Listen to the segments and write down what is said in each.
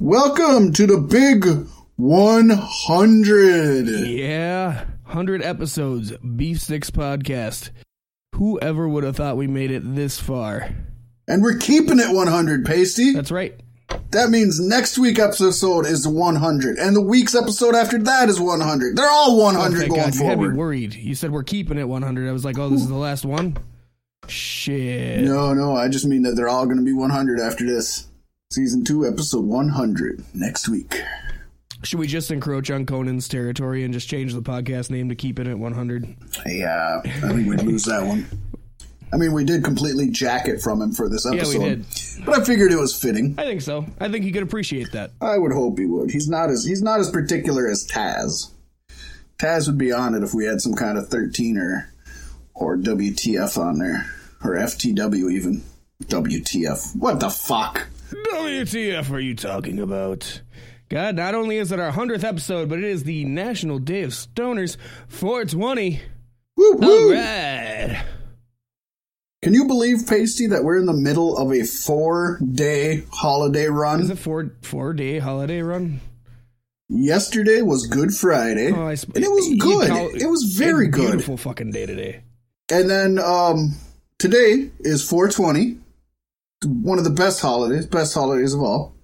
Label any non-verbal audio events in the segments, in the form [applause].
Welcome to the big 100. Yeah, 100 episodes, Beef Sticks Podcast. Whoever would have thought we made it this far? And we're keeping it 100, Paystee. That's right. That means next week episode is 100, and the week's episode after that is 100. They're all 100 Thank going God, you had me worried. You said we're keeping it 100. I was like, oh, this is the last one? Shit. No, no, I just mean that they're all going to be 100 after this. Season 2, episode 100, next week. Should we just encroach on Conan's territory and just change the podcast name to keep it at 100? Yeah, I think we'd lose that one. I mean, we did completely jack it from him for this we episode. did. But I figured it was fitting. I think so. I think he could appreciate that. I would hope he would. He's not as he's not as particular as Taz. Taz would be on it if we had some kind of thirteen or or WTF on there or FTW even WTF. What the fuck? WTF are you talking about? God, not only is it our 100th episode, but it is the National Day of Stoners 420. Woo woo! All right. Can you believe, Paystee, that we're in the middle of a four day holiday Is run? it four four day holiday run? Yesterday was Good Friday, Oh, I sp- and it was good. call- It was very a good. Beautiful fucking day today. And then um, today is 420, one of the best holidays, best holidays of all.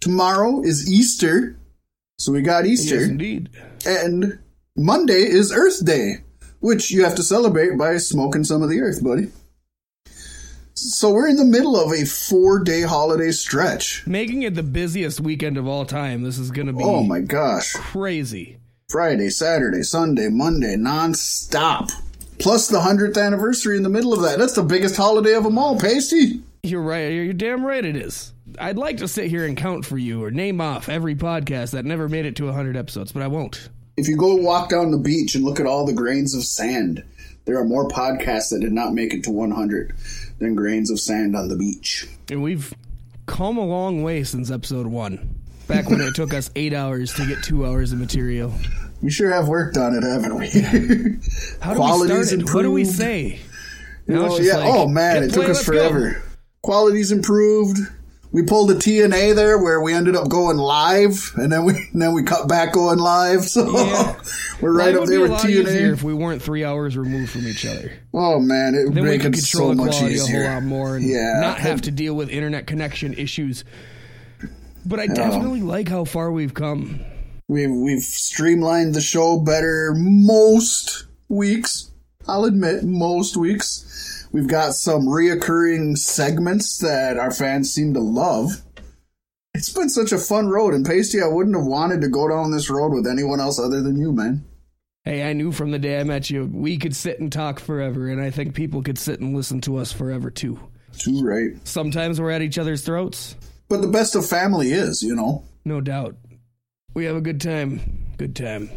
Tomorrow is Easter, so we got Easter. Yes, indeed. And Monday is Earth Day, which you have to celebrate by smoking some of the earth, buddy. So we're in the middle of a four day holiday stretch. Making it the busiest weekend of all time. This is going to be Oh my gosh. crazy. Friday, Saturday, Sunday, Monday, non-stop. Plus the 100th anniversary in the middle of that. That's the biggest holiday of them all, Paystee. You're right. You're damn right it is. I'd like to sit here and count for you or name off every podcast that never made it to 100 episodes, but I won't. If you go walk down the beach and look at all the grains of sand, there are more podcasts that did not make it to 100 than grains of sand on the beach. And we've come a long way since episode one. Back when it took us [laughs] eight hours to get two hours of material. We sure have worked on it, haven't we? [laughs] How do Quality's we start it? What do we say? You know, yeah. like, oh man, it took us let's go. Quality's improved. We pulled a TNA there where we ended up going live, and then we [laughs] and then we cut back going live. [laughs] So Yeah. we're right up there with easier TNA. if we weren't three hours removed from each other. Oh man, it would Then we make could it control so the much quality a easier. whole lot more and Yeah. not have to deal with internet connection issues. But I definitely like how far we've come. We've we've streamlined the show better most weeks. I'll admit, most weeks. We've got some reoccurring segments that our fans seem to love. It's been such a fun road, and Paystee, I wouldn't have wanted to go down this road with anyone else other than you, man. Hey, I knew from the day I met you, we could sit and talk forever, and I think people could sit and listen to us forever too. Too right. Sometimes we're at each other's throats, But the best of family is, you know. no doubt. We have a good time. Good time.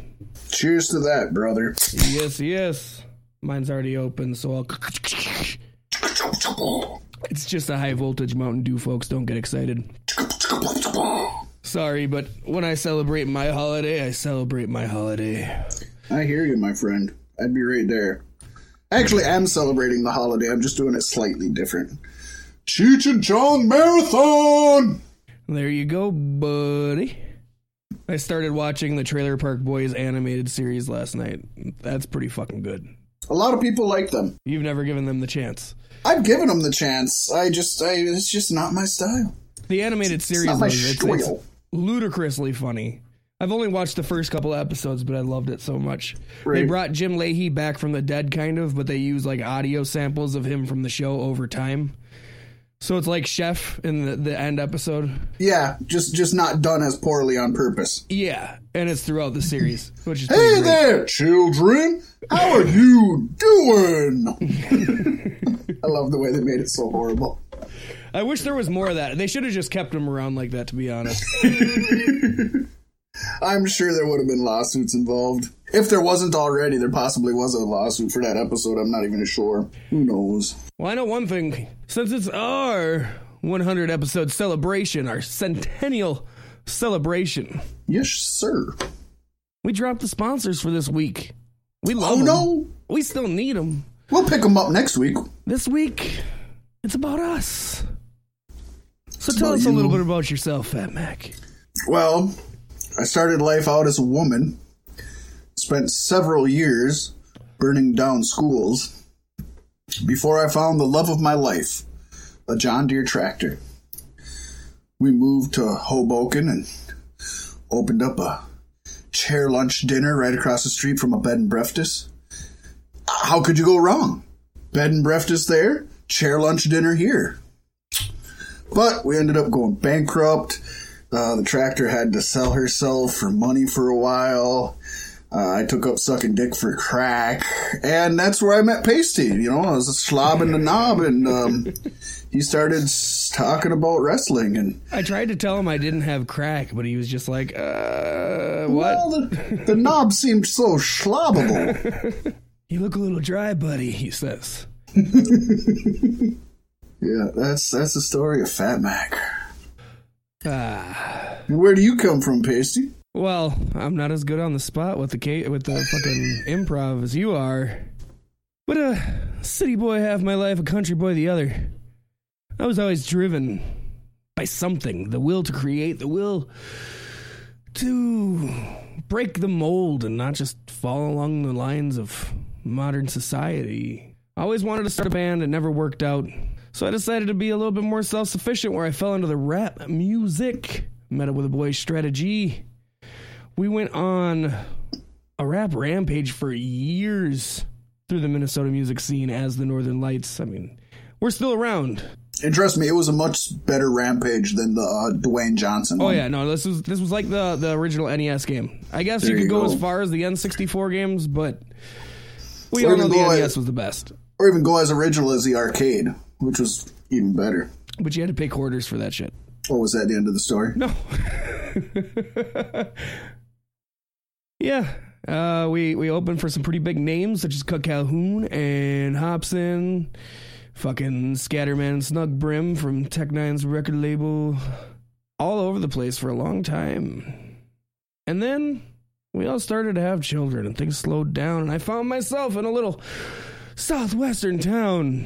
Cheers to that, brother. Yes, yes. Mine's already open, so I'll. It's just a high voltage Mountain Dew, folks. Don't get excited. Sorry, but when I celebrate my holiday, I celebrate my holiday. I hear you, my friend. I'd be right there. Actually I actually am celebrating the holiday. I'm just doing it slightly different. Cheech and Chong Marathon! There you go, buddy. I started watching the Trailer Park Boys animated series last night. That's pretty fucking good. A lot of people like them. You've never given them the chance. I've given them the chance. I just, I, it's just not my style. The animated series it's, it's ludicrously funny. I've only watched the first couple episodes, but I loved it so much. They brought Jim Lahey back from the dead, kind of, but they use like audio samples of him from the show over time. So it's like Chef in the, the end episode. Yeah, just, just not done as poorly on purpose. Yeah, and it's throughout the series, which is Hey there, children! How are you doing? [laughs] I love the way they made it so horrible. I wish there was more of that. They should have just kept him around like that, to be honest. [laughs] I'm sure there would have been lawsuits involved. If there wasn't already, there possibly was a lawsuit for that episode. I'm not even sure. Who knows? Well, I know one thing. Since it's our 100 episode celebration, our centennial celebration, Yes, sir. we dropped the sponsors for this week. We love Oh 'em. no! We still need them. We'll pick them up next week. This week, it's about us. So tell About us a you. little bit about yourself, Fat Mack. Well, I started life out as a woman, spent several years burning down schools before I found the love of my life, a John Deere tractor. We moved to Hoboken and opened up a chair lunch dinner right across the street from a bed and breakfast. How could you go wrong? Bed and breakfast there, chair lunch dinner here. But we ended up going bankrupt. Uh, the tractor had to sell herself for money for a while. Uh, I took up sucking dick for crack, and that's where I met Paystee. You know, I was slobbing the knob, and um, [laughs] he started s- talking about wrestling. And I tried to tell him I didn't have crack, but he was just like, uh, what? well, the, the knob seemed so slobbable. [laughs] You look a little dry, buddy, he says. [laughs] Yeah, that's that's the story of Fat Mack. Ah. And where do you come from, Paystee? Well, I'm not as good on the spot with the with the fucking improv as you are. But a city boy half my life, a country boy the other. I was always driven by something, the will to create, the will to break the mold and not just fall along the lines of modern society. I always wanted to start a band, it never worked out. So I decided to be a little bit more self sufficient where I fell into the rap music. Met up with a boy Stratta G. We went on a rap rampage for years through the Minnesota music scene as the Northern Lights. I mean, we're still around. And trust me, it was a much better rampage than the uh, Dwayne Johnson. Oh one. yeah, no, this was this was like the the original NES game. I guess There you could you go, go. as far as the N64 games, but we Or all know the NES as- was the best. or even go as original as the arcade, which was even better. But you had to pay quarters for that shit. What was that the end of the story? No. [laughs] yeah. Uh, we we opened for some pretty big names such as Kutt Calhoun and Hopsin, fucking Skatterman, Snug Brim from Tech N9ne's record label, all over the place for a long time. And then we all started to have children and things slowed down, and I found myself in a little southwestern town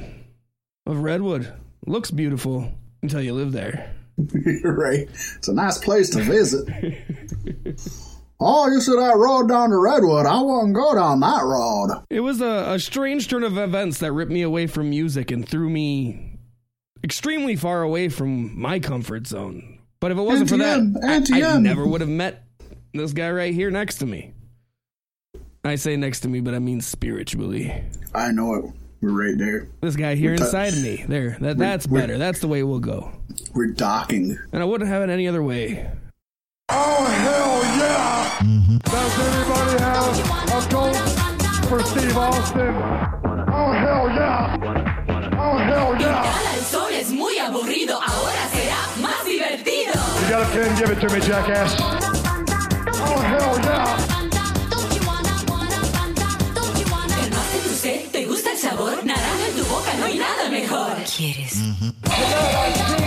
of Redwood. Looks beautiful until you live there. [laughs] right. It's a nice place to visit. [laughs] oh, you see that road down to Redwood? I wouldn't go down that road. It was a, a strange turn of events that ripped me away from music and threw me extremely far away from my comfort zone. But if it wasn't for that, I, I never would have met this guy right here next to me. I say next to me, but I mean spiritually. I know it. We're right there. This guy here t- inside of me. There. That that's we're- better. That's the way we'll go. We're docking. And I wouldn't have it any other way. Oh, hell yeah! Does anybody have a ghost for Steve Austin? Oh, hell yeah! Oh, hell yeah! Gala el sol es muy aburrido, ahora será más divertido. You got a pen? Give it to me, jackass. Oh, hell yeah! Calmaste tu sed, te gusta el sabor, naranja en tu boca, no hay nada mejor. ¿Quieres? I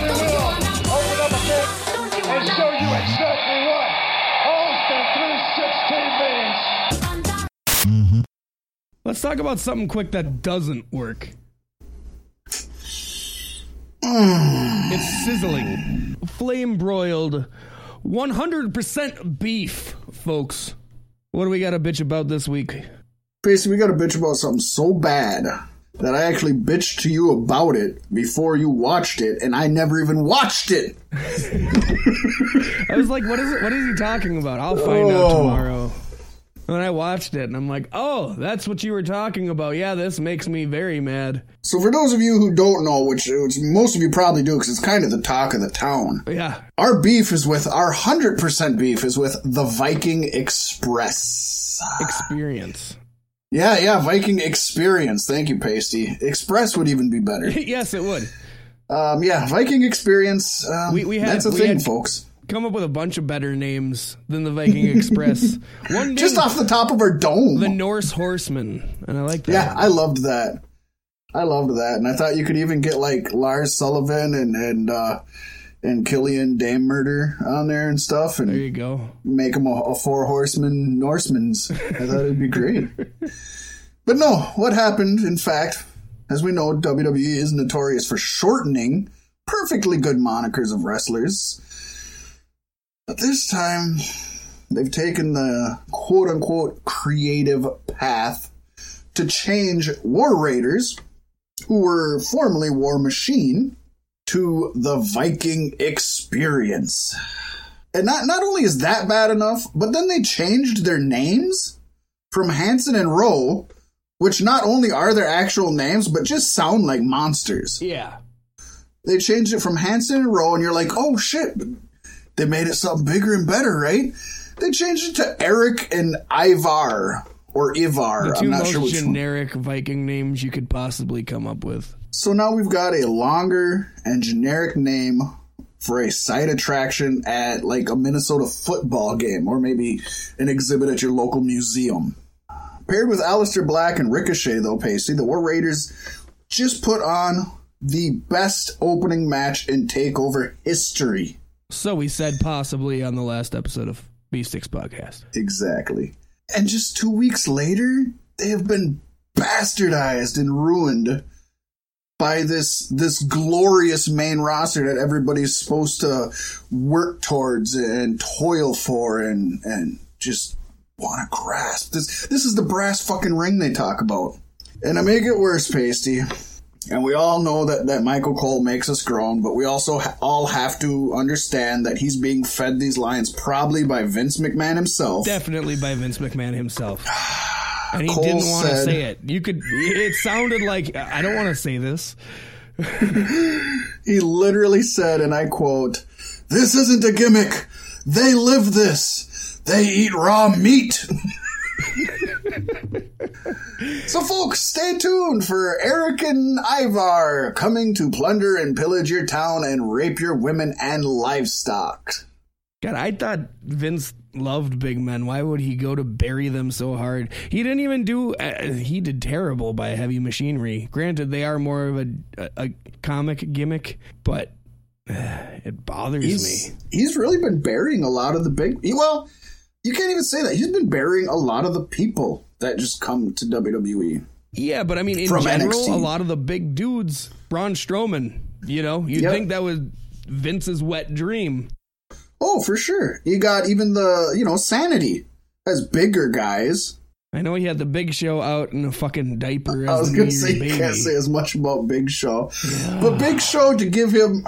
Let's talk about something quick that doesn't work. it's sizzling, flame broiled, 100% beef, folks. What do we got to bitch about this week? Basically, we got to bitch about something so bad that I actually bitched to you about it before you watched it, and I never even watched it. [laughs] I was like, what is it? What is he talking about? I'll find out Oh. tomorrow. And I watched it and I'm like, oh, that's what you were talking about. Yeah, this makes me very mad. So, for those of you who don't know, which, which most of you probably do because it's kind of the talk of the town, Yeah. our beef is with, our 100% beef is with the Viking Express. Experience. Yeah, yeah, Viking Experience. Thank you, Paystee. Express would even be better. [laughs] yes, it would. Um, yeah, Viking Experience. Um, We- we had- that's a we thing, had- folks. Come up with a bunch of better names than the Viking Express. [laughs] One Just off the top of our dome. the Norse Horseman, and I like that. yeah, I loved that. I loved that, and I thought you could even get like Lars Sullivan and and uh, and Killian Dain Murder on there and stuff, there and you go. make them a, a four horseman Norsemans. I thought it'd be great. but no, what happened? In fact, as we know, WWE is notorious for shortening perfectly good monikers of wrestlers. But this time, they've taken the quote unquote creative path to change War Raiders, who were formerly War Machine, to the Viking Experience. And not, not only is that bad enough, but then they changed their names from Hanson and Rowe, which not only are their actual names, but just sound like monsters. Yeah. They changed it from Hanson and Rowe, and you're like, oh shit, they made it something bigger and better, right? They changed it to Eric and Ivar, or Ivar. The two I'm not most sure which one. generic Viking names you could possibly come up with. So now we've got a longer and generic name for a side attraction at like a Minnesota football game or maybe an exhibit at your local museum. Paired with Aleister Black and Ricochet, though, Paystee, the War Raiders just put on the best opening match in TakeOver history. So we said possibly on the last episode of Beef Sticks Podcast. Exactly. And just two weeks later, they have been bastardized and ruined by this this glorious main roster that everybody's supposed to work towards and toil for and and just want to grasp. This this is the brass fucking ring they talk about. And to make it worse, Paystee, and we all know that, that Michael Cole makes us groan, but we also ha- all have to understand that he's being fed these lines probably by Vince McMahon himself. Definitely by Vince McMahon himself. [sighs] And he Cole didn't want to say it. You could. It sounded like I don't want to say this. He literally said, and I quote, This isn't a gimmick. They live this. They eat raw meat. [laughs] so, folks, stay tuned for Eric and Ivar coming to plunder and pillage your town and rape your women and livestock. God, I thought Vince loved big men. Why would he go to bury them so hard? He didn't even do. Uh, he did terrible by Heavy Machinery. Granted, they are more of a a, a comic gimmick, but uh, it bothers He's, me. he's really been burying a lot of the big. Well, you can't even say that. He's been burying a lot of the people that just come to. WWE. Yeah, but I mean, in From general, NXT. a lot of the big dudes, Braun Strowman. You know, you'd Yep. think that was Vince's wet dream. Oh, for sure. You got even the, you know, Sanity as bigger guys. I know he had the Big Show out in a fucking diaper. As I was going to say, you baby. can't say as much about Big Show. But Big Show, to give him.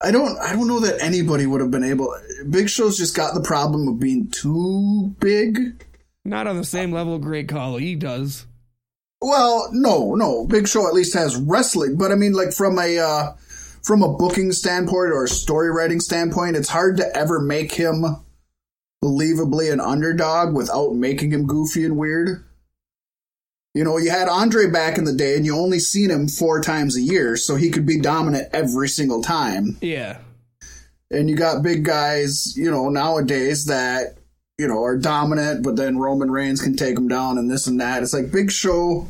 I don't I don't know that anybody would have been able Big Show's just got the problem of being too big. Not on the same level Great Khali does. Well, no, no. Big Show at least has wrestling, but I mean like from a uh from a booking standpoint or a story writing standpoint, it's hard to ever make him believably an underdog without making him goofy and weird. You know, you had Andre back in the day and you only seen him four times a year, so he could be dominant every single time. Yeah. And you got big guys, you know, nowadays that, you know, are dominant, but then Roman Reigns can take them down and this and that. It's like Big Show.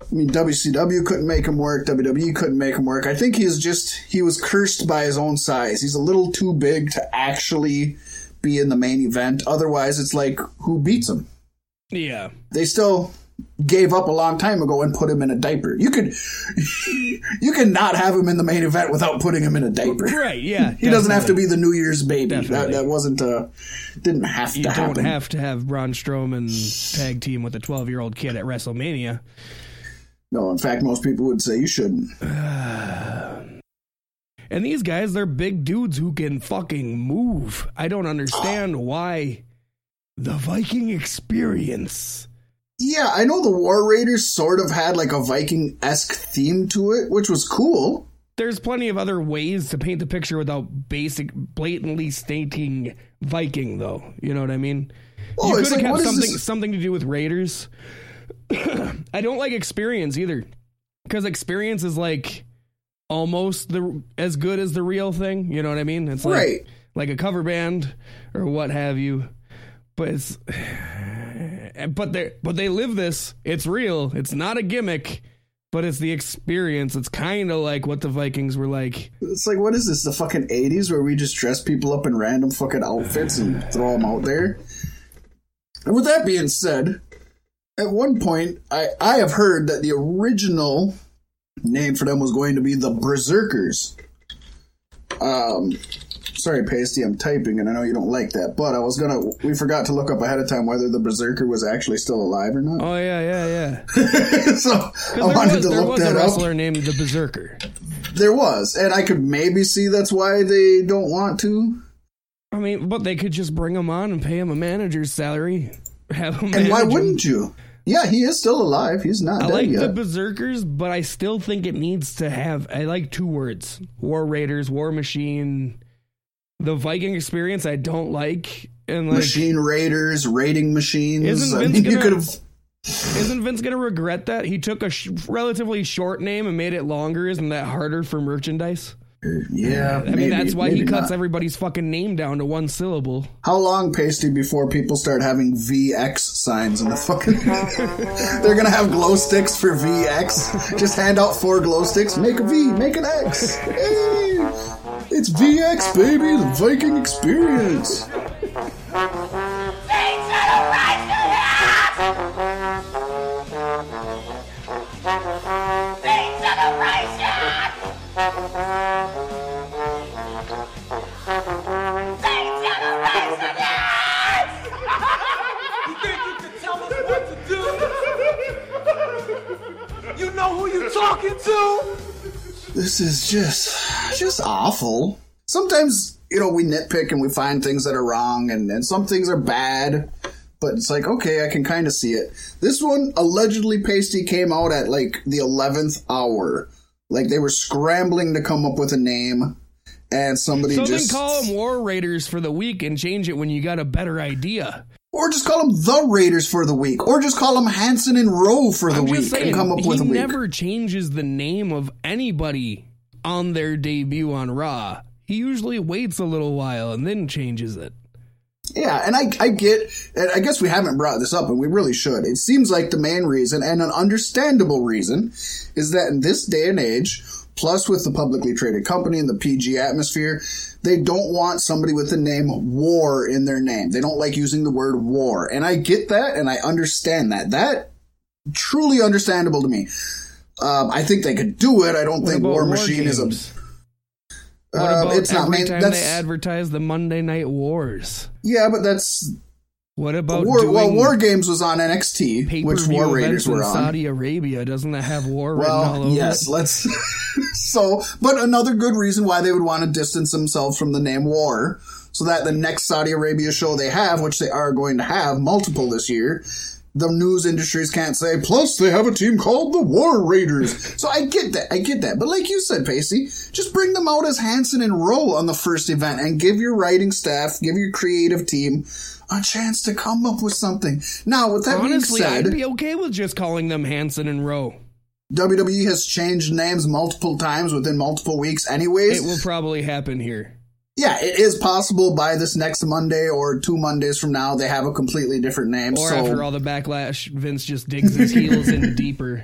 I mean, WCW couldn't make him work. WWE couldn't make him work. I think he's just, he was cursed by his own size. He's a little too big to actually be in the main event. Otherwise, it's like, who beats him? Yeah. They still gave up a long time ago and put him in a diaper. You could, [laughs] you can not have him in the main event without putting him in a diaper. Right, [laughs] yeah. He doesn't have to be the New Year's baby. That, Definitely. that wasn't uh didn't have to You don't have to have Braun Strowman tag team with a 12 year old kid at WrestleMania. no, in fact, most people would say you shouldn't. [sighs] And these guys, they're big dudes who can fucking move. I don't understand why the Viking experience. Yeah, I know the War Raiders sort of had like a Viking esque theme to it, which was cool. There's plenty of other ways to paint the picture without basic, blatantly stating Viking, though. You know what I mean? Oh, you could like, have is something this? something to do with Raiders. [coughs] I don't like experience either, because experience is like almost the as good as the real thing. You know what I mean? It's like Right. like a cover band or what have you. But it's but they but they live this. It's real. It's not a gimmick, but it's the experience. It's kind of like what the Vikings were like. It's like what is this? The fucking eighties where we just dress people up in random fucking outfits and throw them out there. And with that being said, at one point I I have heard that the original name for them was going to be the Berserkers. Um, sorry, Paystee, I'm typing, and I know you don't like that, but I was gonna. We forgot to look up ahead of time whether the Berserker was actually still alive or not. Oh yeah, yeah, yeah. [laughs] so I there wanted was, to there look was a that up. wrestler named the Berserker. There was, and I could maybe see that's why they don't want to. I mean, but they could just bring him on and pay him a manager's salary. Have him And why him. wouldn't you? Yeah, he is still alive. He's not I dead like yet. the Berserkers, but I still think it needs to have. I like two words: War Raiders, War Machine. The Viking experience, I don't like, and like, Machine Raiders, raiding machines. Isn't I Vince mean, you gonna- could have. isn't Vince gonna regret that he took a sh- relatively short name and made it longer? Isn't that harder for merchandise? Yeah, I mean, that's why he cuts not. everybody's fucking name down to one syllable. How long, Paystee, before people start having VX signs in the fucking. [laughs] They're gonna have glow sticks for VX. Just hand out four glow sticks. Make a V, make an X. Hey! It's VX, baby, the Viking experience. You think you can tell us what to do? You know who you talking to? This is just, just awful. Sometimes, you know, we nitpick and we find things that are wrong and, and some things are bad, but it's like, okay, I can kind of see it. This one, allegedly Paystee came out at like the 11th hour. Like they were scrambling to come up with a name and somebody So just. then call them War Raiders for the week and change it when you got a better idea. or just call them the Raiders for the week. Or just call them Hanson and Rowe for the I'm week saying, and come up with a week. never changes the name of anybody on their debut on Raw. He usually waits a little while and then changes it. Yeah, and I, I get, I guess we haven't brought this up, and we really should. It seems like the main reason, and an understandable reason, is that in this day and age, plus with the publicly traded company and the PG atmosphere, they don't want somebody with the name war in their name. They don't like using the word war. And I get that, and I understand that. That, truly understandable to me. Um, I think they could do it. I don't What think about War Machine is a. Games? What Um, about it's not every main. time they advertise the Monday Night Wars? yeah, but that's What about War, well, War Games was on NXT, which War Raiders were on. Saudi Arabia? Doesn't that have war written all Well, over yes, it? let's. [laughs] so, but another good reason why they would want to distance themselves from the name War, so that the next Saudi Arabia show they have, which they are going to have multiple this year, the news industries can't say. Plus, they have a team called the War Raiders. so I get that, I get that. But like you said, Paystee, just bring them out as Hanson and Rowe on the first event, and give your writing staff, give your creative team. A chance to come up with something. Now, with that Honestly, being said, I'd be okay with just calling them Hanson and Rowe. WWE has changed names multiple times within multiple weeks, anyways. It will probably happen here. Yeah, it is possible by this next Monday or two Mondays from now they have a completely different name. Or so after all the backlash, Vince just digs his heels in [laughs] deeper.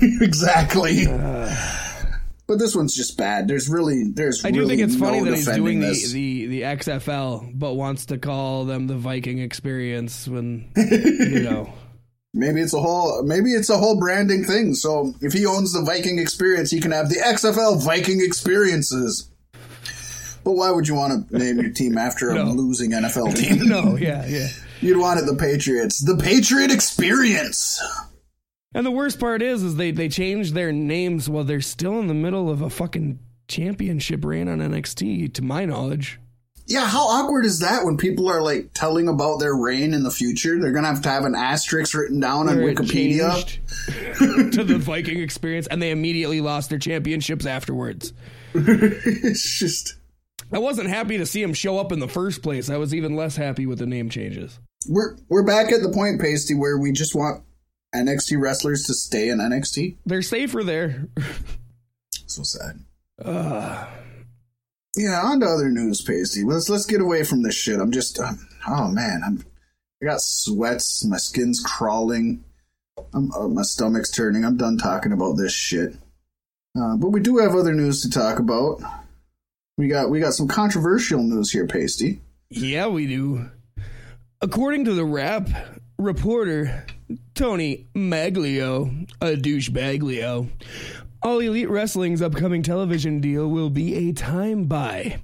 exactly. but this one's just bad. There's really, there's. I do really think it's funny no that he's doing the, the, the XFL, but wants to call them the Viking experience when, you know. [laughs] [laughs] Maybe it's a whole, maybe it's a whole branding thing. So if he owns the Viking experience, he can have the XFL Viking experiences. But why would you want to name your team after a [laughs] No. losing NFL [laughs] team? No, yeah, yeah. You'd want it the Patriots. The Patriot Experience. And the worst part is, is they, they changed their names while they're still in the middle of a fucking championship reign on NXT, to my knowledge. Yeah, how awkward is that when people are like telling about their reign in the future? They're gonna have to have an asterisk written down on Where it Wikipedia. [laughs] to the Viking experience, and they immediately lost their championships afterwards. it's just I wasn't happy to see him show up in the first place. I was even less happy with the name changes. we're we're back at the point, Paystee, where we just want NXT wrestlers to stay in NXT. They're safer there. [laughs] So sad. Ugh. Yeah, on to other news, Paystee. Let's let's get away from this shit. I'm just, um, oh man, I'm I got sweats, my skin's crawling, I'm, uh, my stomach's turning. I'm done talking about this shit. Uh, but we do have other news to talk about. We got we got some controversial news here, Paystee. Yeah, we do. According to the Wrap reporter Tony Maglio, a douchebaglio, All Elite Wrestling's upcoming television deal will be a time buy.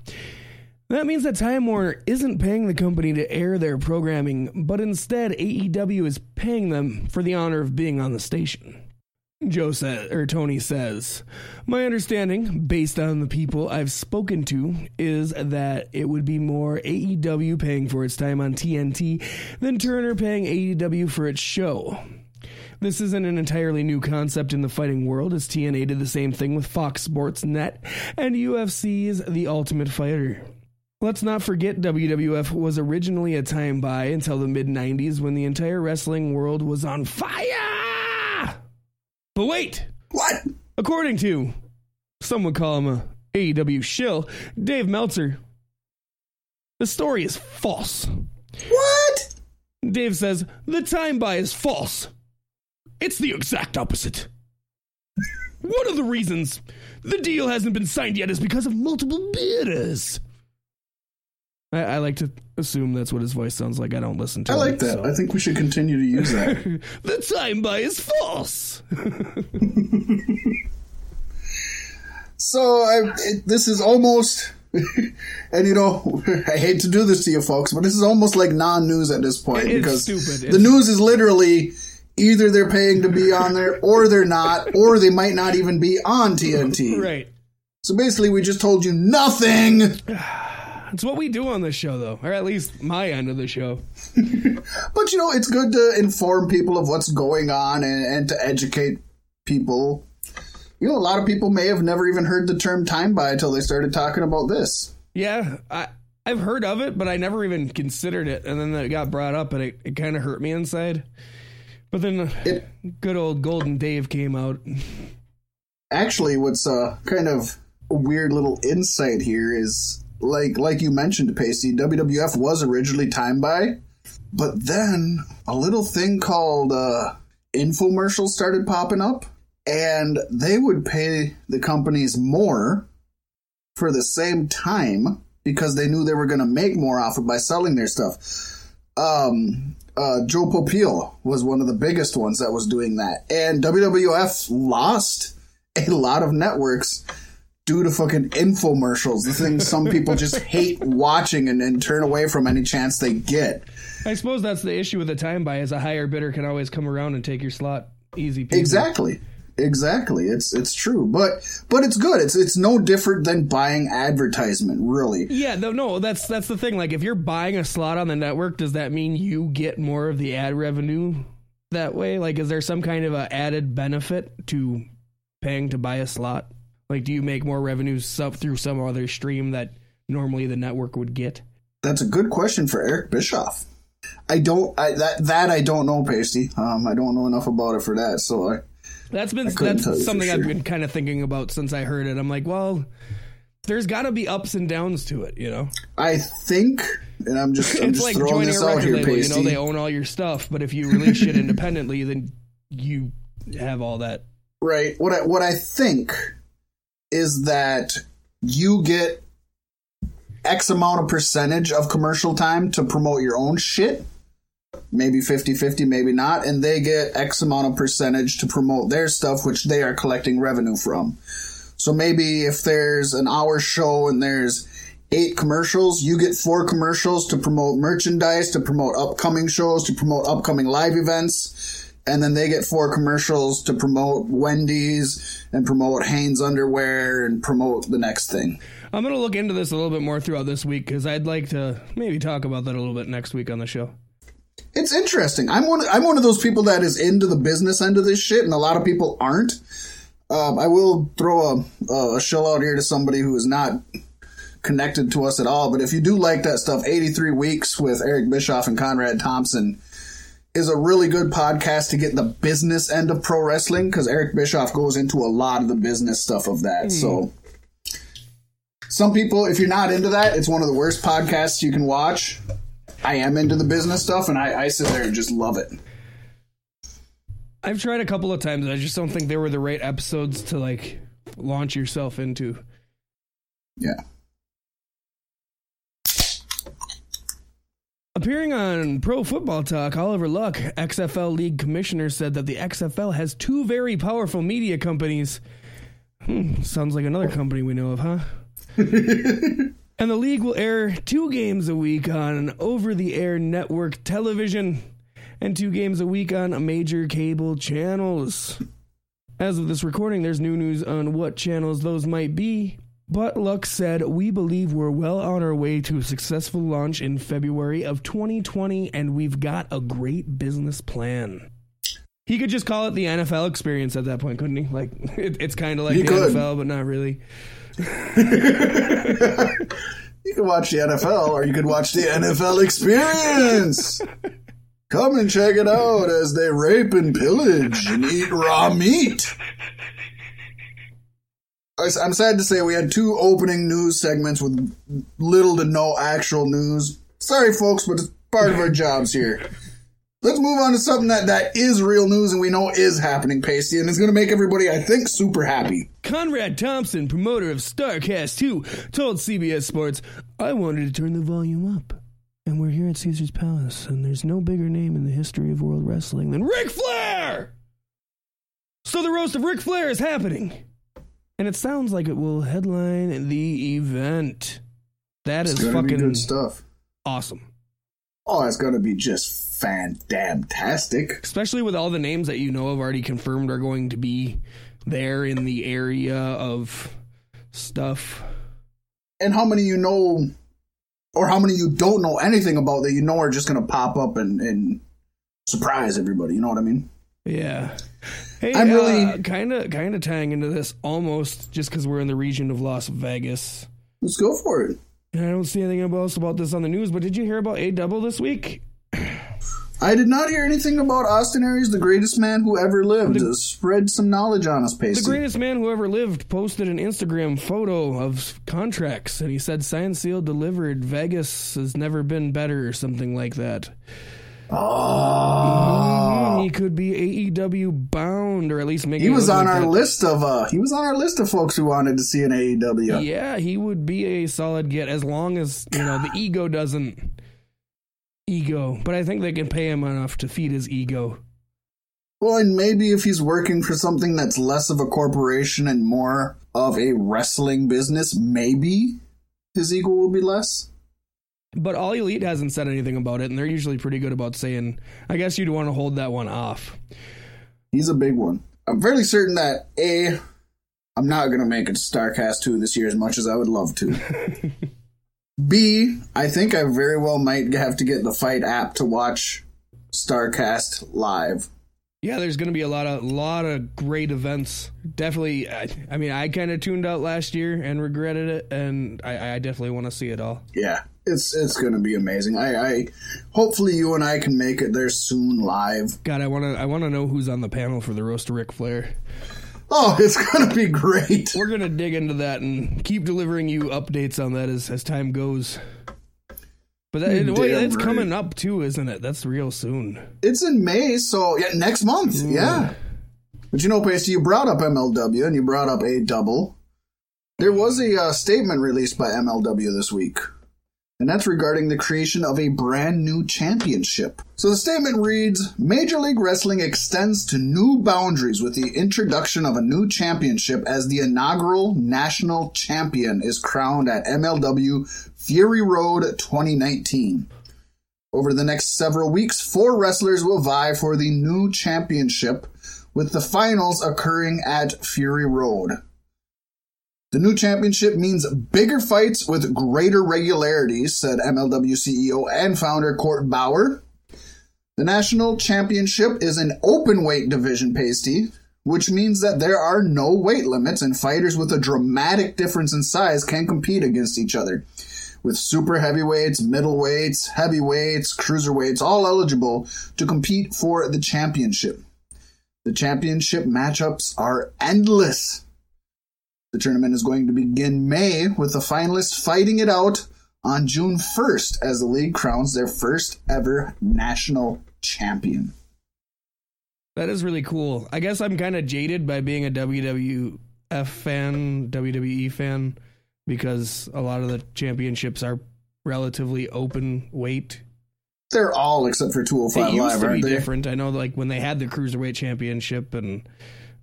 That means that Time Warner isn't paying the company to air their programming, but instead AEW is paying them for the honor of being on the station. Joe says, or Tony says, my understanding, based on the people I've spoken to, is that it would be more AEW paying for its time on TNT than Turner paying AEW for its show. This isn't an entirely new concept in the fighting world, as TNA did the same thing with Fox Sports Net and UFC's The Ultimate Fighter. Let's not forget WWF was originally a time buy until the mid 90s when the entire wrestling world was on fire. But wait, What? according to some would call him a AEW shill, Dave Meltzer, the story is false. What? Dave says the time buy is false. It's the exact opposite. One of the reasons the deal hasn't been signed yet is because of multiple bidders. I, I like to assume that's what his voice sounds like. I don't listen to it. I like that. so. I think we should continue to use that. [laughs] the time buy is false. [laughs] so I, it, this is almost, [laughs] and you know, I hate to do this to you folks, but this is almost like non-news at this point It's because stupid. the It's- news is literally either they're paying to be on there or they're not, or they might not even be on TNT. right. So basically, we just told you nothing. [sighs] [sighs] [sighs] It's what we do on this show, though, or at least my end of the show. [laughs] But you know, it's good to inform people of what's going on and, and to educate people. You know, a lot of people may have never even heard the term time buy until they started talking about this. Yeah, I I've heard of it, but I never even considered it. And then it got brought up, and it, it kind of hurt me inside. But then It- good old Golden Dave came out. Actually, what's uh, kind of a weird little insight here is like like you mentioned, Paystee, WWF was originally time buy, but then a little thing called uh, infomercials started popping up, and they would pay the companies more for the same time because they knew they were going to make more off it by selling their stuff. Um, uh, Joe Popeil was one of the biggest ones that was doing that, and WWF lost a lot of networks due to fucking infomercials. The things some people just [laughs] hate watching and, and turn away from any chance they get. I suppose that's the issue with the time buy is a higher bidder can always come around and take your slot easy. peasy. Exactly. Exactly. It's it's true. But but it's good. It's it's no different than buying advertisement, really. Yeah, no, no, that's that's the thing. Like, if you're buying a slot on the network, does that mean you get more of the ad revenue that way? Like, is there some kind of a added benefit to paying to buy a slot? Like, do you make more revenue sub through some other stream that normally the network would get? That's a good question for Eric Bischoff. I don't I, that that I don't know, Paystee. Um, I don't know enough about it for that. So I That's been couldn't that's tell you for something I've sure. been kind of thinking about since I heard it. I'm like, well, there's got to be ups and downs to it, you know. I think, and I'm just [laughs] I'm it's just like throwing joining this a out here, label. You know, they own all your stuff, but if you release shit independently, then you have all that. Right. What I what I think is that you get X amount of percentage of commercial time to promote your own shit. Maybe 50-50, maybe not, and they get X amount of percentage to promote their stuff, which they are collecting revenue from. So maybe if there's an hour show and there's eight commercials, you get four commercials to promote merchandise, to promote upcoming shows, to promote upcoming live events, and then they get four commercials to promote Wendy's and promote Hanes underwear and promote the next thing. I'm gonna look into this a little bit more throughout this week because I'd like to maybe talk about that a little bit next week on the show. It's interesting. I'm one. I'm one of those people that is into the business end of this shit, and a lot of people aren't. Um, I will throw a, a shill out here to somebody who is not connected to us at all. But if you do like that stuff, 83 Weeks with Eric Bischoff and Conrad Thompson is a really good podcast to get the business end of pro wrestling because Eric Bischoff goes into a lot of the business stuff of that. So. Hmm. Some people, if you're not into that, it's one of the worst podcasts you can watch. I am into the business stuff, and I, I sit there and just love it. I've tried a couple of times. I just don't think they were the right episodes to like launch yourself into. Yeah. Appearing on Pro Football Talk, Oliver Luck, XFL League Commissioner, said that the XFL has two very powerful media companies hmm, Sounds like another company we know of, huh? [laughs] and the league will air two games a week on over the air network television and two games a week on major cable channels. As of this recording, there's new news on what channels those might be. But Luck said, We believe we're well on our way to a successful launch in February of 2020, and we've got a great business plan. He could just call it the NFL experience at that point, couldn't he? Like, [laughs] it, it's kind of like He the could. NFL, but not really. [laughs] You can watch the NFL or you could watch the NFL experience. Come and check it out as they rape and pillage and eat raw meat. I'm sad to say we had two opening news segments with little to no actual news. Sorry, folks, but it's part of our [laughs] jobs here. Let's move on to something that, that is real news and we know is happening, Paystee, and it's going to make everybody, I think, super happy. Conrad Thompson, promoter of Starrcast 2, told CBS Sports, I wanted to turn the volume up. And we're here at Caesar's Palace, and there's no bigger name in the history of world wrestling than Ric Flair! So the roast of Ric Flair is happening. And it sounds like it will headline the event. That is It's be fucking good stuff. awesome. Oh, it's going to be just fan-damn-tastic. Especially with all the names that you know have already confirmed are going to be there in the area of stuff. and how many you know or how many you don't know anything about that you know are just going to pop up and, and surprise everybody you know what i mean Yeah. Hey, I'm really- kind of kind of tying into this almost just because we're in the region of Las Vegas. let's go for it I don't see anything else about this on the news, but did you hear about A Double this week? i did not hear anything about austin aries the greatest man who ever lived to spread some knowledge on us The greatest man who ever lived posted an Instagram photo of contracts, and he said signed, sealed, delivered. Vegas has never been better, or something like that. Oh He could be AEW bound, or at least make he was on like our that. list of uh he was on our list of folks who wanted to see an aew Yeah, he would be a solid get as long as you know the [sighs] ego doesn't ego. But I think they can pay him enough to feed his ego. well and maybe if he's working for something that's less of a corporation and more of a wrestling business maybe his ego will be less But All Elite hasn't said anything about it, and they're usually pretty good about saying. I guess you'd want to hold that one off. He's a big one. I'm fairly certain that A, I'm not going to make it to Starrcast 2 this year as much as I would love to. [laughs] B, I think I very well might have to get the Fight app to watch Starrcast live. Yeah, there's going to be a lot of lot of great events. Definitely. I, I mean, I kind of tuned out last year and regretted it, and I, I definitely want to see it all. Yeah, it's it's going to be amazing. I, I hopefully you and I can make it there soon live. God, I want to I want to know who's on the panel for the roast of Ric Flair. Oh, [laughs] it's going to be great. We're gonna dig into that and keep delivering you updates on that as, as time goes. But that, You're well, it's right. coming up too, isn't it? That's real soon. It's in May, so yeah, next month. Yeah. But you know, Paystee, you brought up MLW and you brought up a double. There was a uh, statement released by MLW this week, and that's regarding the creation of a brand new championship. So the statement reads Major League Wrestling extends to new boundaries with the introduction of a new championship as the inaugural national champion is crowned at MLW Fury Road 2019. Over the next several weeks, four wrestlers will vie for the new championship, with the finals occurring at Fury Road. The new championship means bigger fights with greater regularity, said MLW CEO and founder Court Bauer. The national championship is an open weight division Paystee, which means that there are no weight limits and fighters with a dramatic difference in size can compete against each other with super heavyweights, middleweights, heavyweights, cruiserweights, all eligible to compete for the championship. The championship matchups are endless. The tournament is going to begin May with the finalists fighting it out on June 1st as the league crowns their first ever national champion. That is really cool. I guess I'm kind of jaded by being a WWF fan, WWE fan, because a lot of the championships are relatively open weight. They're all except for It 205 used Live, to be they? different. I know, like when they had the cruiserweight championship, and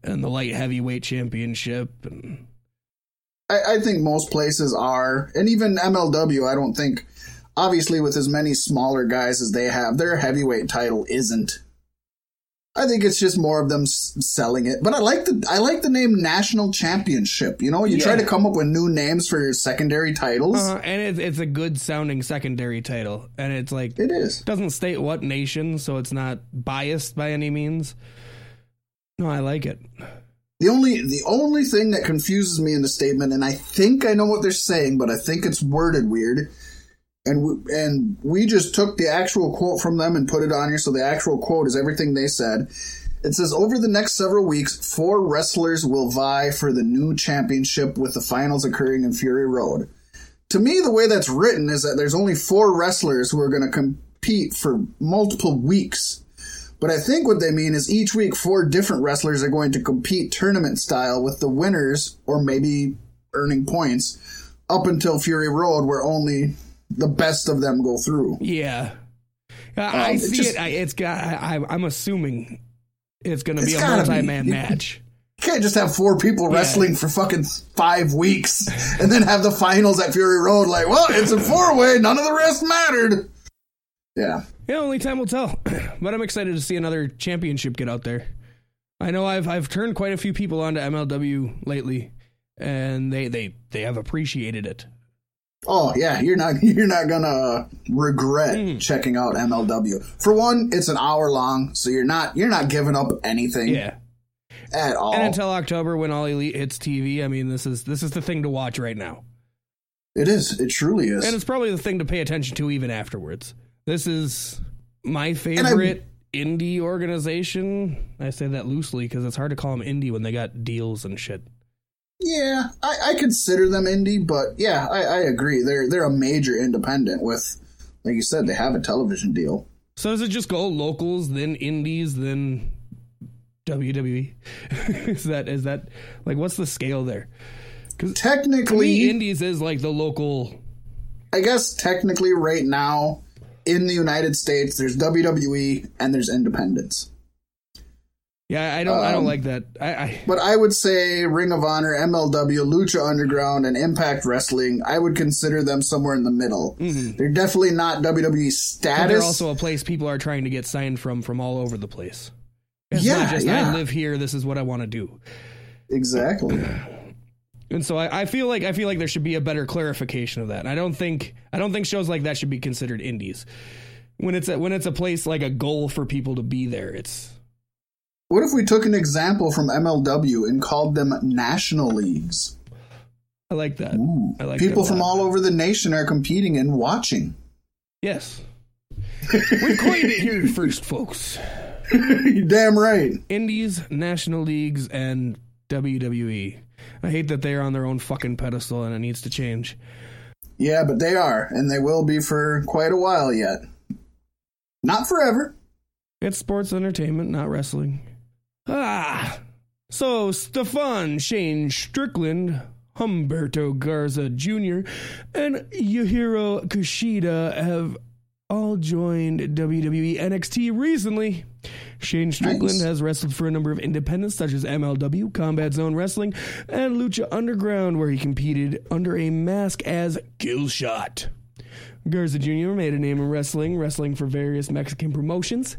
and the light heavyweight championship and I, I think most places are, and even MLW. I don't think, obviously, with as many smaller guys as they have, their heavyweight title isn't. I think it's just more of them s- selling it. But I like the I like the name National Championship. You know, you try to come up with new names for your secondary titles. uh, and it's it's a good sounding secondary title and it's like It is. doesn't state what nation so it's not biased by any means. No, I like it. The only the only thing that confuses me in the statement, and I think I know what they're saying, but I think it's worded weird. And we, and we just took the actual quote from them and put it on here. So the actual quote is everything they said. It says over the next several weeks, four wrestlers will vie for the new championship, with the finals occurring in Fury Road. To me, the way that's written is that there's only four wrestlers who are going to compete for multiple weeks. But I think what they mean is each week four different wrestlers are going to compete tournament style with the winners, or maybe earning points, up until Fury Road, where only the best of them go through. Yeah. I, I Um, it see just- it. I, it's got. I, I- I'm assuming it's going to be a be. multi-man match. You can't just have four people wrestling for fucking five weeks and then have the finals at Fury Road like, well, it's a four way, none of the rest mattered. Yeah. Yeah, only time will tell. [clears throat] but I'm excited to see another championship get out there. I know I've I've turned quite a few people onto MLW lately, and they they they have appreciated it. Oh yeah, you're not [laughs] you're not gonna regret Mm. checking out MLW. For one, it's an hour long, so you're not you're not giving up anything Yeah. at all. And until October when All Elite hits TV, I mean this is this is the thing to watch right now. it is. It truly is. And it's probably the thing to pay attention to even afterwards. This is my favorite indie organization. I say that loosely because it's hard to call them indie when they got deals and shit. yeah, I, I consider them indie, but yeah, I, I agree. They're they're a major independent with, like you said, they have a television deal. So does it just go locals, then indies, then WWE? [laughs] is that is that like what's the scale there? Me, Technically, indies is like the local. I guess technically right now in the United States, there's WWE and there's independents. Yeah, I don't. I don't Um, like that. I, I But I would say Ring of Honor, MLW, Lucha Underground, and Impact Wrestling, I would consider them somewhere in the middle. They're definitely not WWE but they're also a place people are trying to get signed from from all over the place. It's Yeah, not just yeah. I live here. This is what I want to do. exactly. [clears throat] And so I, I feel like I feel like there should be a better clarification of that. I don't think I don't think shows like that should be considered indies. When it's a, when it's a place like a goal for people to be there, it's What if we took an example from MLW and called them national leagues? I like that. Ooh. I like People from all over the nation are competing and watching. Yes. we coined it here first, folks. You're [laughs] damn right. Indies, national leagues, and WWE. I hate that they're on their own fucking pedestal and it needs to change. Yeah, but they are, and they will be for quite a while yet. Not forever. It's sports entertainment, not wrestling. Ah! So, Stefan Shane Strickland, Humberto Garza Jr., and Yujiro Kushida have all joined WWE NXT recently. Shane Strickland Nice. has wrestled for a number of independents such as MLW, Combat Zone Wrestling, and Lucha Underground, where he competed under a mask as Killshot. Garza Jr. made a name in wrestling, wrestling for various Mexican promotions.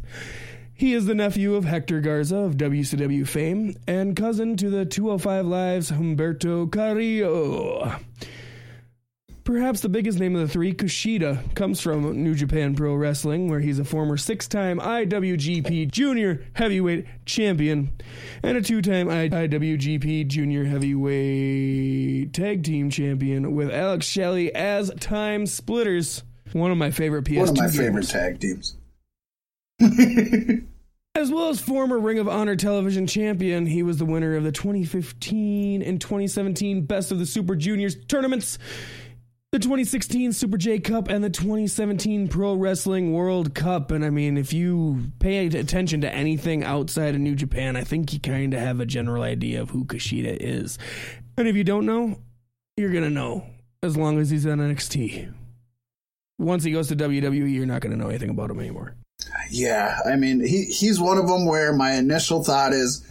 He is the nephew of Hector Garza of WCW fame and cousin to the 205 Live's Humberto Carrillo. Perhaps the biggest name of the three, Kushida, comes from New Japan Pro Wrestling, where he's a former six time IWGP Junior Heavyweight Champion and a two time IWGP Junior Heavyweight Tag Team Champion with Alex Shelley as Time Splitters. One of my favorite PS2 One of my games. favorite tag teams. [laughs] As well as former Ring of Honor television champion, he was the winner of the 2015 and 2017 Best of the Super Juniors tournaments, the 2016 Super J Cup, and the 2017 Pro Wrestling World Cup. And I mean, if you pay attention to anything outside of New Japan, I think you kind of have a general idea of who Kushida is. And if you don't know, you're going to know as long as he's on NXT. Once he goes to WWE, you're not going to know anything about him anymore. Yeah, I mean, he he's one of them where my initial thought is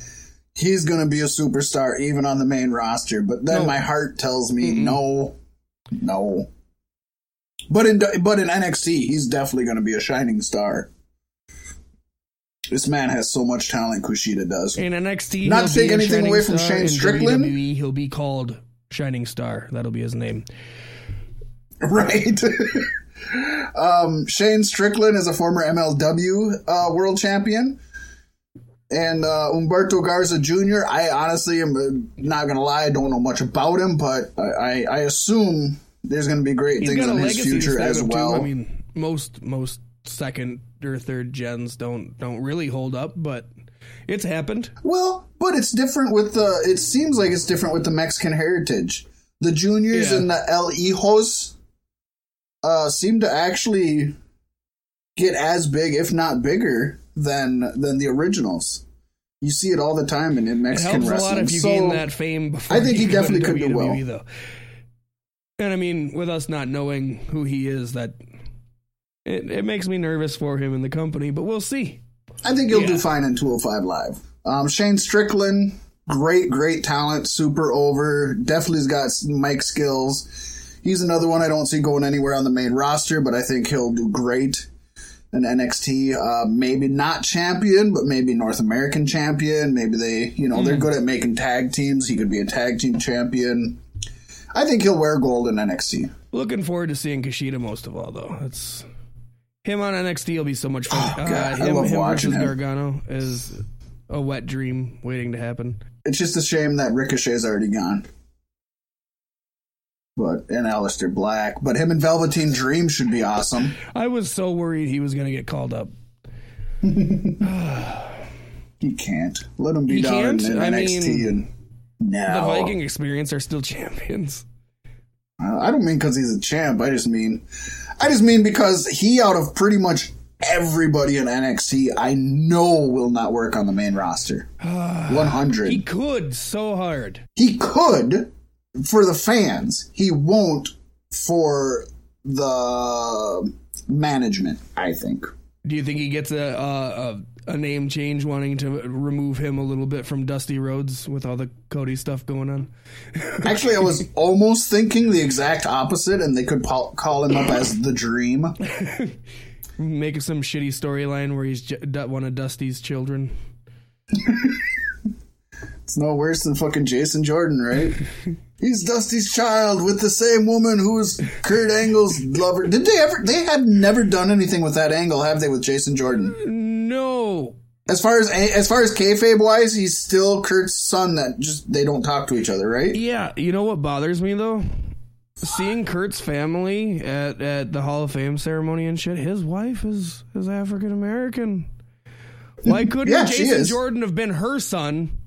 he's going to be a superstar even on the main roster. But then No. my heart tells me no, no. But in but in NXT, he's definitely going to be a shining star. This man has so much talent. Kushida does. In NXT, Not to take anything away from. Shane Strickland. WWE, he'll be called Shining Star. That'll be his name. [laughs] Right. [laughs] um, Shane Strickland is a former MLW uh, world champion. And uh, Humberto Garza Jr., I honestly am uh, not going to lie, I don't know much about him, but I, I, I assume there's going to be great He's things in his future as well. I mean, most most second or third gens don't don't really hold up, but it's happened. well, but it's different with the, it seems like it's different with the Mexican heritage. The juniors Yeah. and the El Hijos uh, seem to actually get as big, if not bigger, than than the originals. You see it all the time in, in It Mexican helps a wrestling. lot if you so, gain that fame before. I think he you go to definitely could do well. Though. And I mean, with us not knowing who he is, that it, it makes me nervous for him in the company. But we'll see. I think he'll do fine in 205 Live. Um, Shane Strickland, great, great talent, super over. Definitely's got mic skills. He's another one I don't see going anywhere on the main roster, but I think he'll do great in NXT. Uh, maybe not champion, but maybe North American champion. Maybe they, you know, they're good at making tag teams. He could be a tag team champion. I think he'll wear gold in NXT. Looking forward to seeing Kushida most of all, though. It's him on NXT will be so much fun. Oh, God, I him, love him watching him. Gargano is a wet dream waiting to happen. It's just a shame that Ricochet's already gone. But and Aleister Black, but him and Velveteen Dream should be awesome. I was so worried he was going to get called up. [sighs] He can't let him be down in, can't? in I NXT mean, and no. The Viking experience are still [laughs] champions. Uh, I don't mean because he's a champ. I just mean, I just mean because he out of pretty much everybody in NXT, I know will not work on the main roster. [sighs] One hundred. He, could so hard. He could for the fans. He won't for the management. I think. Do you think he gets a a, a, a name change, wanting to remove him a little bit from Dusty Rhodes with all the Cody stuff going on? [laughs] Actually, I was almost thinking the exact opposite, and they could pa- call him up as the Dream. [laughs] Make some shitty storyline where he's one of Dusty's children. [laughs] It's no worse than fucking Jason Jordan, right? He's Dusty's child with the same woman who was Kurt Angle's lover. Did they ever? They have never done anything with that angle, have they? With Jason Jordan, No, as far as as far as kayfabe wise, he's still Kurt's son. That just they don't talk to each other, right? Yeah, you know what bothers me though? Seeing Kurt's family at, at the Hall of Fame ceremony and shit, his wife is is African American. Why [laughs] couldn't Yeah, Jason. Jordan have been her son?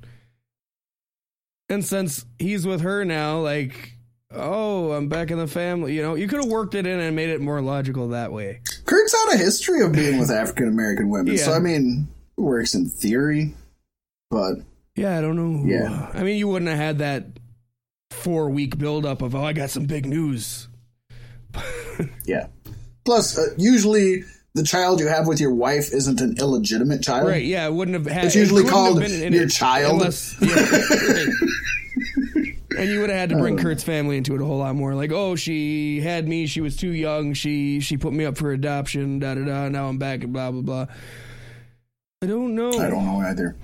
And since he's with her now, like, oh, I'm back in the family. You know, you could have worked it in and made it more logical that way. Kurt's had a history of being with African American women, so I mean, it works in theory, but Yeah, I don't know. Yeah. I mean, you wouldn't have had that four week buildup of, oh, I got some big news. [laughs] yeah. Plus, uh, usually the child you have with your wife isn't an illegitimate child. Right, yeah, it wouldn't have had. It's usually have called your it child. unless- yeah, right. and you would have had to bring uh. Kurt's family into it a whole lot more. Like, oh, she had me, she was too young, she she put me up for adoption, da da da. Now I'm back, and blah blah blah. I don't know. I don't know either.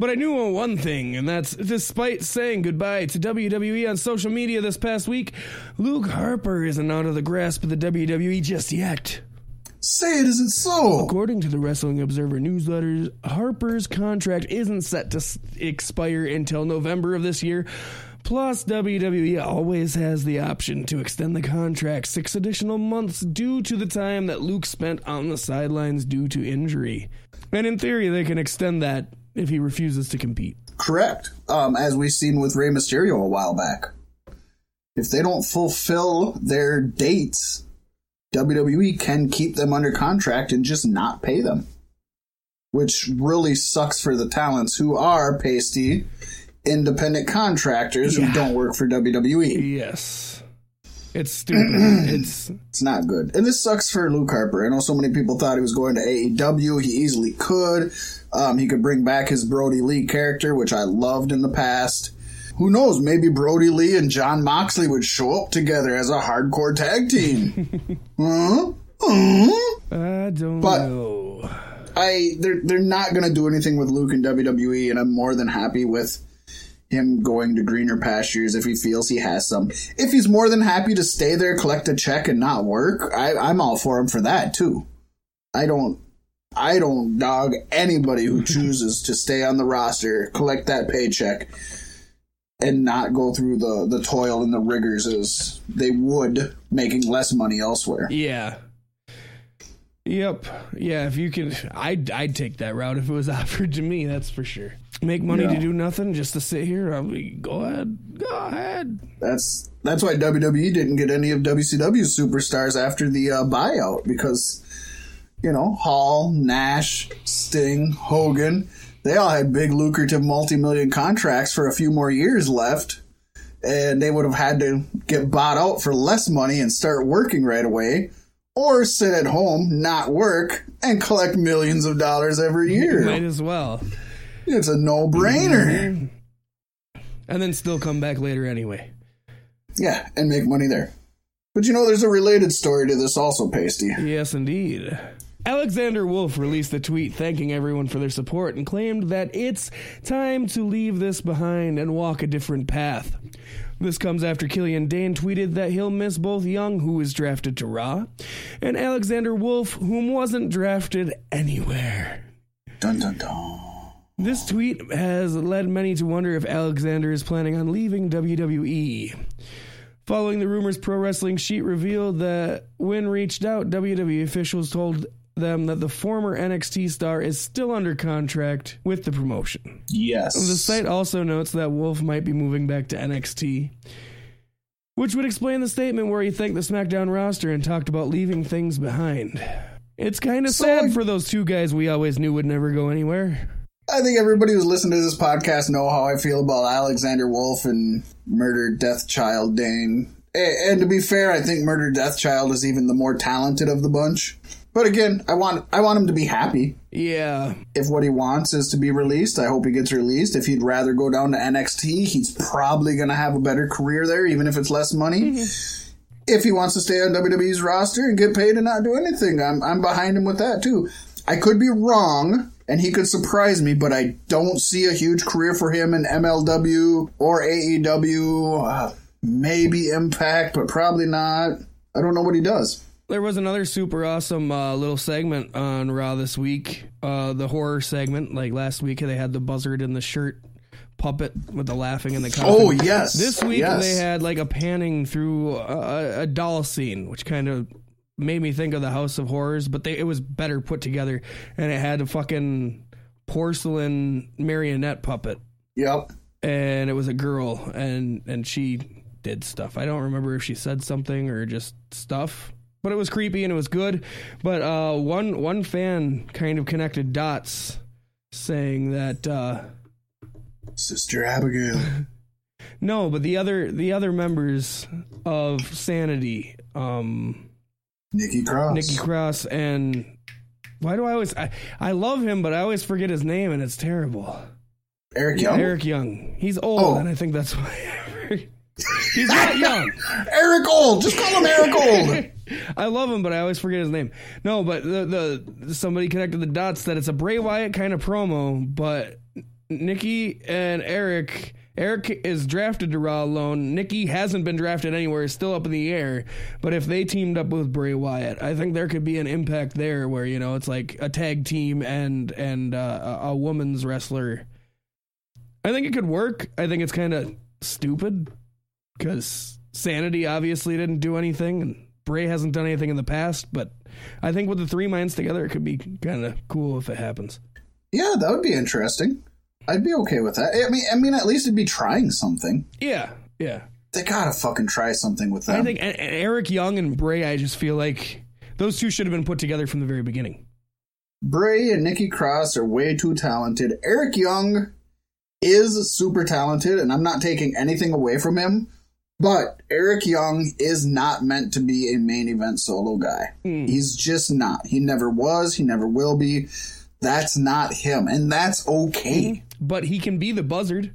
But I knew one thing, and that's despite saying goodbye to WWE on social media this past week, Luke Harper isn't out of the grasp of the WWE just yet. Say it isn't so. According to the Wrestling Observer newsletters, Harper's contract isn't set to s- expire until November of this year. Plus, WWE always has the option to extend the contract six additional months due to the time that Luke spent on the sidelines due to injury. And in theory, they can extend that if he refuses to compete. Correct. Um, as we've seen with Rey Mysterio a while back. If they don't fulfill their dates, WWE can keep them under contract and just not pay them. Which really sucks for the talents who are pasty, independent contractors Yeah. who don't work for WWE. Yes. It's stupid. [clears throat] it's It's not good. And this sucks for Luke Harper. I know so many people thought he was going to AEW. He easily could. Um, he could bring back his Brodie Lee character, which I loved in the past. Who knows? Maybe Brodie Lee and Jon Moxley would show up together as a hardcore tag team. [laughs] huh? Huh? I don't But- know. I they're they're not gonna do anything with Luke in WWE, and I'm more than happy with him going to greener pastures if he feels he has some. If he's more than happy to stay there, collect a check, and not work, I, I'm all for him for that too. I don't I don't dog anybody who [laughs] chooses to stay on the roster, collect that paycheck, and not go through the the toil and the rigors as they would making less money elsewhere. Yeah. Yep. Yeah, if you can I'd I'd take that route if it was [laughs] offered to me, that's for sure. Make money Yeah. to do nothing just to sit here. I'll be, go ahead. Go ahead. That's that's why WWE didn't get any of WCW's superstars after the uh, buyout because you know Hall, Nash, Sting, Hogan, they all had big lucrative multi-million contracts for a few more years left, and they would have had to get bought out for less money and start working right away. Or sit at home, not work, and collect millions of dollars every year. Might as well. It's a no-brainer. Mm-hmm. And then still come back later anyway. Yeah, and make money there. But you know, there's a related story to this also, Paystee. Yes, indeed. Alexander Wolf released a tweet thanking everyone for their support and claimed that it's time to leave this behind and walk a different path. This comes after Killian Dain tweeted that he'll miss both Young, who was drafted to Raw, and Alexander Wolf, whom wasn't drafted anywhere. Dun dun dun. This tweet has led many to wonder if Alexander is planning on leaving WWE. Following the rumors, Pro Wrestling Sheet revealed that when reached out, WWE officials told them that the former NXT star is still under contract with the promotion. Yes. The site also notes that Wolf might be moving back to NXT, which would explain the statement where he thanked the SmackDown roster and talked about leaving things behind. It's kind of So, sad like- for those two guys we always knew would never go anywhere. I think everybody who's listened to this podcast know how I feel about Alexander Wolf and Murdered Death Child Dane. And to be fair, I think Murdered Death Child is even the more talented of the bunch. But again, I want I want him to be happy. Yeah, If what he wants is to be released, I hope he gets released. If he'd rather go down to NXT, he's probably going to have a better career there, even if it's less money. If he wants to stay on WWE's roster and get paid and not do anything, I'm, I'm behind him with that too. I could be wrong, and he could surprise me, but I don't see a huge career for him in MLW or AEW. Uh, maybe Impact, but probably not. I don't know what he does. There was another super awesome uh, little segment on Raw this week. Uh, the horror segment, like last week, they had the buzzard in the shirt puppet with the laughing and the coffin. Oh, yes. This week Yes. they had like a panning through a, a, a doll scene, which kind of made me think of the House of Horrors, but they, it was better put together, and it had a fucking porcelain marionette puppet, Yep. and it was a girl, and and she did stuff. I don't remember if she said something or just stuff, but it was creepy and it was good. But uh, one one fan kind of connected dots, saying that. Uh, Sister Abigail. [laughs] No, but the other the other members of Sanity, um, Nikki Cross. Nikki Cross and why do I always I, I love him, but I always forget his name and it's terrible. Eric Young. Eric Young. He's old, Oh. and I think that's why. [laughs] He's not [laughs] young. Eric Old. Just call him Eric Old. [laughs] I love him, but I always forget his name. No, but the the somebody connected the dots that it's a Bray Wyatt kind of promo, but Nikki and Eric. Eric is drafted to Raw alone. Nikki hasn't been drafted anywhere; is still up in the air. But if they teamed up with Bray Wyatt, I think there could be an impact there, where you know it's like a tag team and and uh, a, a woman's wrestler. I think it could work. I think it's kind of stupid because Sanity obviously didn't do anything, and Bray hasn't done anything in the past. But I think with the three minds together, it could be kind of cool if it happens. Yeah, that would be interesting. I'd be okay with that. I mean, I mean, at least it'd be trying something. Yeah, yeah. They gotta fucking try something with that. I think Eric Young and Bray, I just feel like those two should have been put together from the very beginning. Bray and Nikki Cross are way too talented. Eric Young is super talented, and I'm not taking anything away from him. But Eric Young is not meant to be a main event solo guy. Hmm. He's just not. He never was. He never will be. That's not him. And that's okay. Hmm. But he can be the buzzard.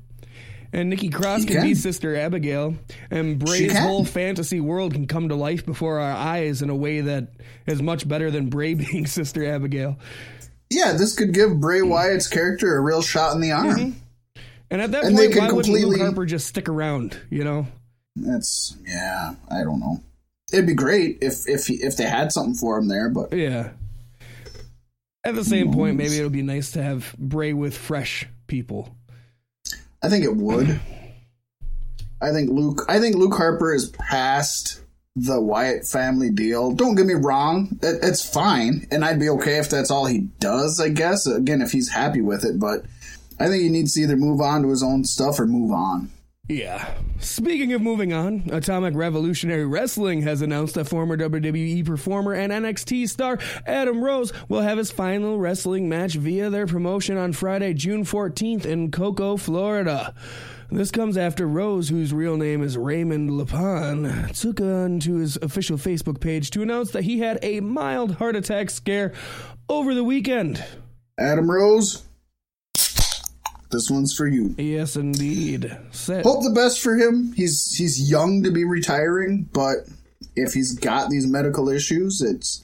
And Nikki Cross He can, be. Sister Abigail. And Bray's whole fantasy world can come to life before our eyes in a way that is much better than Bray [laughs] being Sister Abigail. Yeah, this could give Bray hmm. Wyatt's character a real shot in the arm. And at that And point, can why wouldn't Luke Harper just stick around, you know? That's yeah, I don't know. It'd be great if if if they had something for him there, but Yeah. At the same point, maybe it would be nice to have Bray with fresh people. I think it would. I think Luke. I think Luke Harper is past the Wyatt family deal. Don't get me wrong; it, it's fine, and I'd be okay if that's all he does. I guess again, if he's happy with it, but I think he needs to either move on to his own stuff or move on. Yeah. Speaking of moving on, Atomic Revolutionary Wrestling has announced that former WWE performer and NXT star Adam Rose will have his final wrestling match via their promotion on Friday, June 14th in Cocoa, Florida. This comes after Rose, whose real name is Raymond Leppan, took on to his official Facebook page to announce that he had a mild heart attack scare over the weekend. Adam Rose, this one's for you. Yes, indeed. Set. Hope the best for him. He's he's young to be retiring, but if he's got these medical issues, it's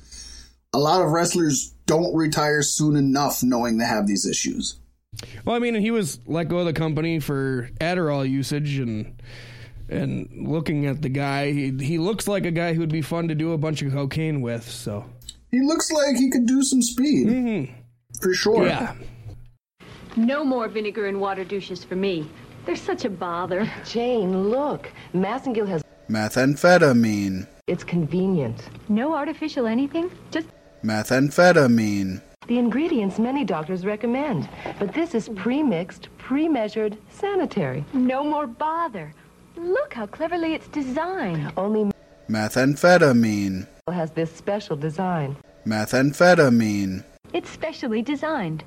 a lot of wrestlers don't retire soon enough knowing they have these issues. Well, I mean, he was let go of the company for Adderall usage, and and looking at the guy, he he looks like a guy who would be fun to do a bunch of cocaine with. So He looks like he could do some speed. Mm-hmm. For sure. yeah, No more vinegar and water douches for me. They're such a bother. [laughs] Jane, look. Massengill has. Methamphetamine. It's convenient. No artificial anything? Just Methamphetamine. The ingredients many doctors recommend. But this is pre-mixed, pre-measured, sanitary. no more bother. Look how cleverly it's designed. Only Methamphetamine. has this special design. Methamphetamine. It's specially designed.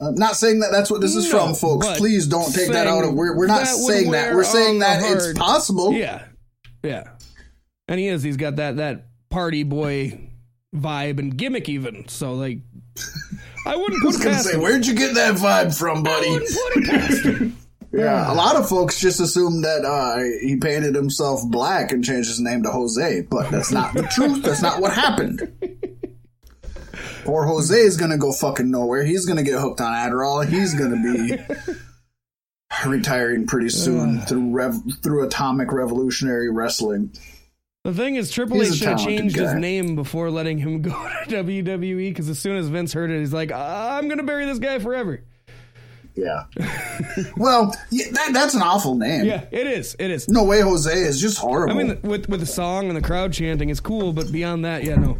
I'm not saying that that's what this is No, from, folks. Please don't take that out of. We're, we're not that saying that. We're saying that it's possible. yeah, yeah. And he is. He's got that that party boy vibe and gimmick even. So like, I wouldn't [laughs] I was gonna say, him. where'd you get that vibe from, buddy? wouldn't put it past him. [laughs] Yeah, a lot of folks just assume that uh, he painted himself black and changed his name to Jose, but that's not the truth. That's not what happened. [laughs] Poor Jose is gonna go fucking nowhere. He's gonna get hooked on Adderall. He's gonna be [laughs] retiring pretty soon through rev- through Atomic Revolutionary Wrestling. The thing is, Triple He's H should have talented changed his name before letting him [laughs] go to WWE. Because as soon as Vince heard it, he's like, "I'm gonna bury this guy forever." Yeah. [laughs] well, yeah, that, that's an awful name. Yeah, it is. It is. No way, Jose is just horrible. I mean, with with the song and the crowd chanting, it's cool. But beyond that, yeah, no.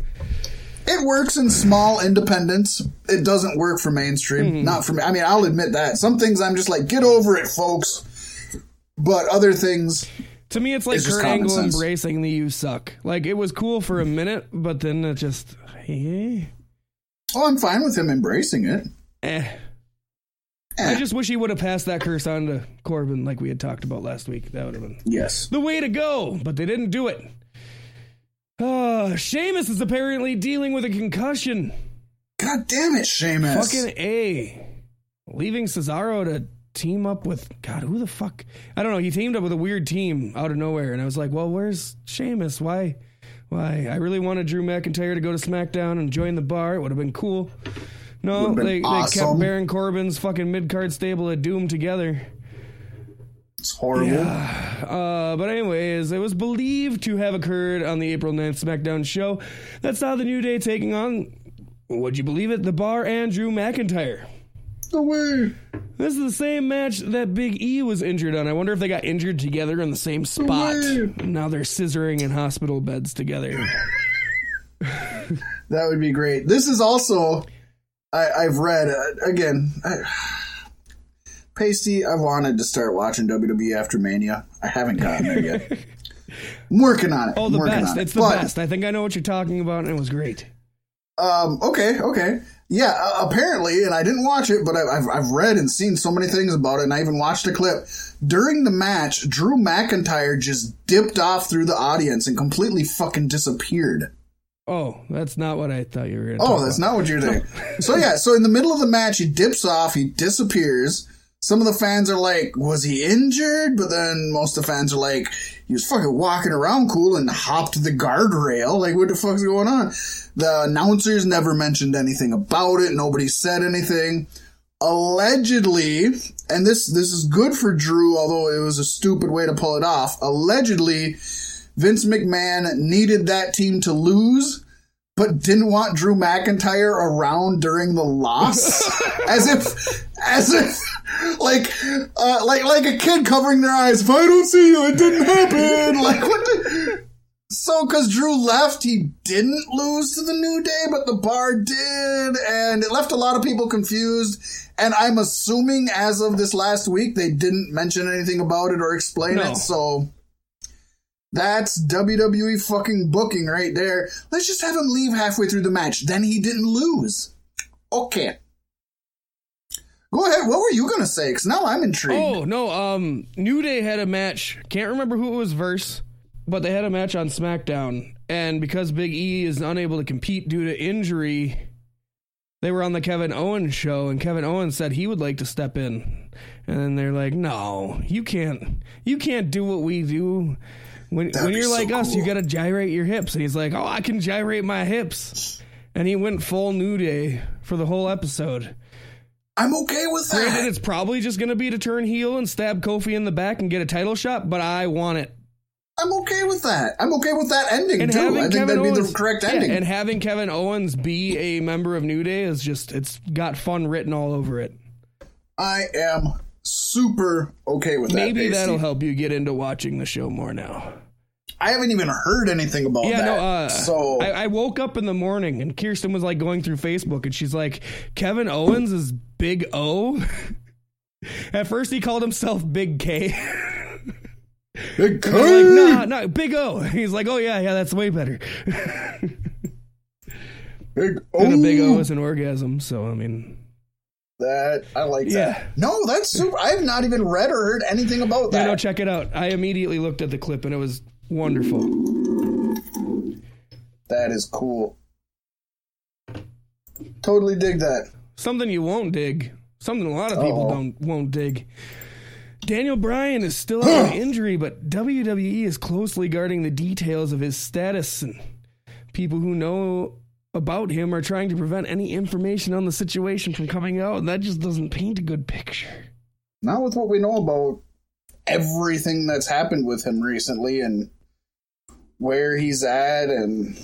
It works in small independents. It doesn't work for mainstream. Mm-hmm. Not for me. I mean, I'll admit that. Some things I'm just like, get over it, folks. But other things, To me, it's like It's Kurt Angle sense. embracing the "you suck." Like it was cool for a minute, but then it just, hey, oh, I'm fine with him embracing it. eh. Eh. I just wish he would have passed that curse on to Corbin, like we had talked about last week. That would have been Yes. the way to go, but they didn't do it. Uh, Sheamus is apparently dealing with a concussion. God damn it, Sheamus. Fucking A. Leaving Cesaro to team up with God, who the fuck? I don't know. He teamed up with a weird team out of nowhere, and I was like, well, where's Sheamus? Why? Why? I really wanted Drew McIntyre to go to SmackDown and join the bar. It would have been cool. No, they, they kept. Baron Corbin's fucking mid card stable at Doom together. It's horrible. Uh, but anyways, it was believed to have occurred on the April 9th SmackDown show That's saw the New Day taking on, would you believe it, the Bar and Drew McIntyre. No way. This is the same match that Big E was injured on. I wonder if they got injured together in the same spot. way. Now they're scissoring in hospital beds together. [laughs] That would be great. This is also, I, I've read, uh, again, I, Paystee, I wanted to start watching WWE after Mania. I haven't gotten there yet. I'm working on it. Oh, the working best. on it. It's the But best. I think I know what you're talking about, and it was great. Um, okay, okay. Yeah, uh, apparently, and I didn't watch it, but I, I've, I've read and seen so many things about it, and I even watched a clip. During the match, Drew McIntyre just dipped off through the audience and completely fucking disappeared. Oh, that's not what I thought you were going to Oh, that's not what you're doing. [laughs] so yeah, so in the middle of the match, he dips off, he disappears. Some of the fans are like, was he injured? But then most of the fans are like, he was fucking walking around cool and hopped the guardrail. Like, what the fuck's going on? The announcers never mentioned anything about it. Nobody said anything. Allegedly, and this, this is good for Drew, although it was a stupid way to pull it off. Allegedly, Vince McMahon needed that team to lose, but didn't want Drew McIntyre around during the loss, [laughs] as if, as if, like, uh, like, like a kid covering their eyes. If I don't see you, it didn't happen. [laughs] Like, what the? So, because Drew left, he didn't lose to the New Day, but the bar did, and it left a lot of people confused. And I'm assuming as of this last week, they didn't mention anything about it or explain No. it. So, that's WWE fucking booking right there. Let's just have him leave halfway through the match. Then he didn't lose. Okay. Go ahead. What were you gonna say? Because now I'm intrigued. Oh no, um, New Day had a match. Can't remember who it was verse, but they had a match on SmackDown, and because Big E is unable to compete due to injury, they were on the Kevin Owens show, and Kevin Owens said he would like to step in, and then they're like, "No, you can't. You can't do what we do." When, That'd when you're so like us, you gotta gyrate your hips. And he's like, "Oh, I can gyrate my hips," and he went full New Day for the whole episode. I'm okay with that. Granted, it's probably just going to be to turn heel and stab Kofi in the back and get a title shot, but I want it. I'm okay with that. I'm okay with that ending And too. I think Kevin that'd be Owens, the correct yeah, ending. and having Kevin Owens be a member of New Day is just it's got fun written all over it. I am super okay with that. Maybe Paystee. that'll help you get into watching the show more now. I haven't even heard anything about Yeah, that. no. Uh, so I, I woke up in the morning and Kirsten was like going through Facebook and she's like, Kevin Owens is Big O. [laughs] At first, he called himself Big K. [laughs] big I'm like, nah, nah, Big O. [laughs] He's like, oh yeah, yeah, that's way better. big O. And a Big O is an orgasm, so I mean, that I like Yeah. that. No, that's super. I have not even read or heard anything about yeah, that. no, check it out. I immediately looked at the clip and it was wonderful. that is cool. Totally dig that. Something you won't dig. Something a lot of people Uh-oh. don't won't dig. Daniel Bryan is still [gasps] out with injury, but WWE is closely guarding the details of his status, and people who know about him are trying to prevent any information on the situation from coming out, and that just doesn't paint a good picture. Not with what we know about everything that's happened with him recently and where he's at and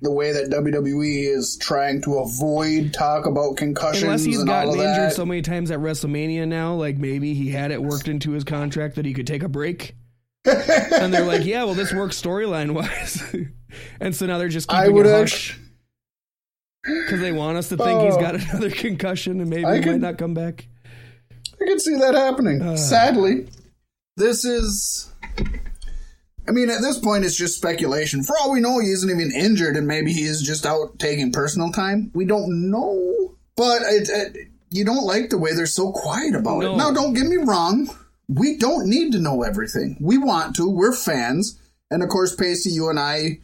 the way that WWE is trying to avoid talk about concussions Unless he's gotten injured that. so many times at WrestleMania now, like maybe he had it worked into his contract that he could take a break. [laughs] and they're like, yeah, well, this works storyline wise. [laughs] and so now they're just I keeping would it hush because they want us to think he's got [laughs] another concussion and maybe I he could- might not come back. I can see that happening. Uh. Sadly, this is. I mean, at this point, it's just speculation. For all we know, he isn't even injured, and maybe he is just out taking personal time. We don't know. But it, it, you don't like the way they're so quiet about No. it. Now, don't get me wrong. We don't need to know everything. We want to. We're fans. And of course, Paystee, you and I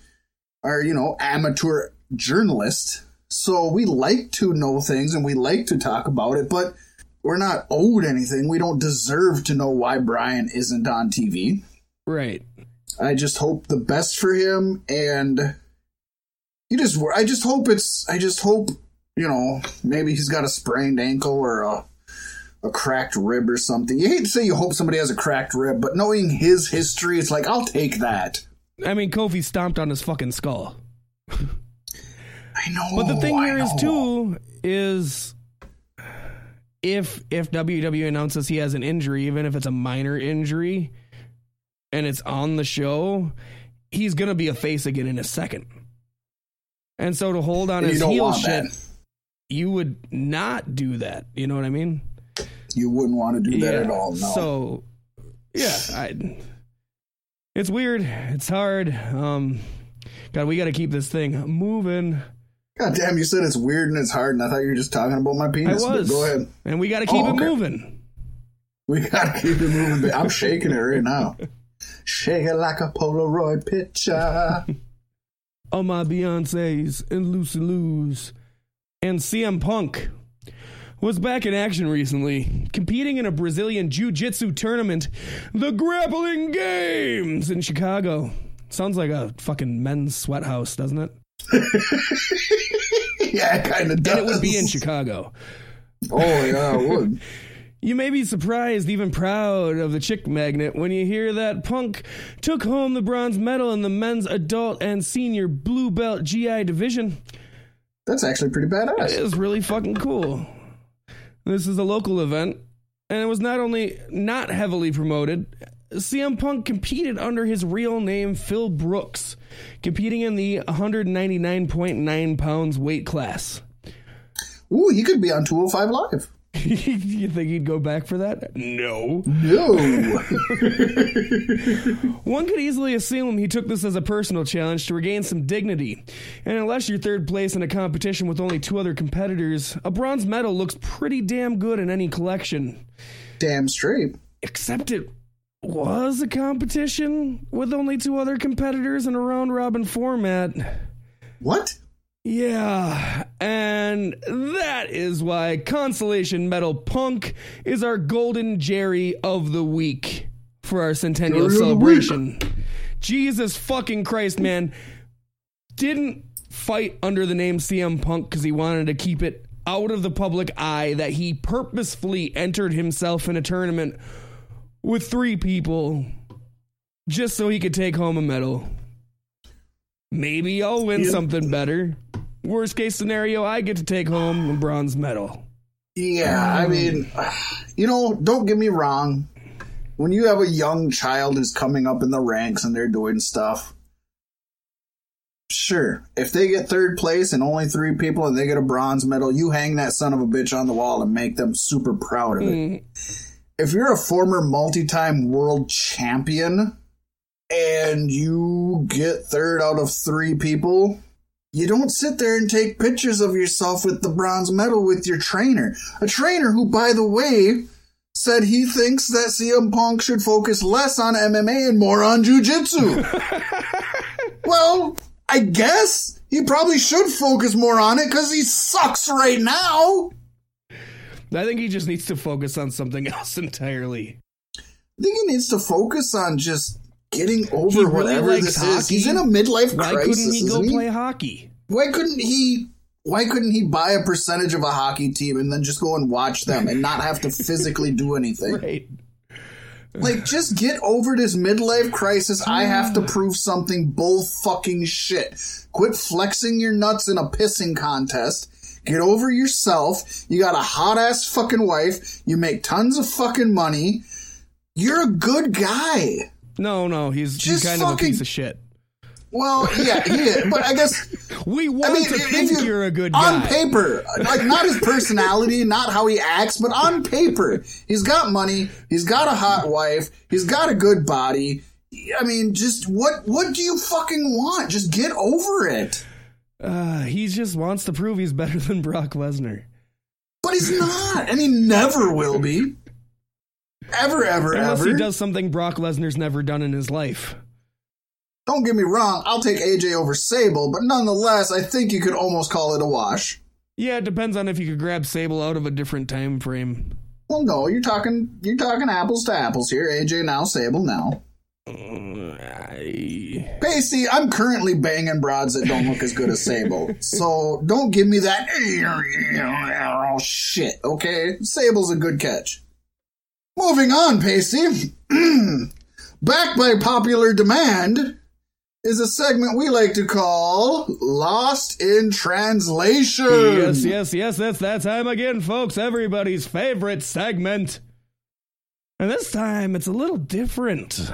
are, you know, amateur journalists. So we like to know things and we like to talk about it, but we're not owed anything. We don't deserve to know why Bryan isn't on TV. Right. I just hope the best for him and you just I just hope it's I just hope, you know, maybe he's got a sprained ankle or a a cracked rib or something. You hate to say you hope somebody has a cracked rib, but knowing his history, it's like I'll take that. I mean, Kofi stomped on his fucking skull. [laughs] I know. But the thing I here is know. too is if if WWE announces he has an injury, even if it's a minor injury, and it's on the show, he's gonna be a face again in a second. And so to hold on And his heel shit, that. you would not do that. You know what I mean? You wouldn't want to do that at all. No. So yeah, I, it's weird. It's hard. Um, God, we got to keep this thing moving. God damn, you said it's weird and it's hard, and I thought you were just talking about my penis. but was. Go ahead. And we got to keep Oh, it okay. moving. We gotta keep it moving. I'm shaking it right now. [laughs] Shake it like a Polaroid picture. [laughs] oh my Beyonce's and Lucy Liu's. And CM Punk was back in action recently, competing in a Brazilian Jiu Jitsu tournament, the Grappling Games in Chicago. Sounds like a fucking men's sweat house, doesn't it? [laughs] yeah, it kind of does. And it would be in Chicago. Oh yeah, it would. [laughs] You may be surprised, even proud of the chick magnet, when you hear that Punk took home the bronze medal in the men's adult and senior blue belt GI division. That's actually pretty It badass. is really fucking cool. This is a local event, and it was not only not heavily promoted, CM Punk competed under his real name, Phil Brooks, competing in the 199.9 pounds weight class. Ooh, he could be on 205 Live. [laughs] you think he'd go back for that? No. No. [laughs] [laughs] One could easily assume he took this as a personal challenge to regain some dignity. And unless you're third place in a competition with only two other competitors, a bronze medal looks pretty damn good in any collection. Damn straight. Except it was a competition with only two other competitors in a round robin format. What? Yeah, and that is why Consolation Metal Punk is our golden Jerry of the week for our centennial Jerry celebration. Jesus fucking Christ, man. Didn't fight under the name CM Punk because he wanted to keep it out of the public eye that he purposefully entered himself in a tournament with three people just so he could take home a medal. Maybe I'll win Yeah. something better. Worst case scenario, I get to take home a bronze medal. Yeah, I mean, [sighs] you know, don't get me wrong. When you have a young child who's coming up in the ranks and they're doing stuff, sure, if they get third place and only three people and they get a bronze medal, you hang that son of a bitch on the wall and make them super proud of it. Mm. If you're a former multi time world champion and you get third out of three people, you don't sit there and take pictures of yourself with the bronze medal with your trainer. A trainer who, by the way, said he thinks that CM Punk should focus less on MMA and more on jujitsu. [laughs] well, I guess he probably should focus more on it because he sucks right now. I think he just needs to focus on something [laughs] else entirely. I think he needs to focus on just getting over really whatever this is. He's in a midlife Why crisis. couldn't he go he? play hockey? Why couldn't he? Why couldn't he buy a percentage of a hockey team and then just go and watch them and not have to [laughs] physically do anything? Right. Like, just get over this midlife crisis. I have to [sighs] prove something bull fucking shit. Quit flexing your nuts in a pissing contest. Get over yourself. You got a hot ass fucking wife. You make tons of fucking money. You're a good guy. No, no, he's, kind of a piece of shit. Well, yeah, he is. But I guess [laughs] We want I mean, to think you- you're a good guy. on paper, like not his personality, not how he acts, but on paper, he's got money, he's got a hot wife, he's got a good body. I mean, just what what do you fucking want? Just get over it. Uh, he just wants to prove he's better than Brock Lesnar. But he's not, and he never will be. Ever, ever, Unless ever. he does something Brock Lesnar's never done in his life. Don't get me wrong, I'll take AJ over Sable, but nonetheless, I think you could almost call it a wash. Yeah, it depends on if you could grab Sable out of a different time frame. Well, no, you're talking you're talking apples to apples here. AJ now, Sable now. I- Paystee, I'm currently banging broads that don't look as good as Sable. so don't give me that [laughs] oh, shit, okay? Sable's a good catch. Moving on, Paystee. [clears throat] Back by popular demand is a segment we like to call Lost in Translation. Yes, yes, yes, that's that time again, folks. Everybody's favorite segment. And this time it's a little different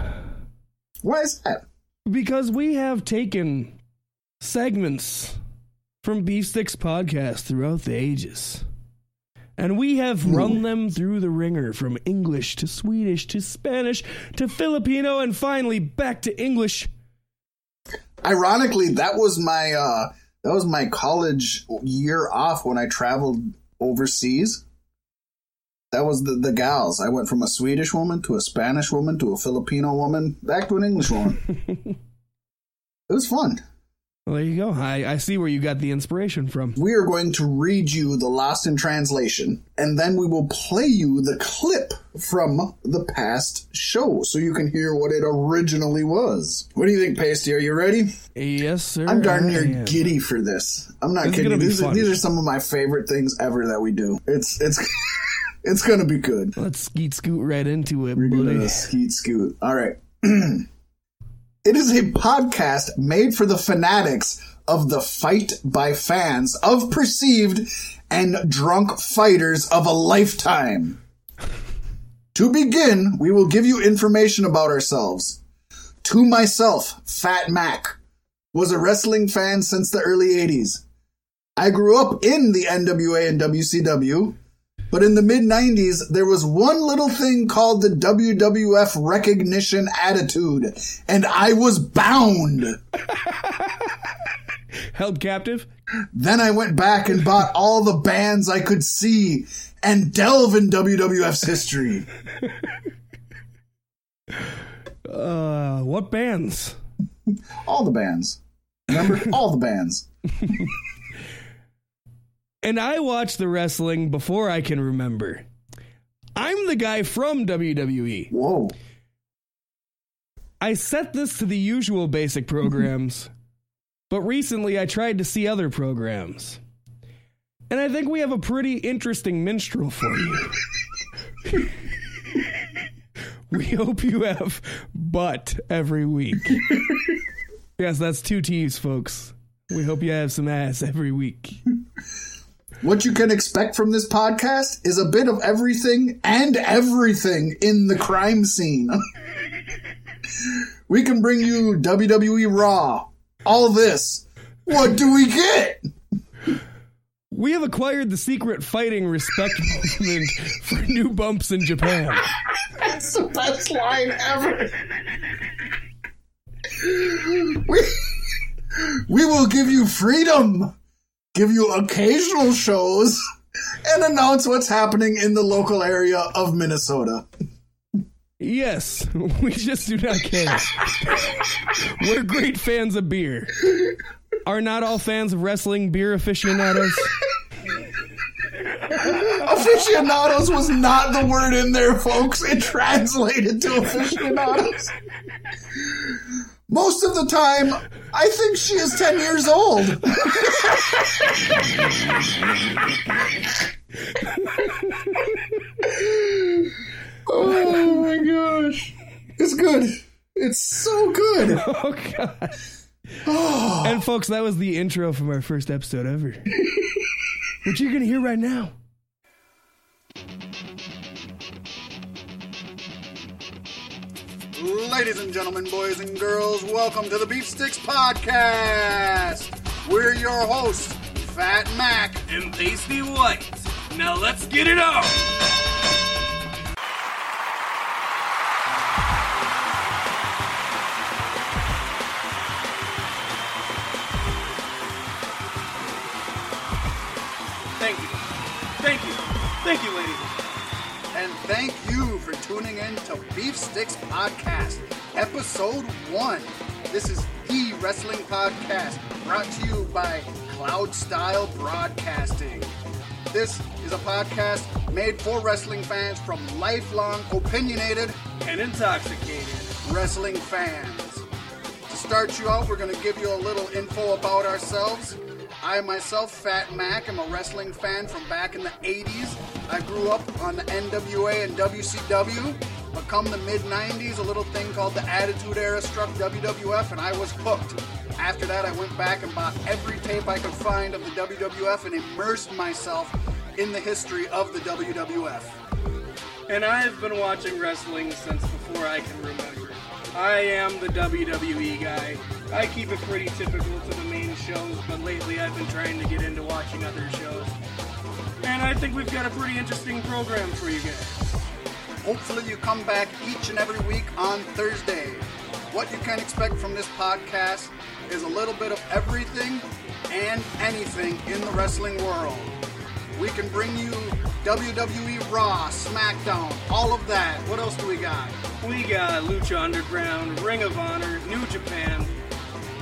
Why is that? because we have taken segments from Beef Sticks podcast throughout the ages. And we have run them through the ringer from English to Swedish to Spanish to Filipino and finally back to English. Ironically, that was my uh That was my college year off when I traveled overseas. That was the, the gals. I went from a Swedish woman to a Spanish woman to a Filipino woman back to an English woman. [laughs] it was fun. Well, there you go. I, I see where you got the inspiration from. We are going to read you the Lost in Translation, and then we will play you the clip from the past show so you can hear what it originally was. What do you think, Paystee? Are you ready? Yes, sir. I'm darn near giddy for this. I'm not This kidding. gonna you. be These are, these are some of my favorite things ever that we do. It's it's [laughs] it's gonna be good. Let's skeet scoot right into it, We're buddy. gonna skeet scoot. All right. [clears throat] it is a podcast made for the fanatics of the fight by fans of perceived and drunk fighters of a lifetime. To begin, we will give you information about ourselves. To myself, Fat Mack, was a wrestling fan since the early 80s. I grew up in the NWA and WCW, but in the mid 90s, there was one little thing called the WWF recognition attitude, and I was bound. [laughs] Held captive? Then I went back and bought all the bands I could see and delve in WWF's history. Uh, what bands? All the bands. Remember? all the bands. [laughs] And I watched the wrestling before I can remember. I'm the guy from WWE. Whoa. I set this to the usual basic programs, but recently I tried to see other programs. And I think we have a pretty interesting minstrel for you. [laughs] we hope you have butt every week. yes, that's two T's, folks. We hope you have some ass every week. What you can expect from this podcast is a bit of everything and everything in the crime scene. we can bring you WWE Raw. All this. What do we get? We have acquired the secret fighting respect [laughs] movement for new bumps in Japan. That's the best line ever. We, we will give you freedom, give you occasional shows, and announce what's happening in the local area of Minnesota. Yes, [laughs] we just do not care. We're great fans of beer. Are not all fans of wrestling beer aficionados? Aficionados was not the word in there, folks. It translated to aficionados. Most of the time, I think she is 10 years old. oh my gosh. It's good. It's so good. [laughs] Oh god. Oh. And folks, that was the intro from our first episode ever. Which you're gonna hear right now. Ladies and gentlemen, boys and girls, welcome to the Beef Sticks Podcast. We're your hosts, Fat Mack. And Tasty white. Now let's get it on. Thank you. Thank you. Thank you, ladies. And thank you for tuning in to Beef Sticks Podcast, Episode 1. This is the wrestling podcast brought to you by Cloud Style Broadcasting. This is a podcast made for wrestling fans from lifelong opinionated And intoxicated. wrestling fans. To start you out, we're going to give you a little info about ourselves. I myself, Fat Mack, am a wrestling fan from back in the 80s. I grew up on the NWA and WCW, but come the mid 90s, a little thing called the Attitude Era struck WWF, and I was hooked. After that, I went back and bought every tape I could find of the WWF and immersed myself in the history of the WWF. And I've been watching wrestling since before I can remember. I am the WWE guy. I keep it pretty typical to the shows, but lately I've been trying to get into watching other shows. And I think we've got a pretty interesting program for you guys. Hopefully, you come back each and every week on Thursday. What you can expect from this podcast is a little bit of everything and anything in the wrestling world. We can bring you WWE Raw, SmackDown, all of that. What else do we got? We got Lucha Underground, Ring of Honor, New Japan,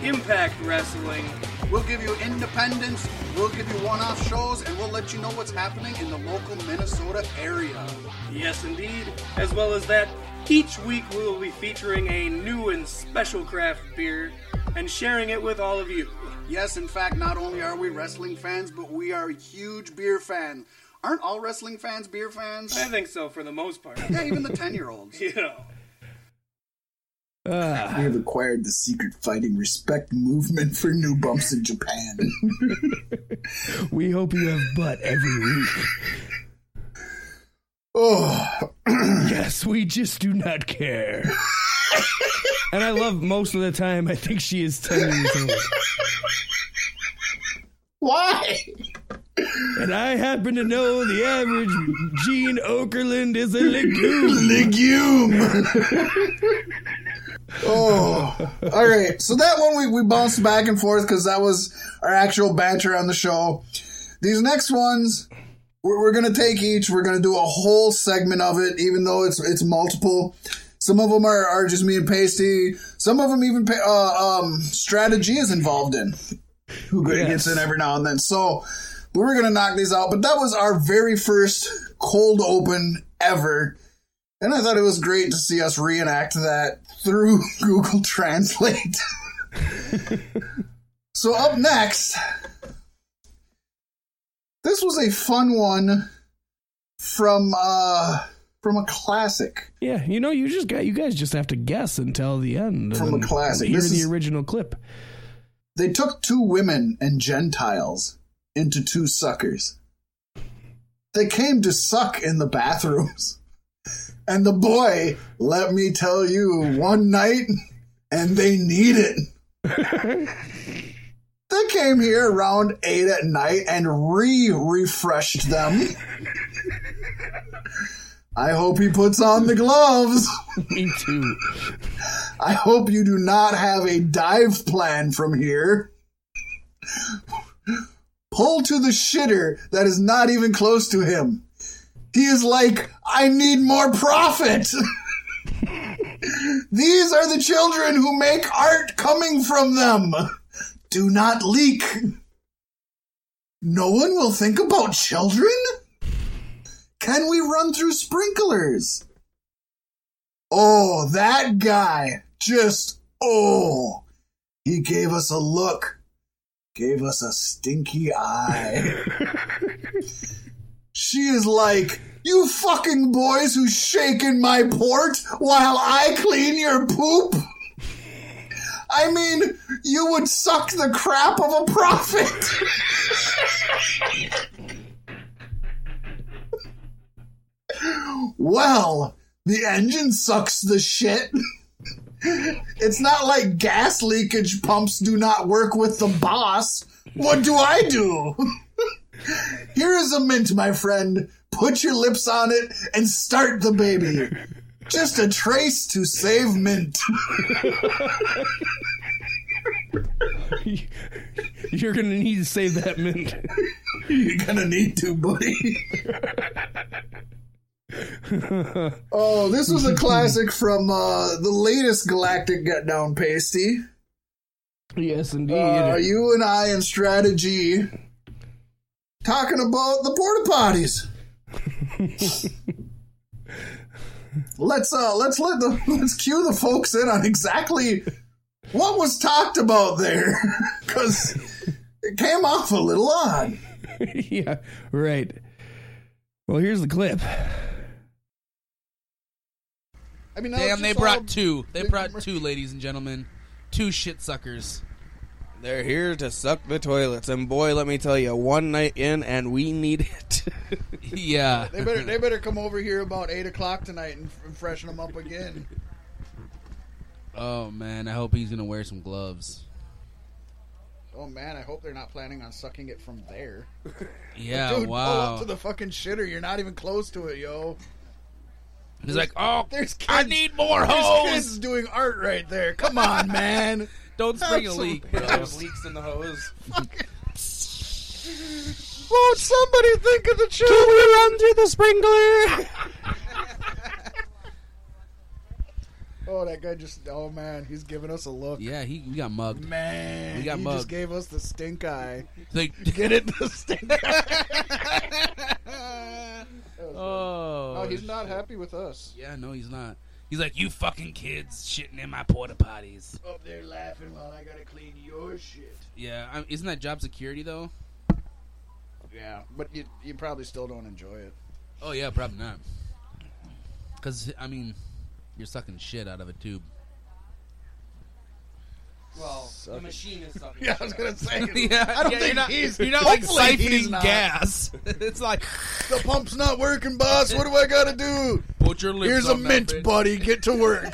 Impact Wrestling. We'll give you independence, we'll give you one off shows, and we'll let you know what's happening in the local Minnesota area. Yes, indeed. As well as that, each week we will be featuring a new and special craft beer and sharing it with all of you. Yes, in fact, not only are we wrestling fans, but we are huge beer fans. Aren't all wrestling fans beer fans? I think so for the most part. Yeah, even the 10 year olds. [laughs] you know. Ah, We have acquired the secret fighting respect movement for new bumps in Japan. [laughs] we hope you have butt every week. oh, [clears throat] Yes, we just do not care. and I love most of the time, I think she is 10 years old. why? And I happen to know the average Gene Okerlund is a legume. Legume. [laughs] oh, all right. So that one we, we bounced back and forth because that was our actual banter on the show. These next ones, we're, we're gonna take each. We're gonna do a whole segment of it, even though it's it's multiple. Some of them are, are just me and Paystee. Some of them even uh, um, Stratta G is involved in. Who Yes. gets in every now and then. So we were gonna knock these out, but that was our very first cold open ever. And I thought it was great to see us reenact that through [laughs] Google Translate. [laughs] so up next, this was a fun one from uh from a classic. Yeah, you know, you just got you guys just have to guess until the end. From a classic. Hear This the original clip. They took two women and Gentiles into two suckers. They came to suck in the bathrooms. And the boy, let me tell you, one night, and they need it. [laughs] they came here around 8 at night and re refreshed them. I hope he puts on the gloves. [laughs] Me too. I hope you do not have a dive plan from here. Pull to the shitter that is not even close to him. He is like, I need more profit. [laughs] These are the children who make art coming from them. Do not leak. No one will think about children? Can we run through sprinklers? Oh, that guy. Just, oh. He gave us a look. Gave us a stinky eye. [laughs] she is like, you fucking boys who shake in my port while I clean your poop. I mean, you would suck the crap of a prophet. [laughs] well, the engine sucks the shit. [laughs] It's not like gas leakage pumps do not work with the boss. What do I do? [laughs] Here is a mint, my friend. Put your lips on it and start the baby. Just a trace to save mint. [laughs] You're gonna need to save that mint. You're gonna need to, buddy. oh, this was a classic from uh, the latest Galactic Get Down Paystee. yes, indeed. Uh, you and I and Stratta G talking about the porta potties. let's uh let's let the let's cue the folks in on exactly what was talked about there [laughs] because it came off a little odd. [laughs] yeah, right. Well, here's the clip. I mean, Damn, they brought two. They brought two, ladies and gentlemen. Two shit suckers. They're here to suck the toilets, and boy, let me tell you, one night in, and we need it. [laughs] Yeah. They better they better come over here about eight o'clock tonight and f- freshen them up again. Oh man, I hope he's gonna wear some gloves. Oh man, I hope they're not planning on sucking it from there. [laughs] Yeah, Dude, pull wow. up to the fucking shitter. You're not even close to it, yo. He's like, oh, There's kids. I need more There's hose. kids doing art right there. Come on, [laughs] man. Don't spring a leak, bro. There's leaks in the hose. Won't somebody think of the children? Can we run through the sprinkler? Oh, that guy just. Oh man, he's giving us a look. Yeah, he we got mugged. Man, We got he mugged. just gave us the stink eye. Like, [laughs] Get it, the stink eye. [laughs] oh, oh, he's not happy with us. Yeah, no, he's not. He's like, you fucking kids shitting in my porta potties. Up there laughing while I gotta clean your shit. Yeah, I isn't that job security though? Yeah, but you you probably still don't enjoy it. Oh yeah, probably not. Because I mean, you're sucking shit out of a tube. Well, the machine is sucking. [laughs] Yeah, I was gonna say. [laughs] yeah, I don't yeah, think you're not, he's. you're not like hopefully he's siphoning not. gas. [laughs] it's like The pump's not working, boss. What do I gotta do? put your lips Here's a on that mint, bitch. buddy. Get to work.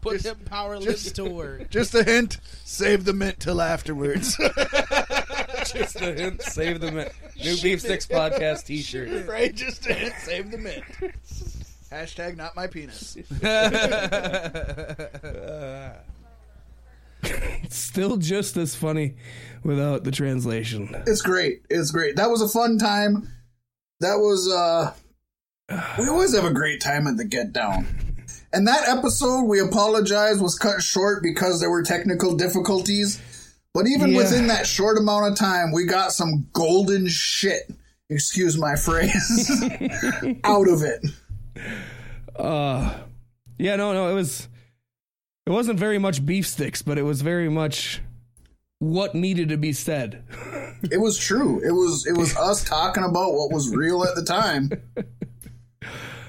Put Just- them power lips to work. Just a hint. Save the mint till afterwards. Just a hint. Save the mint. New Beef Sticks podcast T-shirt. right? Just a hint. Save the mint. Hashtag not my penis. [laughs] [laughs] Still just as funny without the translation. It's great. It's great. That was a fun time. That was uh we always have a great time at the get down. And that episode, we apologize, was cut short because there were technical difficulties. But even Yeah. within that short amount of time, we got some golden shit, excuse my phrase, [laughs] out of it. Uh yeah, no, no, it was it wasn't very much beef sticks, but it was very much what needed to be said. [laughs] It was true. It was it was us talking about what was real at the time. [laughs]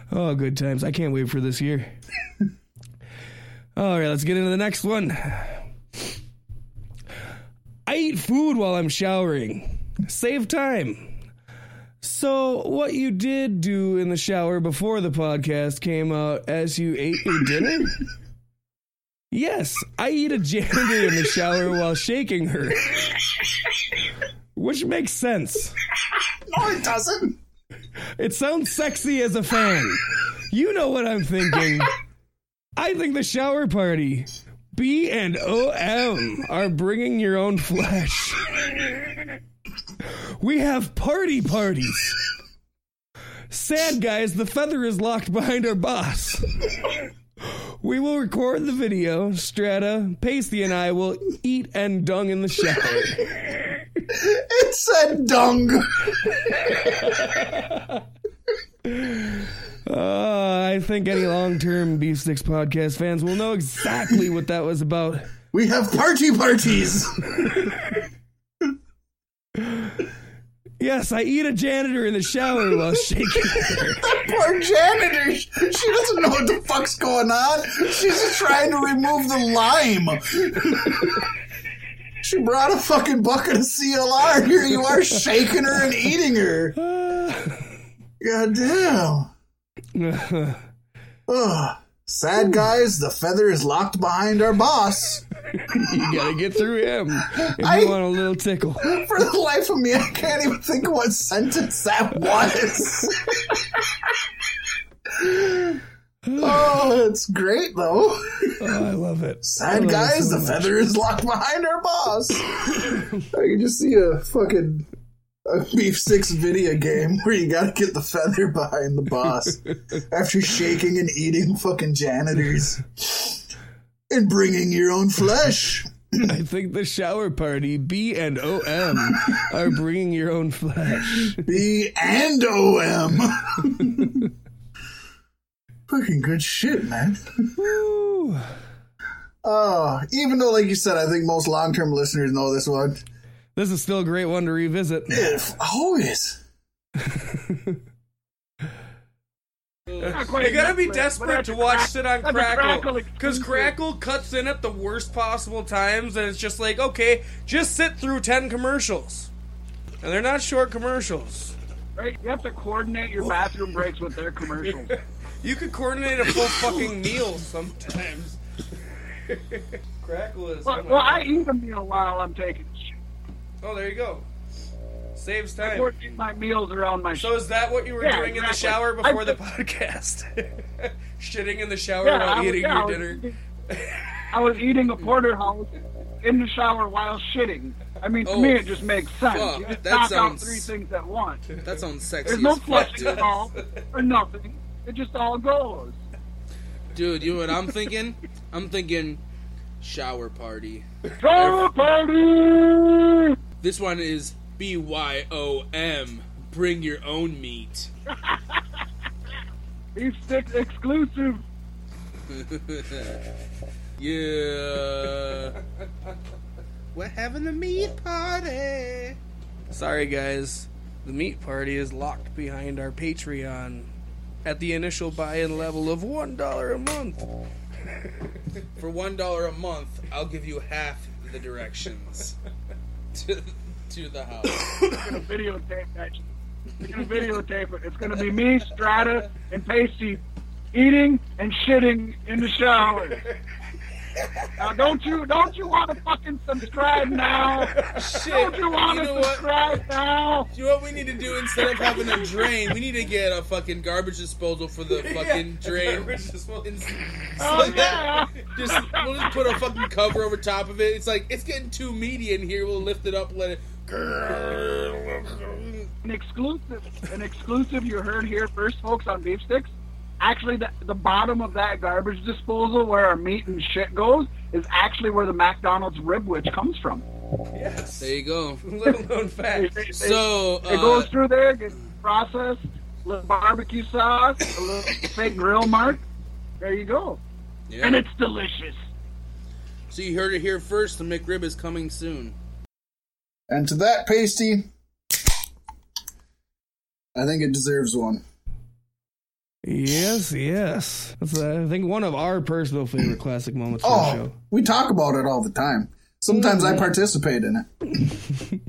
Oh, good times. I can't wait for this year. All right, let's get into the next one. I eat food while I'm showering. Save time. So, what you did do in the shower before the podcast came out as you ate your dinner? [laughs] Yes, I eat a janitor in the shower while shaking her. Which makes sense. No, it doesn't. It sounds sexy as a fan. You know what I'm thinking. I think the shower party, B and OM, are bringing your own flesh. [laughs] We have party parties. Sad guys, the feather is locked behind our boss. We will record the video. Stratta, Paystee, and I will eat and dung in the shower. It said dung. Uh, I think any long-term Beef Sticks podcast fans will know exactly what that was about. We have party parties. Yes, I eat a janitor in the shower while shaking her. [laughs] Poor janitor. She doesn't know what the fuck's going on. She's just trying to remove the lime. She brought a fucking bucket of CLR. Here you are shaking her and eating her. [sighs] God damn. [sighs] Ugh. Sad guys, the feather is locked behind our boss. [laughs] You gotta get through him if I- you want a little tickle. [laughs] For the life of me, I can't even think of what sentence that was. [laughs] oh, it's great though. Oh, I love it. Sad love it guys, so the much. feather is locked behind our boss. I can just see a fucking a beef Sticks video game where you gotta get the feather behind the boss [laughs] after shaking and eating fucking janitors and bringing your own flesh. I think the shower party, B and OM, are bringing your own flesh. B and OM. [laughs] Fucking good shit, man. Woo. Oh, even though, like you said, I think most long term listeners know this one. This is still a great one to revisit. If always. You gotta be desperate to watch Sit on Crackle. Because Crackle cuts in at the worst possible times, and it's just like, okay, just sit through 10 commercials. And they're not short commercials. Right? You have to coordinate your bathroom breaks with their commercials. [laughs] You could coordinate a full fucking meal sometimes. [laughs] Crackle is. well, well, I eat a meal while I'm taking a shit. Oh, there you go. Saves time. coordinate my meals around my So is that what you were Yeah, doing in the shower before I- the podcast? [laughs] Shitting in the shower Yeah, while was- eating yeah, your dinner. eating- [laughs] I was eating a porterhouse in the shower while shitting. I mean, to Oh, me, it just makes sense. fuck, you just that knock out sounds- three things at once. That sounds sexy. There's no fuck, flushing at all, or nothing. It just all goes. Dude, you know what I'm thinking? I'm thinking shower party. Shower party! This one is B Y O M. Bring your own meat. [laughs] Beef stick exclusive. [laughs] yeah. We're having the meat party. Sorry, guys. The meat party is locked behind our Patreon at the initial buy-in level of one dollar a month. [laughs] For one dollar a month, I'll give you half the directions to, to the house. We're gonna videotape that. We're gonna videotape it. It's gonna be me, Stratta, and Paystee eating and shitting in the shower. Now, don't you don't you want to fucking subscribe now? Shit, Don't you want you to know what? subscribe now? You know what we need to do instead of having a drain? We need to get a fucking garbage disposal for the [laughs] fucking drain. [laughs] Oh [laughs] yeah. Just we'll just put a fucking cover over top of it. It's like it's getting too meaty in here. We'll lift it up, let it. An exclusive, an exclusive you heard here first, folks, on beef sticks. Actually, the, the bottom of that garbage disposal where our meat and shit goes is actually where the McDonald's ribwich comes from. Yes. There you go. [laughs] Little known fact. It, it- So it uh, goes through there, gets processed, a little barbecue sauce, a little fake grill mark. There you go, yeah. and it's delicious. So you heard it here first. The McRib is coming soon. And to that Paystee, I think it deserves one. Yes, yes. That's uh, I think one of our personal favorite classic moments Oh, show. we talk about it all the time. Sometimes I participate in it.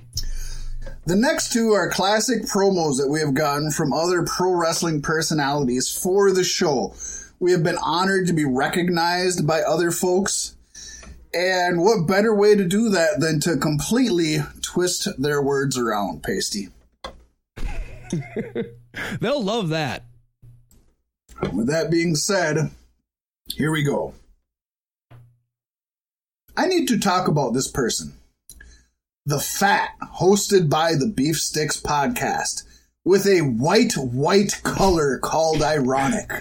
the next two are classic promos that we have gotten from other pro wrestling personalities for the show. We have been honored to be recognized by other folks. And what better way to do that than to completely twist their words around, Paystee? [laughs] They'll love that. With that being said, here we go. I need to talk about this person. The Fat, hosted by the Beef Sticks podcast, with a white, white color called Ironic.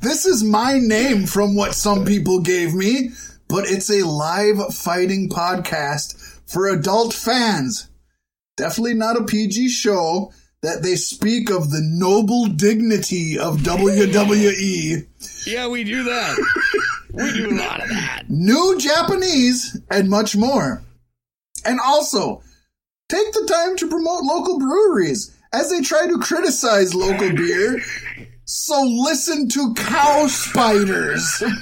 this is my name from what some people gave me, but it's a live fighting podcast for adult fans. Definitely not a PG show that they speak of the noble dignity of WWE, Yeah, we do that. we do a lot of that. new Japanese, and much more. And also, take the time to promote local breweries as they try to criticize local beer. So listen to Cow Spiders. [laughs]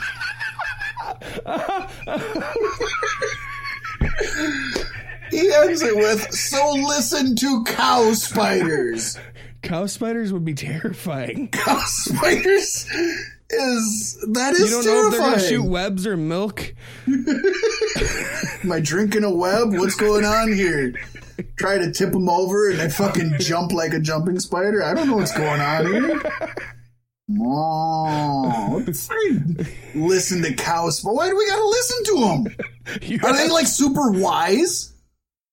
he ends it with, so listen to Cow Spiders. Cow spiders would be terrifying. [laughs] Cow Spiders is, that You don't know if they're gonna shoot webs or milk. [laughs] Am I drinking a web? What's going on here? Try to tip them over and they fucking jump like a jumping spider? I don't know what's going on here. Oh, what the fuck? listen to cows. But why do we gotta listen to them? [laughs] Are they like super wise?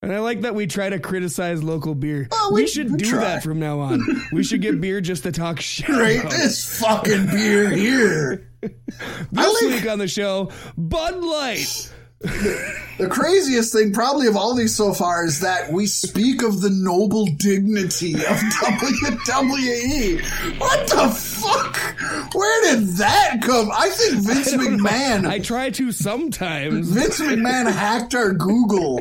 And I like that we try to criticize local beer. Oh, we, we- should do try. that from now on. [laughs] we should get beer just to talk shit. Right? about. This fucking beer here. [laughs] This like- week on the show, Bud Light. [laughs] The craziest thing, probably of all these so far, is that we speak of the noble dignity of WWE. What the fuck? Where did that come? I think Vince McMahon. I try to sometimes. Vince McMahon hacked our Google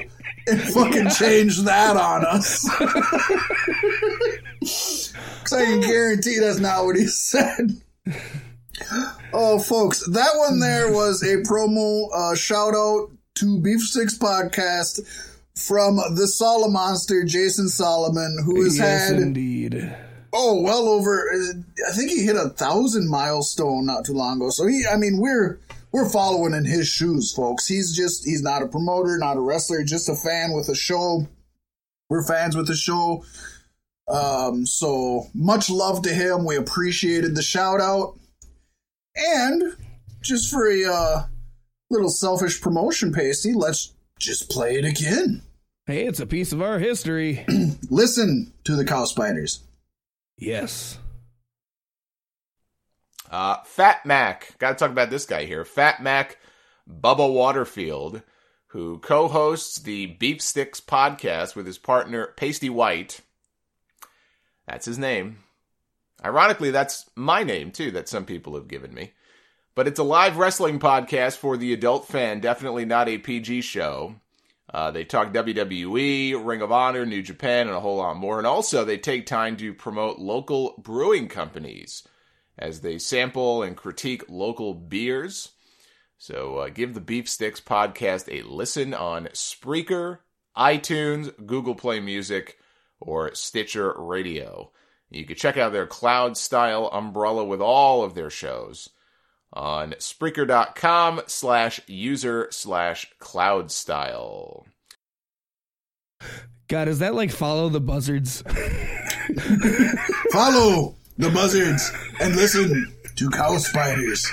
and fucking change that on us. [laughs] Because I can guarantee that's not what he said. Oh, folks, that one there was a promo uh, shout out to Beef Sticks Podcast from the Solomonster, Jason Solomon, who has yes, had indeed. oh well over i think he hit a thousand milestone not too long ago so he i mean we're we're following in his shoes folks he's just he's not a promoter not a wrestler just a fan with a show we're fans with the show um so much love to him we appreciated the shout out And just for a uh, little selfish promotion, Paystee, let's just play it again. Hey, it's a piece of our history. [clears throat] Listen to the cow spiders. yes. Uh, Fat Mack. Got to talk about this guy here. Fat Mack Bubba Waterfield, who co hosts the Beef Sticks podcast with his partner Paystee White. That's his name. Ironically, that's my name too, that some people have given me. But it's a live wrestling podcast for the adult fan, definitely not a PG show. Uh, they talk WWE, Ring of Honor, New Japan, and a whole lot more. And also, they take time to promote local brewing companies as they sample and critique local beers. So uh, give the Beef Sticks podcast a listen on Spreaker, iTunes, Google Play Music, or Stitcher Radio. You can check out their cloud style umbrella with all of their shows on Spreaker.com slash user slash cloud style. God, is that like follow the buzzards? Follow the buzzards and listen to cow spiders.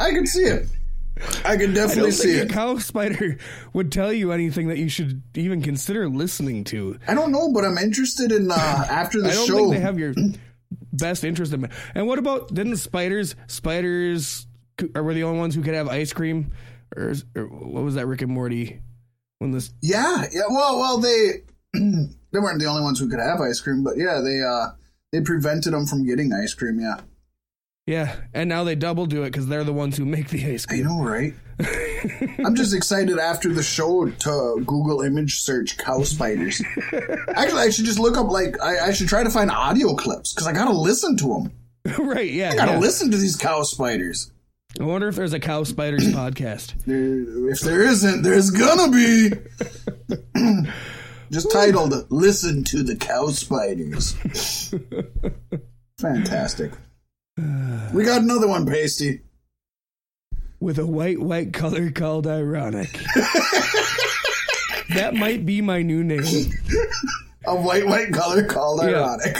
I can see it. I can I definitely don't see think it. a cow spider [laughs] would tell you anything that you should even consider listening to. I don't know, but I'm interested in uh, [laughs] after the I don't show. think they have your best interest in. And what about didn't spiders? Spiders are were the only ones who could have ice cream, or, is- or what was that Rick and Morty? When this Yeah, yeah. Well, well, they [clears throat] they weren't the only ones who could have ice cream, but yeah, they uh they prevented them from getting ice cream. Yeah, yeah, and now they double do it because they're the ones who make the ice I cream. know, right? [laughs] I'm just excited after the show to Google image search cow spiders. [laughs] Actually, I should just look up like I, I should try to find audio clips because I gotta listen to them. right? Yeah, I gotta yeah. listen to these cow spiders. I wonder if there's a cow spiders [clears throat] podcast. There, if there isn't, there's gonna be. [laughs] Just titled "Listen to the Cow Spiders." [laughs] Fantastic. We got another one, Paystee. with a white white color called ironic. that might be my new name. A white white color called Yeah. ironic.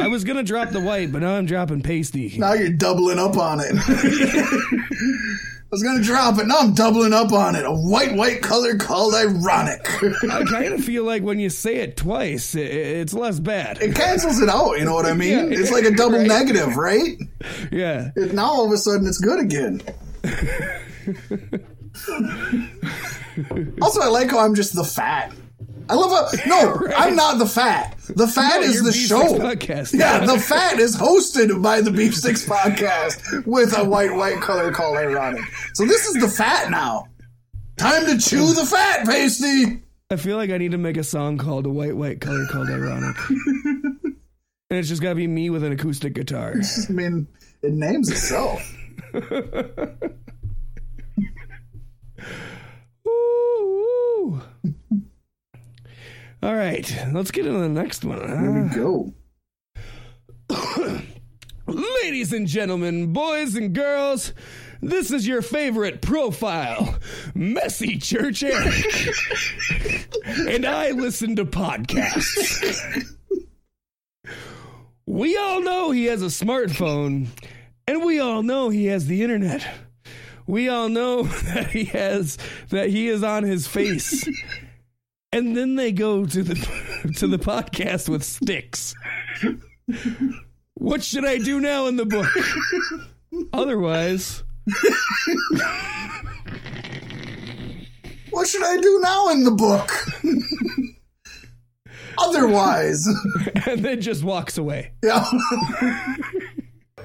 I was gonna drop the white, but now I'm dropping Paystee. now you're doubling up on it. [laughs] I was gonna drop it. Now I'm doubling up on it. A white white color called ironic. I kind of feel like when you say it twice, it, it's less bad. it cancels it out. You know what I mean? Yeah. it's like a double Right. negative, right? Yeah. It, now all of a sudden it's good again. [laughs] also, I like how I'm just the fat. I love how no, [laughs] I'm not the fat. The fat No, is the show. Podcast. Yeah, the fat is hosted by the Beef Sticks podcast with a white white color called ironic. So this is the fat now. Time to chew the fat, Paystee. I feel like I need to make a song called "A White White Color Called Ironic," [laughs] and it's just gotta be me with an acoustic guitar. I mean, it names itself. [laughs] Ooh. All right, let's get into the next one. Here we go. [coughs] Ladies and gentlemen, boys and girls, this is your favorite profile, Messy Church Eric. [laughs] and I listen to podcasts. we all know he has a smartphone, and we all know he has the internet. We all know [laughs] that he has that he is on his face. And then they go to the [laughs] to the podcast with sticks. What should I do now in the book? Otherwise, What should I do now in the book? Otherwise, and then just walks away. yeah.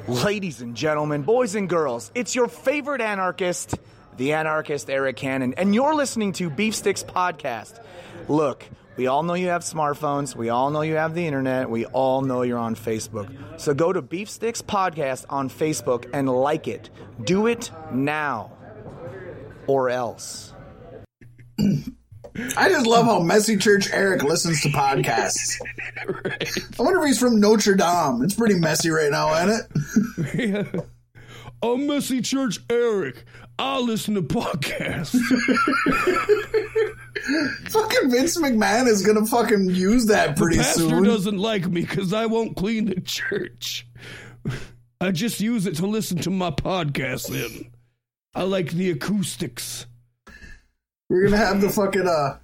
Ladies and gentlemen, boys and girls, it's your favorite anarchist, the anarchist Arik Cannon, and you're listening to Beef Sticks Podcast. Look, we all know you have smartphones, we all know you have the internet, we all know you're on Facebook. So go to Beef Sticks Podcast on Facebook and like it. Do it now. Or else. [clears throat] I just love how Messy Church Eric listens to podcasts. [laughs] I wonder if he's from Notre Dame. It's pretty messy right now, isn't it? [laughs] I'm Messy Church Eric. I listen to podcasts. [laughs] fucking Vince McMahon is gonna fucking use that pretty Pastor soon. doesn't like me because I won't clean the church. I just use it to listen to my podcast in. I like the acoustics. We're gonna have the fucking uh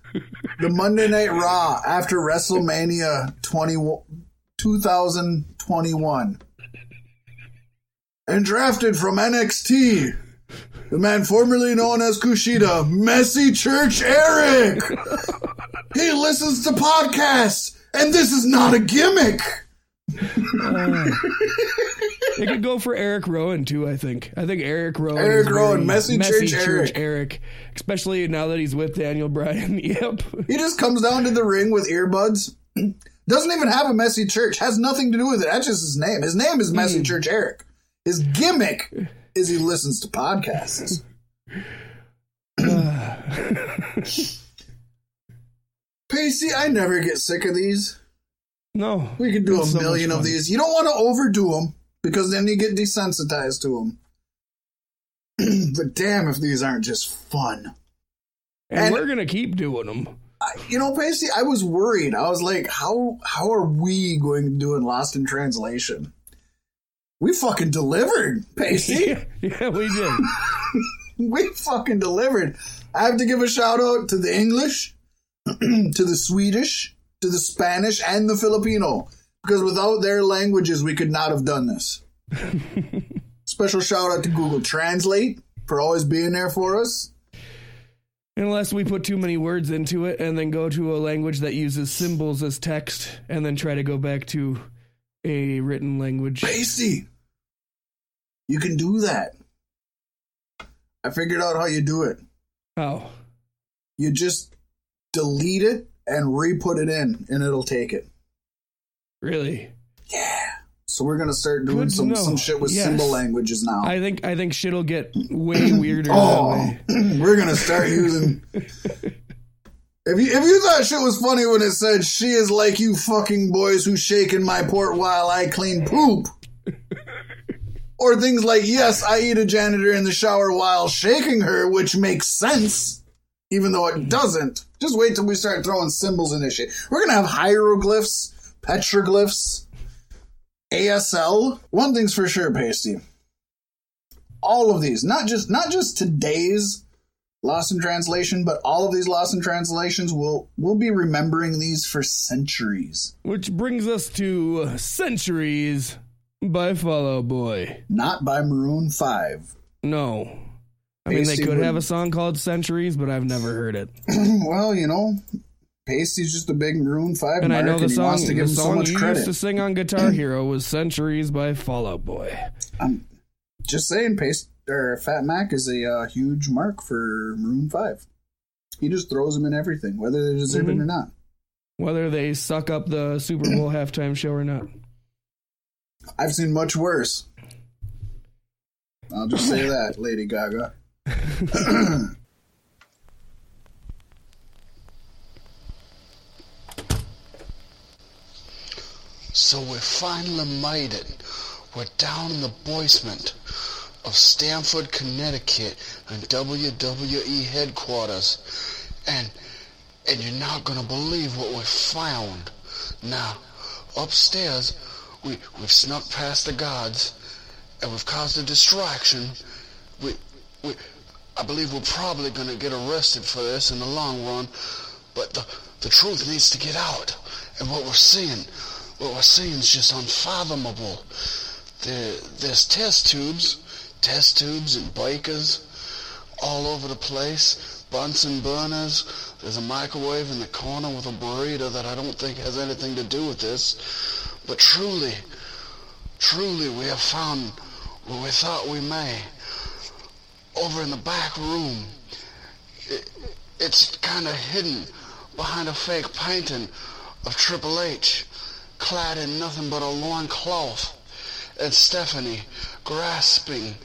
the Monday Night Raw after WrestleMania 20, 2021. And drafted from NXT, the man formerly known as Kushida, Messy Church Eric. he listens to podcasts, and this is not a gimmick. It could go for Eric Rowan too. I think. I think Eric Rowan. Eric is Rowan, very Messy Church Eric. Eric, especially now that he's with Daniel Bryan. [laughs] Yep. He just comes down to the ring with earbuds. Doesn't even have a messy church. Has nothing to do with it. That's just his name. His name is Messy Hmm. Church Eric. His gimmick is he listens to podcasts. [sighs] Paystee, I never get sick of these. No, We could do a so million of these. You don't want to overdo them because then you get desensitized to them. [clears throat] but damn, if these aren't just fun. And, And- we're gonna keep doing them. I- You know, Paystee, I was worried. I was like, how how are we going to do in Lost in Translation? We fucking delivered, Paystee. [laughs] yeah, we did. [laughs] we fucking delivered. I have to give a shout out to the English, [clears throat] to the Swedish, to the Spanish, and the Filipino. Because without their languages, we could not have done this. [laughs] Special shout out to Google Translate for always being there for us. Unless we put too many words into it and then go to a language that uses symbols as text and then try to go back to a written language. Paystee, you can do that. I figured out how you do it. How? You just delete it and re-put it in, and it'll take it. Really? Yeah. So we're gonna start doing Good some know. some shit with Yes. symbol languages now. I think I think shit'll get way [clears throat] weirder Oh, [clears throat] we're gonna start using. [laughs] If you if you thought shit was funny when it said she is like you fucking boys who shake in my port while I clean poop, [laughs] or things like yes I eat a janitor in the shower while shaking her, which makes sense, even though it doesn't. Just wait till we start throwing symbols in this shit. We're gonna have hieroglyphs, petroglyphs, ASL. One thing's for sure, Paystee. All of these, not just not just today's Lost in Translation, but all of these Lost in Translations will we'll be remembering these for centuries. Which brings us to Centuries by Fallout Boy. Not by Maroon Five. No. I mean, they could would- have a song called Centuries, but I've never heard it. [clears throat] well, you know, Paystee's just a big Maroon Five And mark, I know the he song, wants to the so song much you credit. used to sing on Guitar [clears throat] Hero was Centuries by Fallout Boy. I'm just saying, Paste or Fat Mack is a uh, huge mark for Maroon Five. He just throws them in everything, whether they deserve it Mhm. or not. Whether they suck up the Super Bowl [clears throat] halftime show or not. I've seen much worse. I'll just say that, Lady Gaga. [laughs] So we finally made it. We're down in the basement of Stamford, Connecticut, and WWE headquarters. And and you're not gonna believe what we found. Now, upstairs, we we've snuck past the guards, and we've caused a distraction. We we I believe we're probably gonna get arrested for this in the long run, but the the truth needs to get out. And what we're seeing, what we're seeing is just unfathomable. There, there's test tubes, test tubes and breakers all over the place. Bunsen burners. There's a microwave in the corner with a burrito that I don't think has anything to do with this. But truly, truly, we have found what we thought we may. Over in the back room, it, it's kind of hidden behind a fake painting of Triple H, clad in nothing but a loin cloth, and Stephanie grasping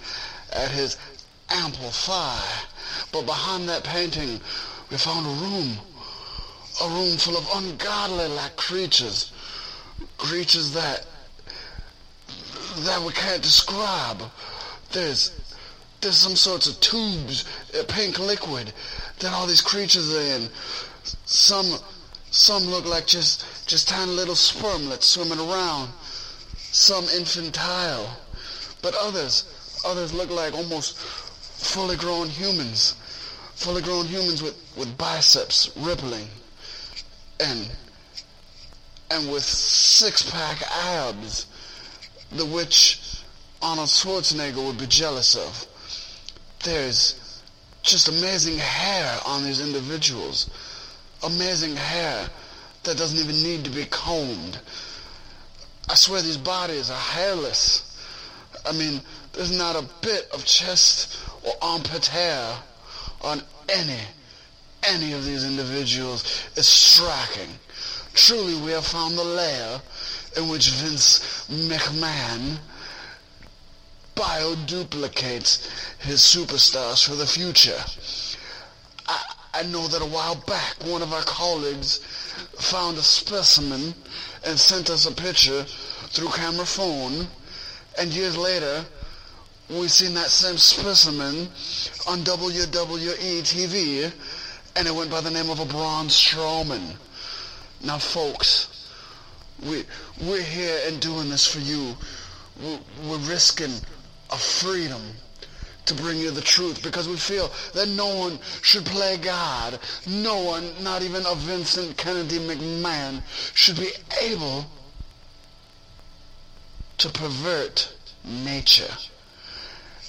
at his ample thigh. But behind that painting, we found a room, a room full of ungodly-like creatures, creatures that that we can't describe. There's there's some sorts of tubes, uh, pink liquid, that all these creatures are in. Some some look like just just tiny little spermlets swimming around. Some infantile. but others, others look like almost fully grown humans, fully grown humans with, with biceps rippling, and and with six-pack abs, the which Arnold Schwarzenegger would be jealous of. There's just amazing hair on these individuals, amazing hair that doesn't even need to be combed. I swear these bodies are hairless. I mean, there's not a bit of chest or armpit hair on any, any of these individuals. It's striking. Truly, we have found the lair in which Vince McMahon bioduplicates his superstars for the future. I, I know that a while back, one of our colleagues found a specimen and sent us a picture through camera phone, and years later, we've seen that same specimen on WWE TV, and it went by the name of a Braun Strowman. Now, folks, we we're here and doing this for you. We're, we're risking a freedom to bring you the truth because we feel that no one should play God. No one, not even a Vincent Kennedy McMahon, should be able to pervert nature.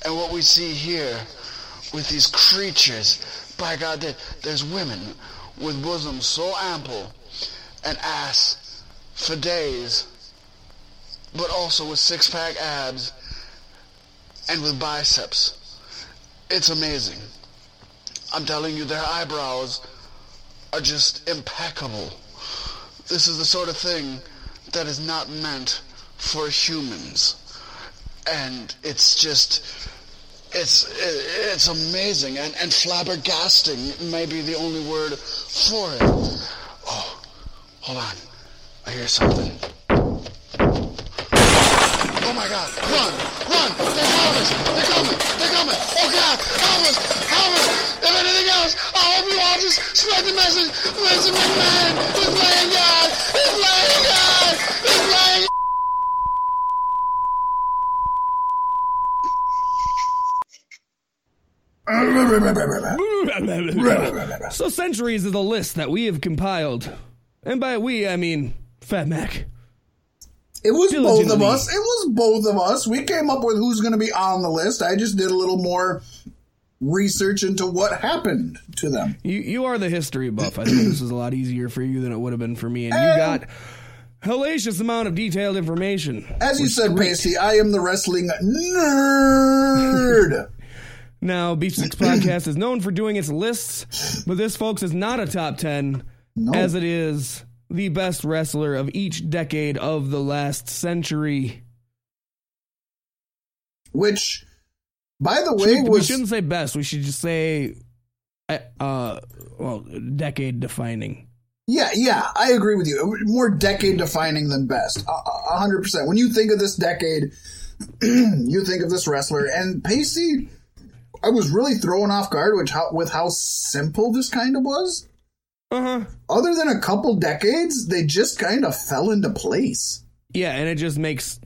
And what we see here with these creatures, by God, there- there's women with bosoms so ample and ass for days, but also with six-pack abs and with biceps. It's amazing. I'm telling you, their eyebrows are just impeccable. This is the sort of thing that is not meant for humans. And it's just, it's, it's amazing. And, and flabbergasting may be the only word for it. Oh, hold on. I hear something. Oh my god, run, run, they're coming, they're coming, they're coming. Oh god, help us, help us. If anything else, I hope you all just spread the message. Vincent McMahon is playing God, he's playing God, he's playing [laughs] so centuries is the list that we have compiled, and by we I mean Fat Mack. It was both of us. It was both of us. We came up with who's going to be on the list. I just did a little more research into what happened to them. You you are the history buff. I think this is a lot easier for you than it would have been for me, and you Eh. got hellacious amount of detailed information. As you said, great. Paystee, I am the wrestling nerd. [laughs] [laughs] Now, Beef Sticks Podcast is known for doing its lists, but this, folks, is not a top 10, as it is the best wrestler of each decade of the last century. Which, by the way, we, we shouldn't say best. We should just say, uh, uh, well, decade defining. Yeah, yeah, I agree with you. More decade defining than best. Hundred percent. When you think of this decade, [clears throat] you think of this wrestler. And Paystee, I was really thrown off guard with how, with how simple this kind of was. Uh huh. Other than a couple decades, they just kind of fell into place. Yeah, and it just makes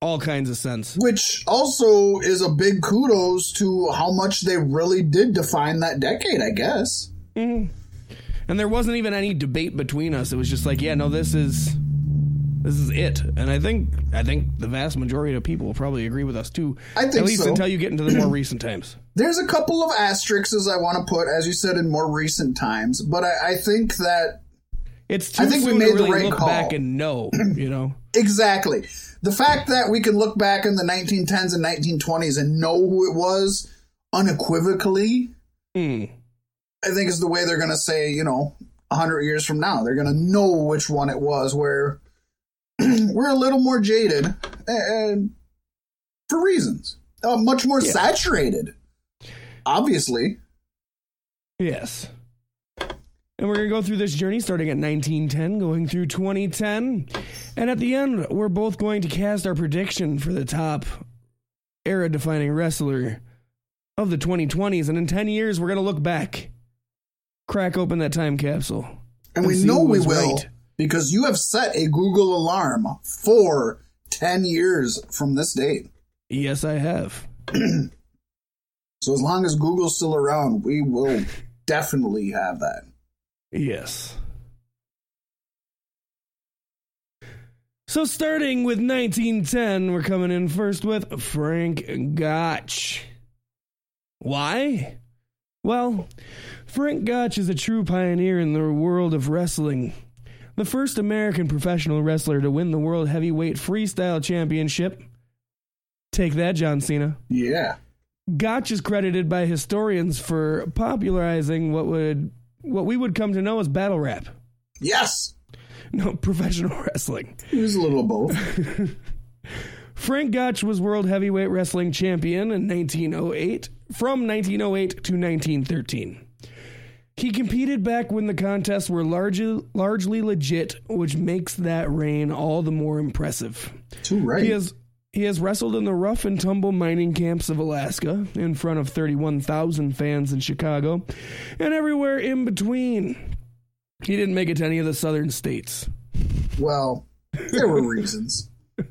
all kinds of sense. Which also is a big kudos to how much they really did define that decade, I guess. Mhm. And there wasn't even any debate between us. It was just like, yeah, no, this is this is it. And I think I think the vast majority of people will probably agree with us too. I think At least so. until you get into the more [clears throat] recent times. There's a couple of asterisks I want to put, as you said, in more recent times, but I, I think that It's too I think we made to the right look call. back and know, [clears throat] you know. Exactly. The fact that we can look back in the 1910s and 1920s and know who it was unequivocally, Hmm. I think is the way they're going to say, you know, 100 years from now. They're going to know which one it was, where [clears throat] we're a little more jaded and for reasons. Uh, much more Yeah. saturated, obviously. Yes. And we're going to go through this journey starting at 1910, going through 2010. And at the end, we're both going to cast our prediction for the top era defining wrestler of the 2020s. And in 10 years, we're going to look back, crack open that time capsule. And we know we will right. Because you have set a Google alarm for 10 years from this date. Yes, I have. [clears throat] So as long as Google's still around, we will definitely have that. Yes. So starting with 1910, we're coming in first with Frank Gotch. Why? Well, Frank Gotch is a true pioneer in the world of wrestling. The first American professional wrestler to win the World Heavyweight Freestyle Championship. Take that, John Cena. Yeah. Gotch is credited by historians for popularizing what would what we would come to know as battle rap. Yes. No, [laughs] professional wrestling. He was a little both. [laughs] Frank Gotch was World Heavyweight Wrestling Champion in 1908 from 1908 to 1913. He competed back when the contests were largely largely legit, which makes that reign all the more impressive. Too right. He has he has wrestled in the rough and tumble mining camps of Alaska, in front of 31,000 fans in Chicago, and everywhere in between. He didn't make it to any of the southern states. Well, there were reasons. [laughs]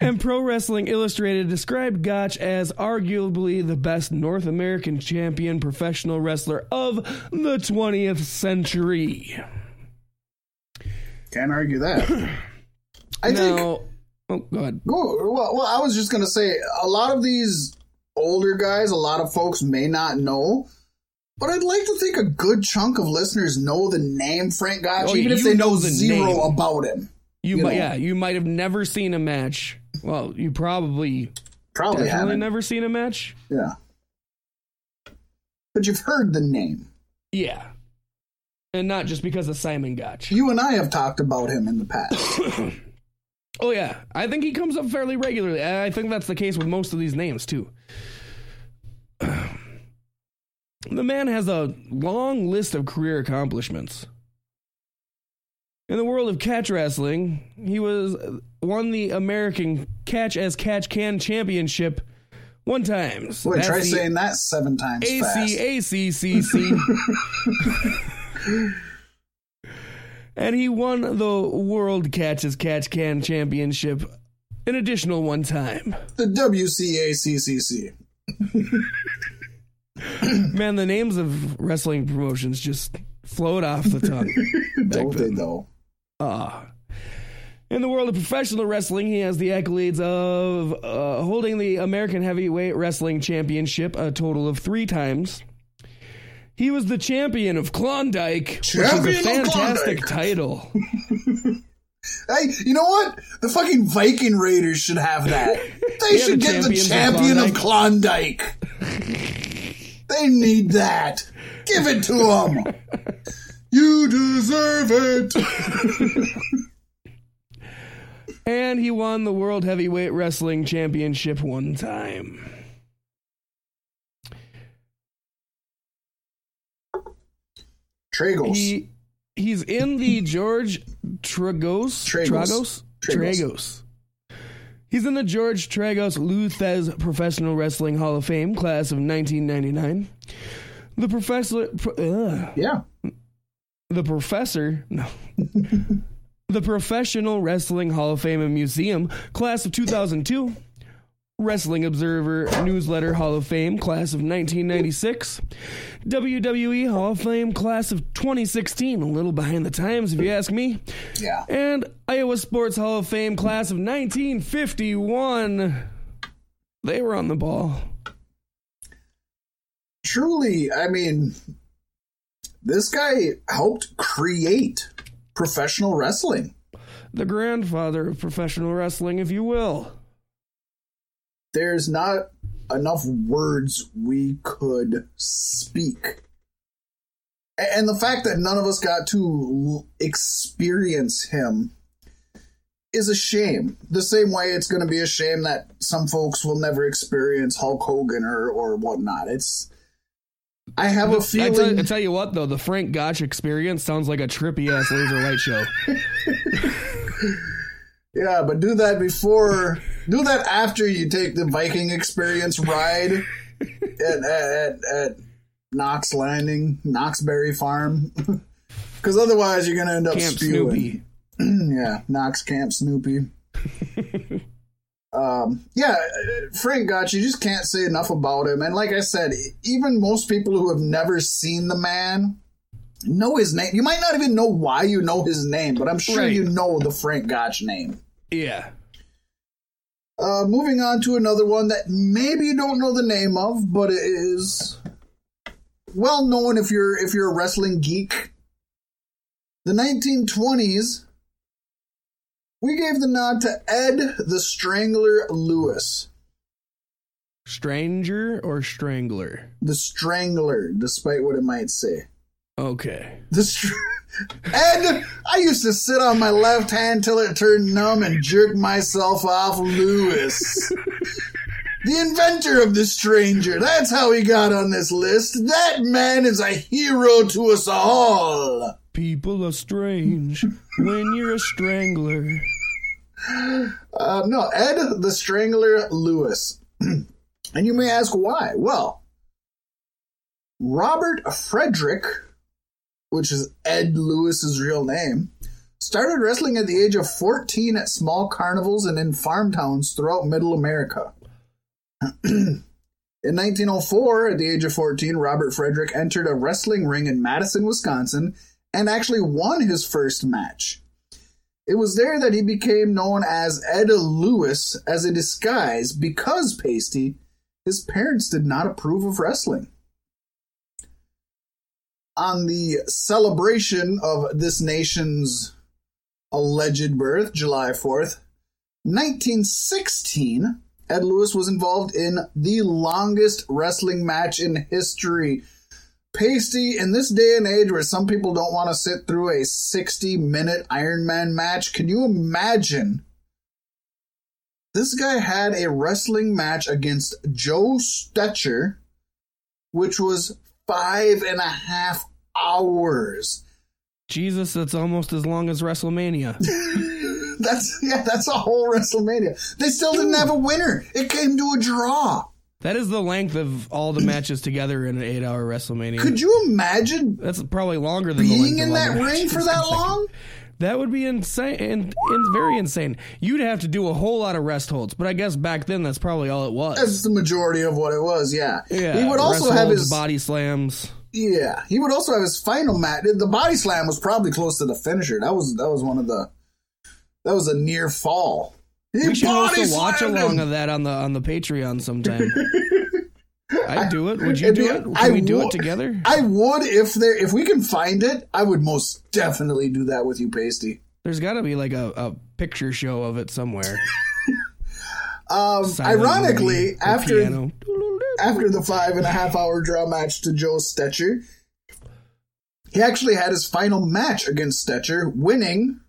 And Pro Wrestling Illustrated described Gotch as arguably the best North American champion professional wrestler of the 20th century. Can't argue that. [clears throat] I now, think. Oh, go ahead. Well, well, I was just gonna say a lot of these older guys, a lot of folks may not know, but I'd like to think a good chunk of listeners know the name Frank Gotch, Oh, even if they know, know the zero name. about him. You, You might, know. yeah, you might have never seen a match. Well, you probably Probably definitely haven't. never seen a match. Yeah, but you've heard the name. Yeah, and not just because of Simon Gotch. You and I have talked about him in the past. [coughs] Oh yeah, I think he comes up fairly regularly. I think that's the case with most of these names too. [sighs] The man has a long list of career accomplishments. In the world of catch wrestling, he was uh, won the American Catch as Catch Can Championship one time. So Boy, that's try the saying that seven times. ACACCC. [laughs] and he won the World Catch as Catch Can Championship an additional one time. The WCACCC. [laughs] Man, the names of wrestling promotions just float off the tongue. [laughs] Don't they though? Ah. In the world of professional wrestling, he has the accolades of uh, holding the American Heavyweight Wrestling Championship a total of three times. He was the champion of Klondike, Champion which is a fantastic title. [laughs] Hey, you know what? The fucking Viking Raiders should have that. [laughs] They should the get the champions of champion of Klondike. they need that. Give it to them. [laughs] you deserve it. [laughs] And he won the World Heavyweight Wrestling Championship one time. Tragos. He he's in the [laughs] George Tragos Tragos. Tragos. He's in the George Tragos Lou Thesz Professional Wrestling Hall of Fame class of 1999. The professor, pro- yeah, the professor, no, [laughs] the Professional Wrestling Hall of Fame and Museum class of 2002. Wrestling Observer Newsletter Hall of Fame class of 1996. WWE Hall of Fame class of 2016. A little behind the times, if you ask me. yeah. And Iowa Sports Hall of Fame class of 1951. They were on the ball. Truly, I mean, this guy helped create professional wrestling. The grandfather of professional wrestling, if you will. There's not enough words we could speak. And the fact that none of us got to experience him is a shame. The same way it's going to be a shame that some folks will never experience Hulk Hogan or, or whatnot. It's. I have a feeling. tell, I tell you what, though, the Frank Gotch experience sounds like a trippy ass laser light show. [laughs] Yeah, but do that before, do that after you take the Viking Experience ride at at, at Knox Landing, Knott's Berry Farm, [laughs] because otherwise you're gonna end up Camp spewing. Snoopy. [clears throat] yeah, Knott's Camp Snoopy. [laughs] um, yeah, Frank Gotch, you just can't say enough about him. And like I said, even most people who have never seen the man know his name. You might not even know why you know his name, but I'm sure Right. you know the Frank Gotch name. Yeah. Uh, moving on to another one that maybe you don't know the name of, but it is well known if you're if you're a wrestling geek. The 1920s, we gave the nod to Ed the Strangler Lewis. Stranger or strangler? The Strangler, despite what it might say. Okay. The str- [laughs] Ed, I used to sit on my left hand till it turned numb and jerk myself off Lewis. [laughs] the inventor of the stranger. That's how he got on this list. That man is a hero to us all. People are strange when you're a strangler. Uh, no, Ed the Strangler Lewis. [clears throat] and you may ask why. Well, Robert Frederick, which is Ed Lewis's real name, started wrestling at the age of 14 at small carnivals and in farm towns throughout middle America. [clears throat] in 1904, at the age of 14, Robert Frederick entered a wrestling ring in Madison, Wisconsin, and actually won his first match. It was there that he became known as Ed Lewis as a disguise because, Paystee, his parents did not approve of wrestling. On the celebration of this nation's alleged birth, July 4th, 1916, Ed Lewis was involved in the longest wrestling match in history. Paystee, in this day and age where some people don't want to sit through a 60 minute Iron Man match, can you imagine? This guy had a wrestling match against Joe Stecher, which was five and a half hours. Jesus, that's almost as long as WrestleMania. [laughs] That's yeah, that's a whole WrestleMania. They still didn't have a winner. It came to a draw. That is the length of all the matches together in an eight-hour WrestleMania. Could you imagine That's probably longer than being in that ring for that [laughs] long? That would be insane and, and very insane. You'd have to do a whole lot of rest holds, but I guess back then that's probably all it was. That's the majority of what it was. Yeah. yeah, He would also have holds, his body slams. Yeah, he would also have his final match. The body slam was probably close to the finisher. That was that was one of the that was a near fall. He we should also watch along him. of that on the on the Patreon sometime. [laughs] I'd do it. Would you do it? Can I we do would- it together? I would if there if we can find it. I would most definitely do that with you, Paystee. There's got to be like a, a picture show of it somewhere. [laughs] Um, ironically, movie after piano. after the five and a half hour draw match to Joe Stecher, he actually had his final match against Stecher, winning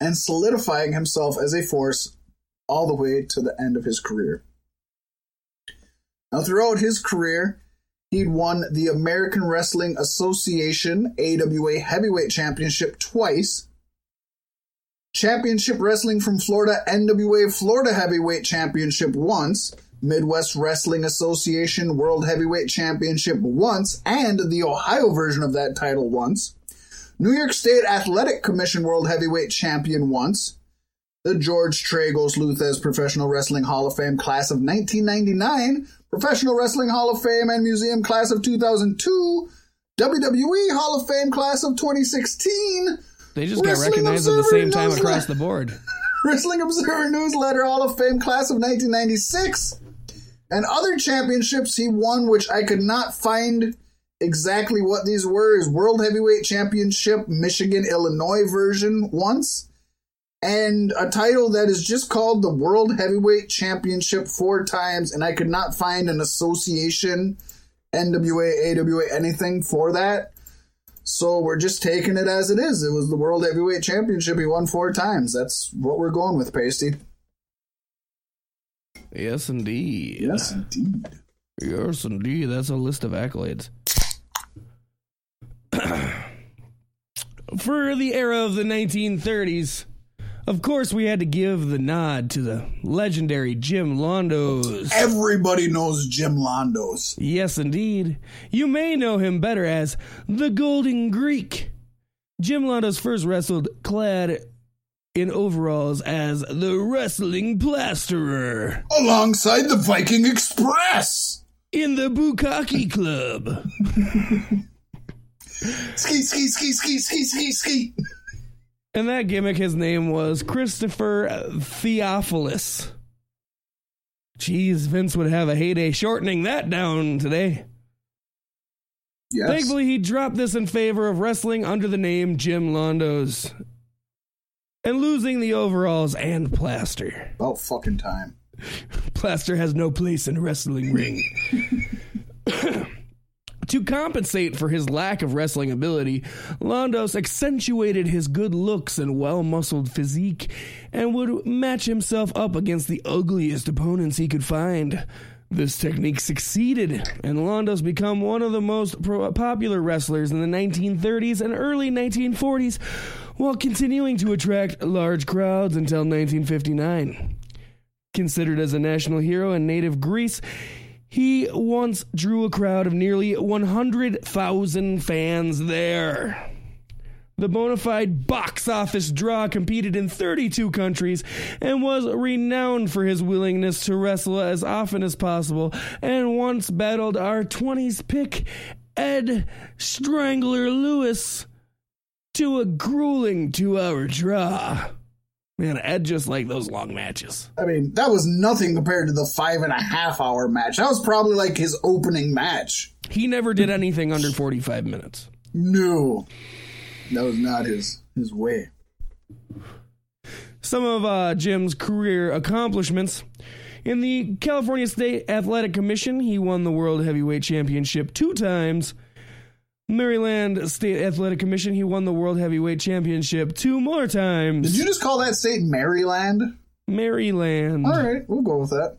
and solidifying himself as a force all the way to the end of his career. Now, throughout his career, he'd won the American Wrestling Association AWA Heavyweight Championship twice, Championship Wrestling from Florida NWA Florida Heavyweight Championship once, Midwest Wrestling Association World Heavyweight Championship once, and the Ohio version of that title once, New York State Athletic Commission World Heavyweight Champion once, the George Tragos Lou Thesz Professional Wrestling Hall of Fame Class of 1999, Professional Wrestling Hall of Fame and Museum Class of 2002, WWE Hall of Fame Class of 2016, They just got recognized at the same time Newsletter. across the board. [laughs] Wrestling Observer Newsletter Hall of Fame Class of 1996, and other championships he won, which I could not find exactly what these were. His World Heavyweight Championship, Michigan, Illinois version once, and a title that is just called the World Heavyweight Championship four times, and I could not find an association, NWA, AWA, anything for that. So we're just taking it as it is. It was the World Heavyweight Championship. He won four times. That's what we're going with, Paystee. Yes, indeed. Yes, indeed. Yes, indeed. That's a list of accolades. [clears throat] For the era of the 1930s, of course, we had to give the nod to the legendary Jim Londos. Everybody knows Jim Londos. Yes, indeed. You may know him better as the Golden Greek. Jim Londos first wrestled clad in overalls as the Wrestling Plasterer Alongside the Viking Express. in the Bukaki Club. [laughs] Ski, ski, ski, ski, ski, ski, ski. And that gimmick, his name was Christopher Theophilus. Jeez, Vince would have a heyday shortening that down today. Yes. Thankfully, he dropped this in favor of wrestling under the name Jim Londos and losing the overalls and plaster. About fucking time. Plaster has no place in a wrestling ring. [laughs] to compensate for his lack of wrestling ability, Londos accentuated his good looks and well muscled physique and would match himself up against the ugliest opponents he could find. This technique succeeded, and Londos became one of the most pro- uh, popular wrestlers in the 1930s and early 1940s, while continuing to attract large crowds until 1959. Considered as a national hero in native Greece, he once drew a crowd of nearly 100,000 fans there. The bona fide box office draw competed in 32 countries and was renowned for his willingness to wrestle as often as possible and once battled our 20s pick, Ed Strangler Lewis, to a grueling two hour draw. Man, Ed just like those long matches. I mean, that was nothing compared to the five and a half hour match. That was probably like his opening match. He never did anything under 45 minutes. No. That was not his his way. Some of uh, Jim's career accomplishments. In the California State Athletic Commission, he won the World Heavyweight Championship two times. Maryland State Athletic Commission, he won the World Heavyweight Championship two more times. Did you just call that state Maryland? Maryland. All right, we'll go with that.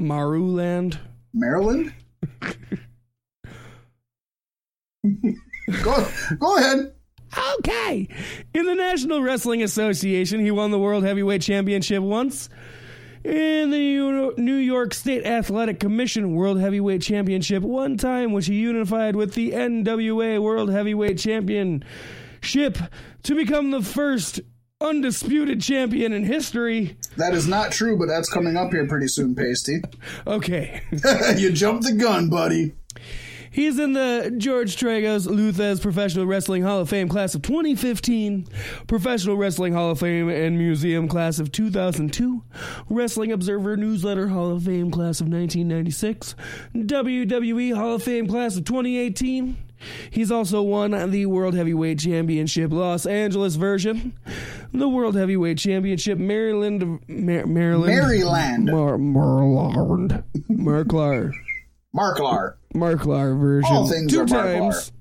Maruland. Maryland? go, go ahead. Okay. In the National Wrestling Association, he won the World Heavyweight Championship once. In the New York State Athletic Commission World Heavyweight Championship one time, which he unified with the NWA World Heavyweight Championship to become the first undisputed champion in history. That is not true, but that's coming up here pretty soon, Paystee. Okay. [laughs] you jumped the gun, buddy. He's in the George Tragos Lou Thesz Professional Wrestling Hall of Fame class of 2015, Professional Wrestling Hall of Fame and Museum class of 2002, Wrestling Observer Newsletter Hall of Fame class of 1996, WWE Hall of Fame class of 2018. He's also won the World Heavyweight Championship Los Angeles version, the World Heavyweight Championship Maryland, Mar- Maryland, Maryland. Mar- Maryland, Marklar. Marklar. Marklar version. All things two times.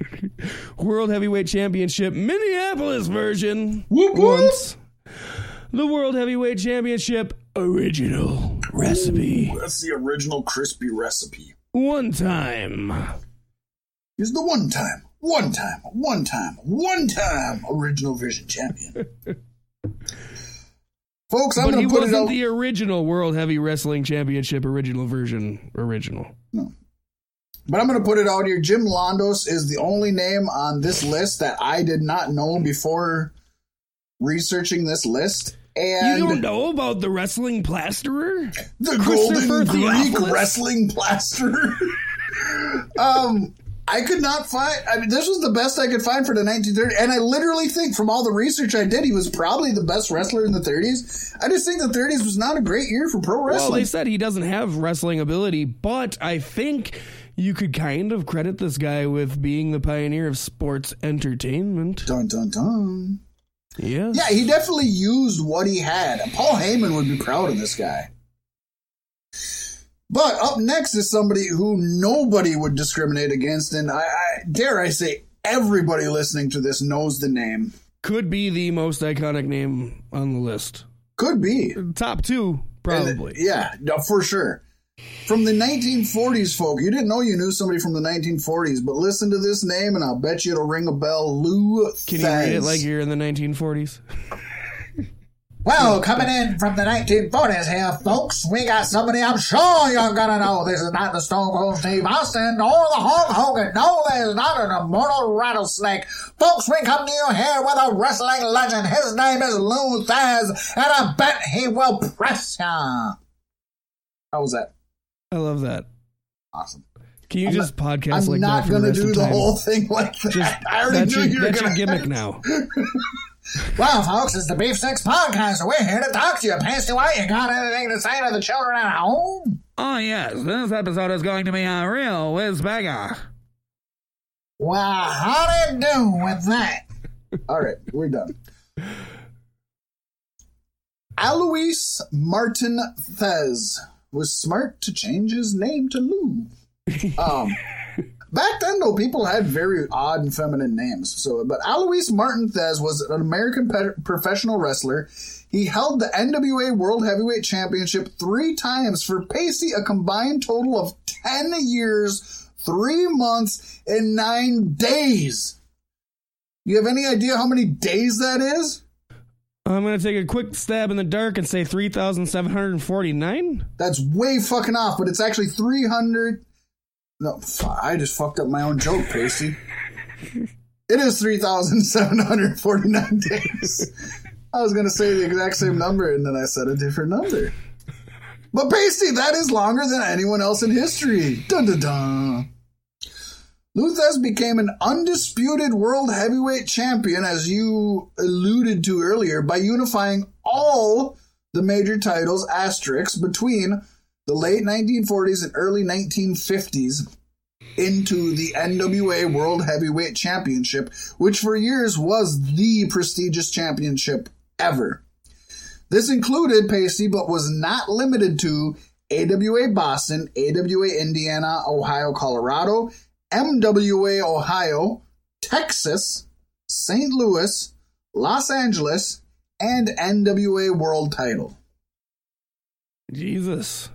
[laughs] World Heavyweight Championship Minneapolis version Whoop, whoop. once. The World Heavyweight Championship original recipe That's the original crispy recipe. one time. Is the one time, one time, one time, one time original Vision champion. [laughs] Folks, I'm going to put it wasn't out. the original World Heavy Wrestling Championship original version original. But I'm going to put it out here. Jim Londos is the only name on this list that I did not know before researching this list. And you don't know about the wrestling plasterer? the Christopher Golden Greek Theophilus? wrestling plaster. [laughs] um, I could not find. I mean, this was the best I could find for the 1930s, and I literally think from all the research I did, he was probably the best wrestler in the 30s. I just think the 30s was not a great year for pro wrestling. Well, they said he doesn't have wrestling ability, but I think you could kind of credit this guy with being the pioneer of sports entertainment. dun dun dun. Yes. Yeah, he definitely used what he had. Paul Heyman would be proud of this guy. But up next is somebody who nobody would discriminate against, and I, I dare I say everybody listening to this knows the name. Could be the most iconic name on the list. Could be. Top two, probably. Yeah, for sure. From the 1940s, folk. You didn't know you knew somebody from the 1940s, but listen to this name, and I'll bet you it'll ring a bell. Lou Can you read it like you're in the 1940s? [laughs] Well, coming in from the 1940s here, folks, we got somebody I'm sure you're gonna know. This is not the Stone Cold Steve Austin or the Hulk Hogan. No, there's not an immortal rattlesnake. Folks, we come to you here with a wrestling legend. His name is Lou Thesz, and I bet he will press ya. How was that? I love that. Awesome. Can you I'm just not- podcast I'm like not that for the gonna do of the whole thing like that. Just, I already knew you were gonna- gimmick now. [laughs] Well, folks, it's the Beef Sticks Podcast, and we're here to talk to you. Paystee White, you got anything to say to the children at home? Oh, yes. This episode is going to be a real whiz banger. Well, how do you do with that? [laughs] All right, we're done. Alois Martin Thesz was smart to change his name to Lou. [laughs] Um, back then, though, people had very odd and feminine names. So, but Alois Martin Thesz was an American pe- professional wrestler. He held the NWA World Heavyweight Championship three times for Paystee, a combined total of ten years, three months, and nine days. You have any idea how many days that is? I'm gonna take a quick stab in the dark and say three thousand seven hundred forty-nine. That's way fucking off, but it's actually 300. No, I just fucked up my own joke, Paystee. It is 3,749 [laughs] days. I was going to say the exact same number, and then I said a different number. But Paystee, that is longer than anyone else in history. Dun dun dun. Lou Thesz became an undisputed world heavyweight champion, as you alluded to earlier, by unifying all the major titles asterisks between the late 1940s and early 1950s into the NWA World Heavyweight Championship, which for years was the prestigious championship ever. This included Paystee, but was not limited to AWA Boston, AWA Indiana, Ohio, Colorado, MWA Ohio, Texas, St. Louis, Los Angeles, and NWA World title. Jesus,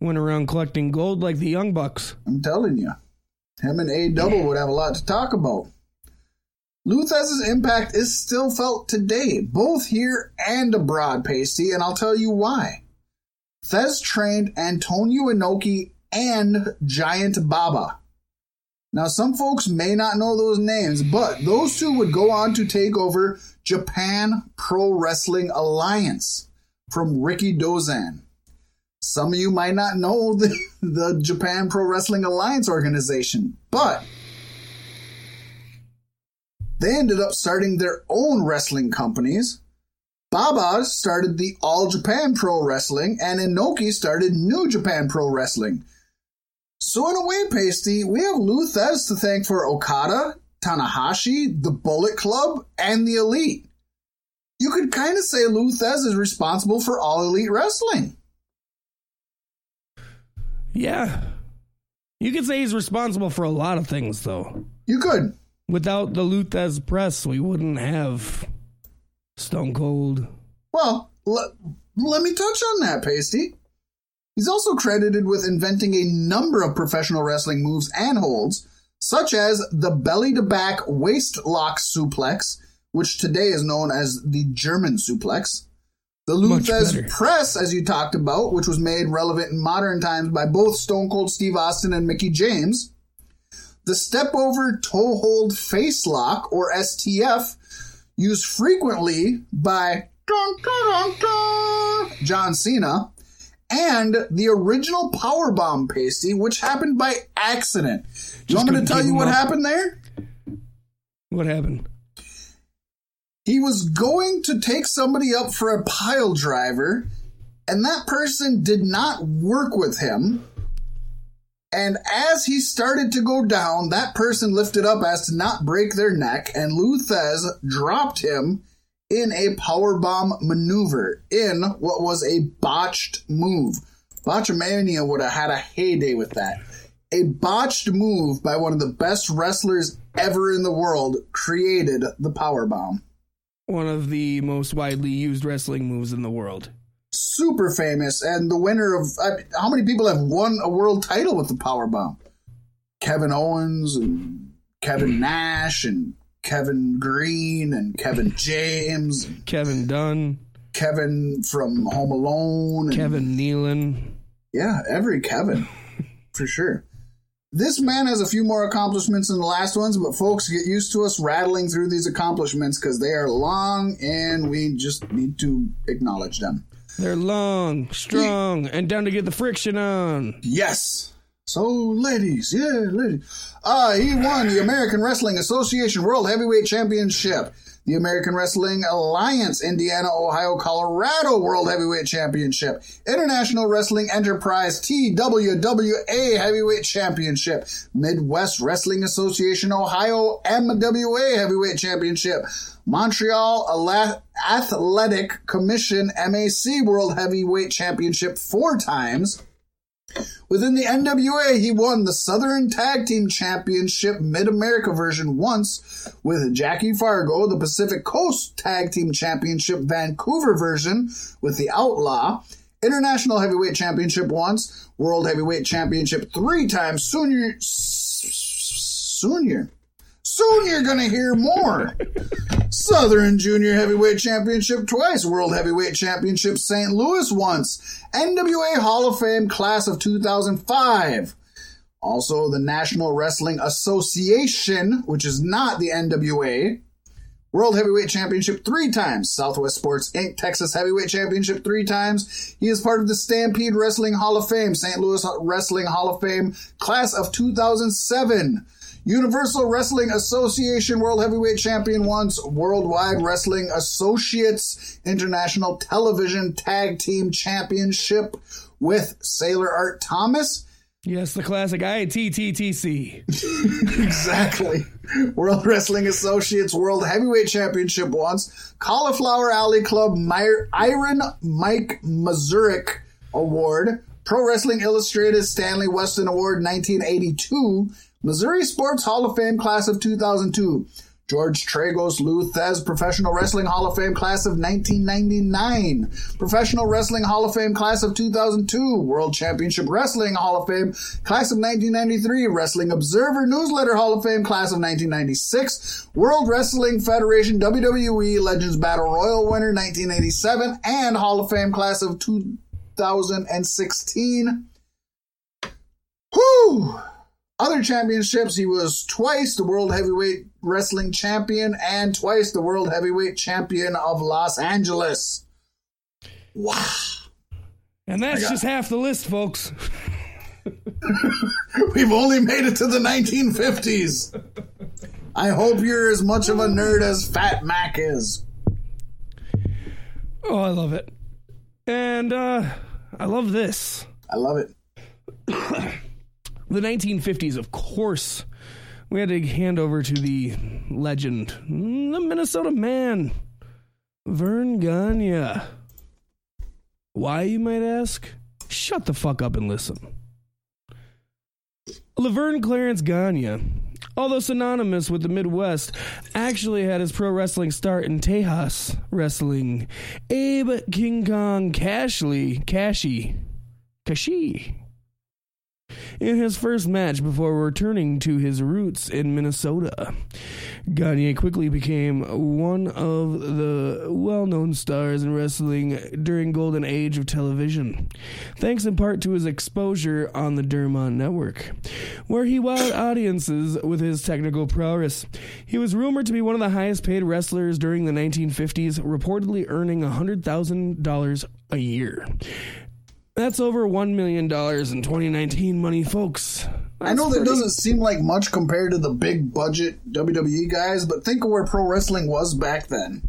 went around collecting gold like the Young Bucks. I'm telling you, him and A Double would have a lot to talk about. Lou Thesz's impact is still felt today, both here and abroad, Paystee, and I'll tell you why. Thesz trained Antonio Inoki and Giant Baba. Now, some folks may not know those names, but those two would go on to take over Japan Pro Wrestling Alliance from Rikidozan. Some of you might not know [laughs] the, the Japan Pro Wrestling Alliance organization, but they ended up starting their own wrestling companies. Baba started the All Japan Pro Wrestling, and Inoki started New Japan Pro Wrestling. So, in a way, Paystee, we have Lou Thesz to thank for Okada, Tanahashi, the Bullet Club, and the Elite. You could kind of say Lou Thesz is responsible for all Elite Wrestling. Yeah. You could say he's responsible for a lot of things, though. You could. Without the Lou Thesz press, we wouldn't have Stone Cold. Well, let, let me touch on that, Paystee. He's also credited with inventing a number of professional wrestling moves and holds, such as the belly to back waist lock suplex, which today is known as the German suplex. The better. press, as you talked about, which was made relevant in modern times by both Stone Cold Steve Austin and Mickey James. The step over toe hold face lock, or STF, used frequently by John Cena, and the original powerbomb Paystee, which happened by accident. Do you want me to tell you what up. happened there? What happened? He was going to take somebody up for a pile driver, and that person did not work with him. And as he started to go down, that person lifted up as to not break their neck, and Lou Thesz dropped him in a powerbomb maneuver in what was a botched move. Botchamania would have had a heyday with that. A botched move by one of the best wrestlers ever in the world created the powerbomb. One of the most widely used wrestling moves in the world. super famous and the winner of I, how many people have won a world title with the power bomb kevin owens and kevin nash and kevin green and kevin [laughs] james Kevin Dunn. Kevin from Home Alone. and- Kevin Nealon. Yeah, every Kevin. [laughs] for sure. This man has a few more accomplishments than the last ones, but folks, get used to us rattling through these accomplishments because they are long and we just need to acknowledge them. They're long, strong, and down to get the friction on. Yes. So, ladies, yeah, ladies. Uh, he won the American Wrestling Association World Heavyweight Championship, the American Wrestling Alliance Indiana, Ohio, Colorado World Heavyweight Championship, International Wrestling Enterprise TWWA Heavyweight Championship, Midwest Wrestling Association Ohio MWA Heavyweight Championship, Montreal Athletic Commission MAC World Heavyweight Championship four times. Within the NWA, he won the Southern Tag Team Championship Mid America version once with Jackie Fargo, the Pacific Coast Tag Team Championship Vancouver version with the Outlaw, International Heavyweight Championship once, World Heavyweight Championship three times. Soon you're, soon you're, gonna hear more. Southern Junior Heavyweight Championship twice, World Heavyweight Championship St. Louis once, NWA Hall of Fame Class of 2005. Also, the National Wrestling Association, which is not the NWA. World Heavyweight Championship three times. Southwest Sports Inc. Texas Heavyweight Championship three times. He is part of the Stampede Wrestling Hall of Fame, St. Louis Wrestling Hall of Fame, Class of 2007. Universal Wrestling Association World Heavyweight Champion once, Worldwide Wrestling Associates International Television Tag Team Championship with Sailor Art Thomas. Yes, the classic ITTTC. [laughs] exactly. World Wrestling Associates World Heavyweight Championship once, Cauliflower Alley Club My- Iron Mike Mazurki Award, Pro Wrestling Illustrated Stanley Weston Award 1982, Missouri Sports Hall of Fame Class of 2002, George Tragos Lou Thesz Professional Wrestling Hall of Fame Class of 1999, Professional Wrestling Hall of Fame Class of 2002, World Championship Wrestling Hall of Fame Class of 1993, Wrestling Observer Newsletter Hall of Fame Class of 1996, World Wrestling Federation WWE Legends Battle Royal winner 1987, and Hall of Fame Class of 2016. Whew! Other championships, he was twice the World Heavyweight Wrestling Champion and twice the World Heavyweight Champion of Los Angeles. Wow. And that's just half the list, folks. [laughs] We've only made it to the 1950s. I hope you're as much of a nerd as Fat Mack is. Oh, I love it. And uh I love this. I love it. [coughs] the 1950s, of course. We had to hand over to the legend, the Minnesota man, Verne Gagne. Why, you might ask? Shut the fuck up and listen. Laverne Clarence Gagne, although synonymous with the Midwest, actually had his pro wrestling start in Tejas Wrestling. Abe King Kong Cashley, Cashy, Kashi, in his first match before returning to his roots in Minnesota. Gagne quickly became one of the well known stars in wrestling during golden age of television, thanks in part to his exposure on the DuMont Network, where he wowed audiences with his technical prowess. He was rumored to be one of the highest paid wrestlers during the 1950s, reportedly earning $100,000 a year. That's over $1 million in 2019 money, folks. I know that doesn't seem like much compared to the big budget WWE guys, but think of where pro wrestling was back then.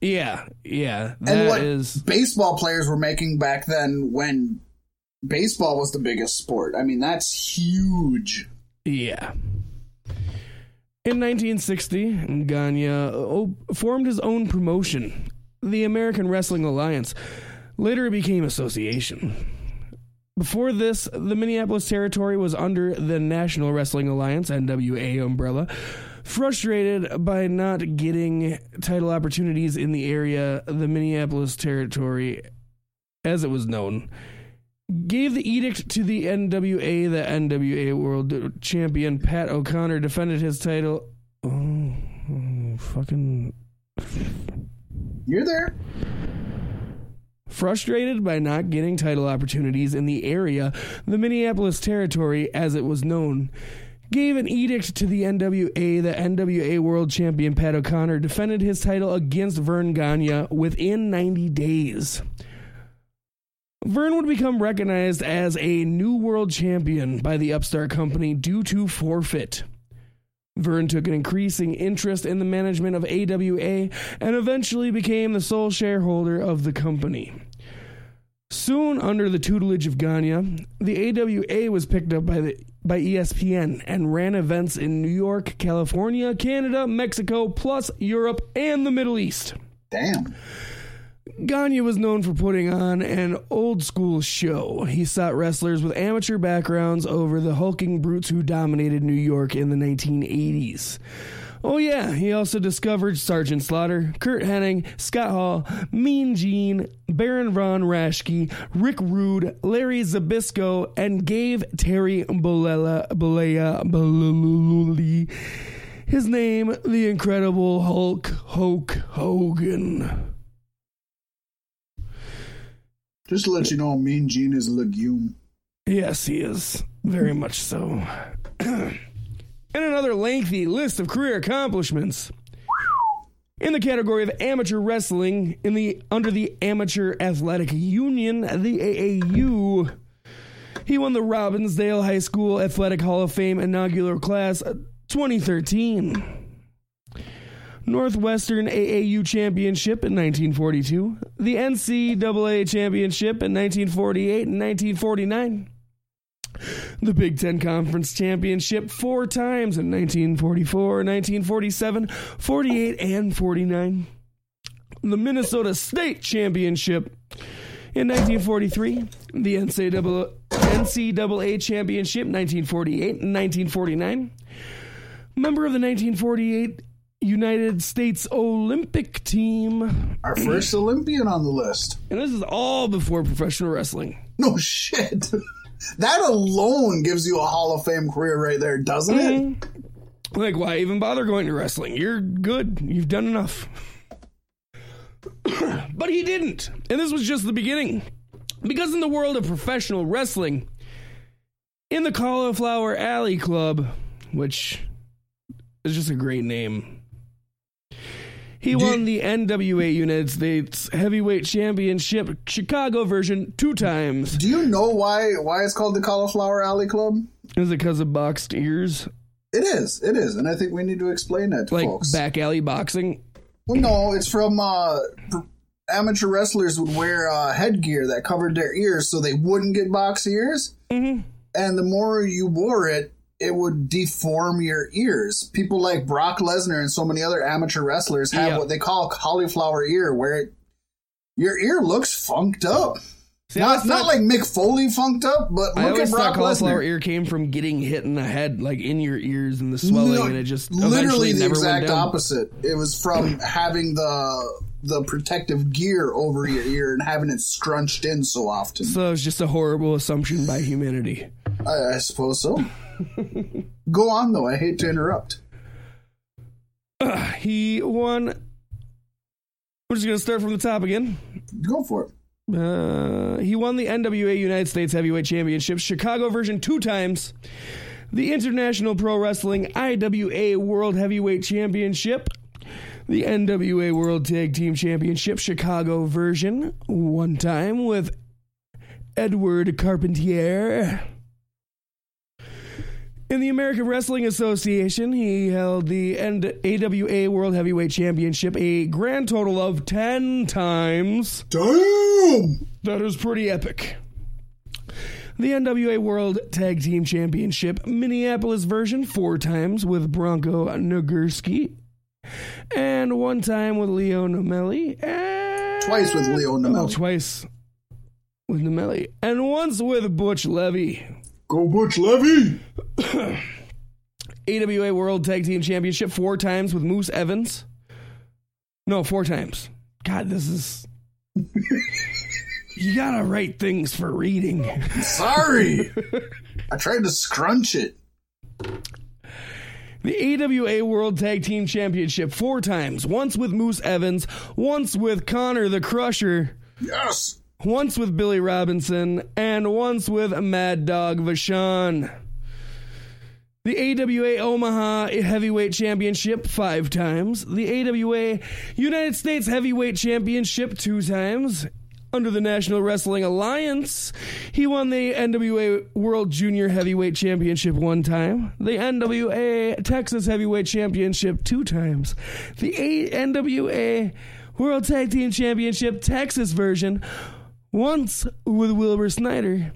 Yeah, yeah. and what is baseball players were making back then when baseball was the biggest sport. I mean, that's huge. Yeah. In 1960, Gagne uh, formed his own promotion, the American Wrestling Alliance. Later, it became association. Before this, the Minneapolis territory was under the National Wrestling Alliance (NWA) umbrella. Frustrated by not getting title opportunities in the area, the Minneapolis territory, as it was known, gave the edict to the NWA. The NWA World Champion Pat O'Connor defended his title. Oh, oh, fucking! You're there. Frustrated by not getting title opportunities in the area, the Minneapolis territory, as it was known, gave an edict to the NWA. The NWA World Champion Pat O'Connor defended his title against Verne Gagne within 90 days. Verne would become recognized as a new world champion by the Upstart Company due to forfeit. Verne took an increasing interest in the management of AWA and eventually became the sole shareholder of the company. Soon under the tutelage of Gagne, the AWA was picked up by the by ESPN and ran events in New York, California, Canada, Mexico, plus Europe and the Middle East. Damn. Gagne was known for putting on an old school show. He sought wrestlers with amateur backgrounds over the hulking brutes who dominated New York in the 1980s. Oh, yeah, he also discovered Sergeant Slaughter, Curt Hennig, Scott Hall, Mean Gene, Baron Von Raschke, Rick Rude, Larry Zbyszko, and gave Terry Bollea, Bollea, Bollea his name, the Incredible Hulk Hulk Hogan. Just to let you know, Mean Gene is a legume. Yes, he is. Very much so. [clears throat] and another lengthy list of career accomplishments. In the category of amateur wrestling, in the under the Amateur Athletic Union, the AAU, he won the Robbinsdale High School Athletic Hall of Fame inaugural class uh, 2013. Northwestern AAU Championship in 1942, the NCAA Championship in 1948 and 1949, the Big Ten Conference Championship four times in 1944, 1947, 48, and 49, the Minnesota State Championship in 1943, the NCAA, NCAA Championship 1948 and 1949, member of the 1948 United States Olympic team. Our first Olympian on the list. And this is all before professional wrestling. No shit. [laughs] that alone gives you a Hall of Fame career right there, doesn't it? Mm-hmm. Like, why even bother going to wrestling? You're good. You've done enough. [clears throat] but he didn't. And this was just the beginning. Because in the world of professional wrestling, in the Cauliflower Alley Club, which is just a great name, he won the NWA United States Heavyweight Championship Chicago version two times. Do you know why why it's called the Cauliflower Alley Club? Is it because of boxed ears? It is. It is, and I think we need to explain that to Like folks. back alley boxing? Well, no, it's from uh, amateur wrestlers would wear uh, headgear that covered their ears so they wouldn't get box ears. Mm-hmm. And the more you wore it, it would deform your ears. People like Brock Lesnar and so many other amateur wrestlers have Yeah. what they call cauliflower ear, where it, your ear looks funked up. See, not not like Mick Foley funked up, but I look at thought Brock cauliflower Lesnar. ear came from getting hit in the head, like in your ears and the swelling, No, and it just literally the exact opposite. It was from [clears throat] having the the protective gear over your ear and having it scrunched in so often. So it was just a horrible assumption by humanity. I, I suppose so. Go on though. I hate to interrupt. He won. We're just gonna start from the top again. Go for it. Uh, he won the NWA United States Heavyweight Championship, Chicago version, two times. The International Pro Wrestling IWA World Heavyweight Championship. The NWA World Tag Team Championship, Chicago version, one time with Edward Carpentier. In the American Wrestling Association, he held the AWA World Heavyweight Championship a grand total of 10 times. Damn! That is pretty epic. The NWA World Tag Team Championship Minneapolis version four times with Bronco Nagurski. And one time with Leo Nomelli. And... Twice with Leo Oh, twice with Nomelli. And once with Butch Levy. Go Butch Levy! [clears throat] AWA World Tag Team Championship four times with Moose Evans. No, four times. God, this is. [laughs] you gotta write things for reading. [laughs] Sorry. I tried to scrunch it. The AWA World Tag Team Championship four times. Once with Moose Evans, once with Connor the Crusher. Yes. Once with Billy Robinson, and once with Mad Dog Vachon. The AWA Omaha Heavyweight Championship five times. The AWA United States Heavyweight Championship two times. Under the National Wrestling Alliance, he won the NWA World Junior Heavyweight Championship one time, the NWA Texas Heavyweight Championship two times, the NWA World Tag Team Championship Texas version once with Wilbur Snyder.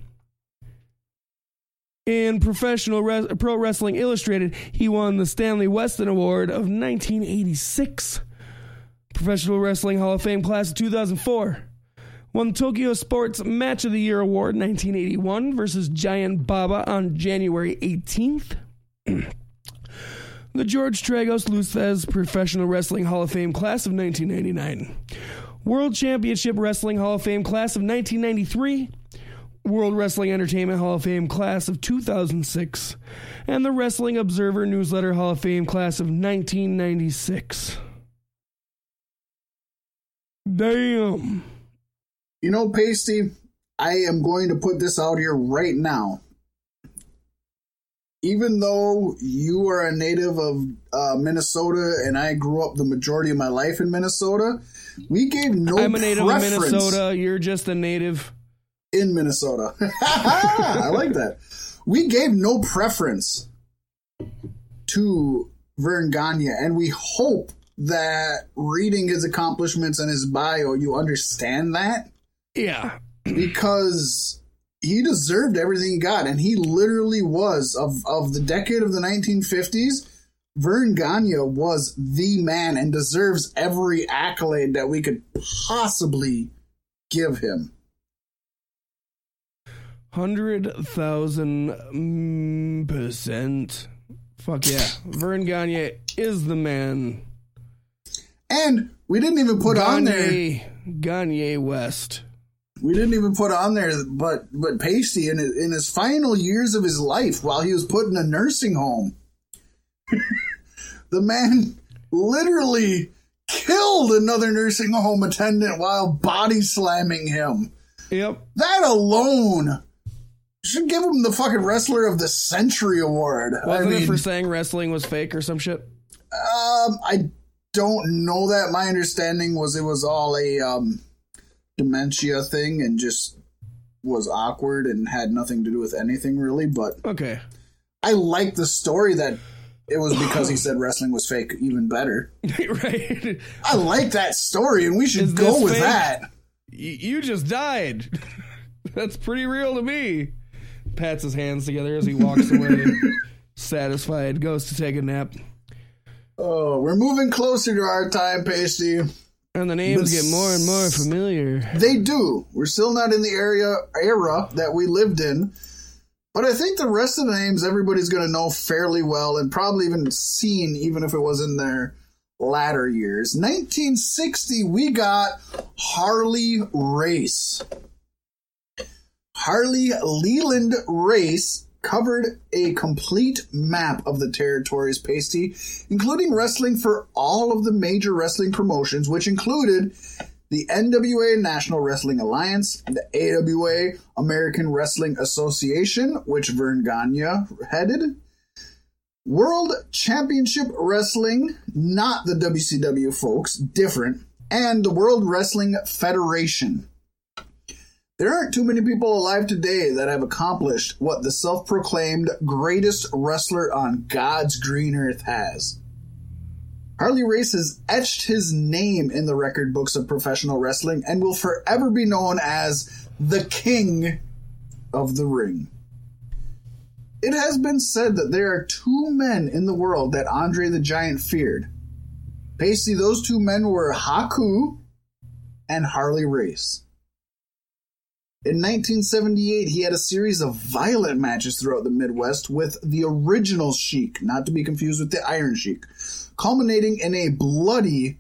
In Professional Pro Wrestling Illustrated, he won the Stanley Weston Award of 1986. Professional Wrestling Hall of Fame Class of 2004. Won Tokyo Sports Match of the Year Award 1981 versus Giant Baba on January 18th. [clears throat] the George Tragos Lou Thesz Professional Wrestling Hall of Fame Class of 1999. World Championship Wrestling Hall of Fame Class of 1993. World Wrestling Entertainment Hall of Fame Class of 2006. And the Wrestling Observer Newsletter Hall of Fame Class of 1996. Damn. You know, Paystee, I am going to put this out here right now. Even though you are a native of uh, Minnesota and I grew up the majority of my life in Minnesota, we gave no I'm a native of Minnesota. You're just a native. in Minnesota. [laughs] I like that. We gave no preference to Verne Gagne, and we hope that reading his accomplishments and his bio, you understand that Yeah. because he deserved everything he got, and he literally was of of the decade of the 1950s. Verne Gagne was the man and deserves every accolade that we could possibly give him. Hundred thousand mm, percent. Fuck yeah. Verne Gagne is the man. And we didn't even put on there. Gagne, Gagne West. We didn't even put on there, but but Paystee in his, in his final years of his life, while he was put in a nursing home, the man literally killed another nursing home attendant while body slamming him. Yep. That alone should give him the fucking wrestler of the century award. Wasn't I mean, it for saying wrestling was fake or some shit? um, I don't know that. My understanding was it was all a um, dementia thing and just was awkward and had nothing to do with anything really. But Okay. I like the story that it was because he said wrestling was fake. Even better. [laughs] right. I like that story, and we should Is go with fake? that. Y- you just died. [laughs] That's pretty real to me. Pats his hands together as he walks away, [laughs] satisfied, goes to take a nap. Oh, we're moving closer to our time, Paystee. And the names This- get more and more familiar. They do. We're still not in the area era that we lived in, but I think the rest of the names everybody's going to know fairly well and probably even seen, even if it was in their latter years. 1960, we got Harley Race. Harley Leland Race covered a complete map of the territories Paystee, including wrestling for all of the major wrestling promotions, which included the NWA National Wrestling Alliance, the AWA American Wrestling Association, which Verne Gagne headed, World Championship Wrestling, not the WCW folks, different, and the World Wrestling Federation. There aren't too many people alive today that have accomplished what the self proclaimed greatest wrestler on God's green earth has. Harley Race has etched his name in the record books of professional wrestling and will forever be known as the King of the Ring. It has been said that there are two men in the world that Andre the Giant feared. Paystee, those two men were Haku and Harley Race. In 1978, he had a series of violent matches throughout the Midwest with the original Sheik, not to be confused with the Iron Sheik, culminating in a bloody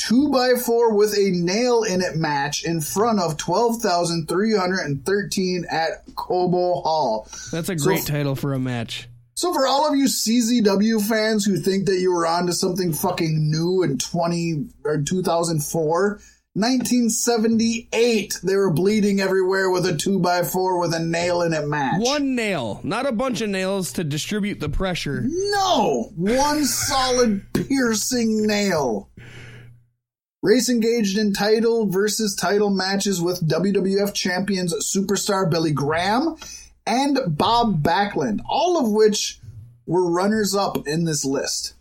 2x4 with a nail in it match in front of 12,313 at Cobo Hall. That's a great f- title for a match. So for all of you CZW fans who think that you were onto something fucking new in 20 or 2004, 1978, they were bleeding everywhere with a two by four with a nail in it match. One nail, not a bunch of nails to distribute the pressure. No! One solid piercing nail. Race engaged in title versus title matches with WWF champions superstar Billy Graham and Bob Backlund, all of which were runners up in this list.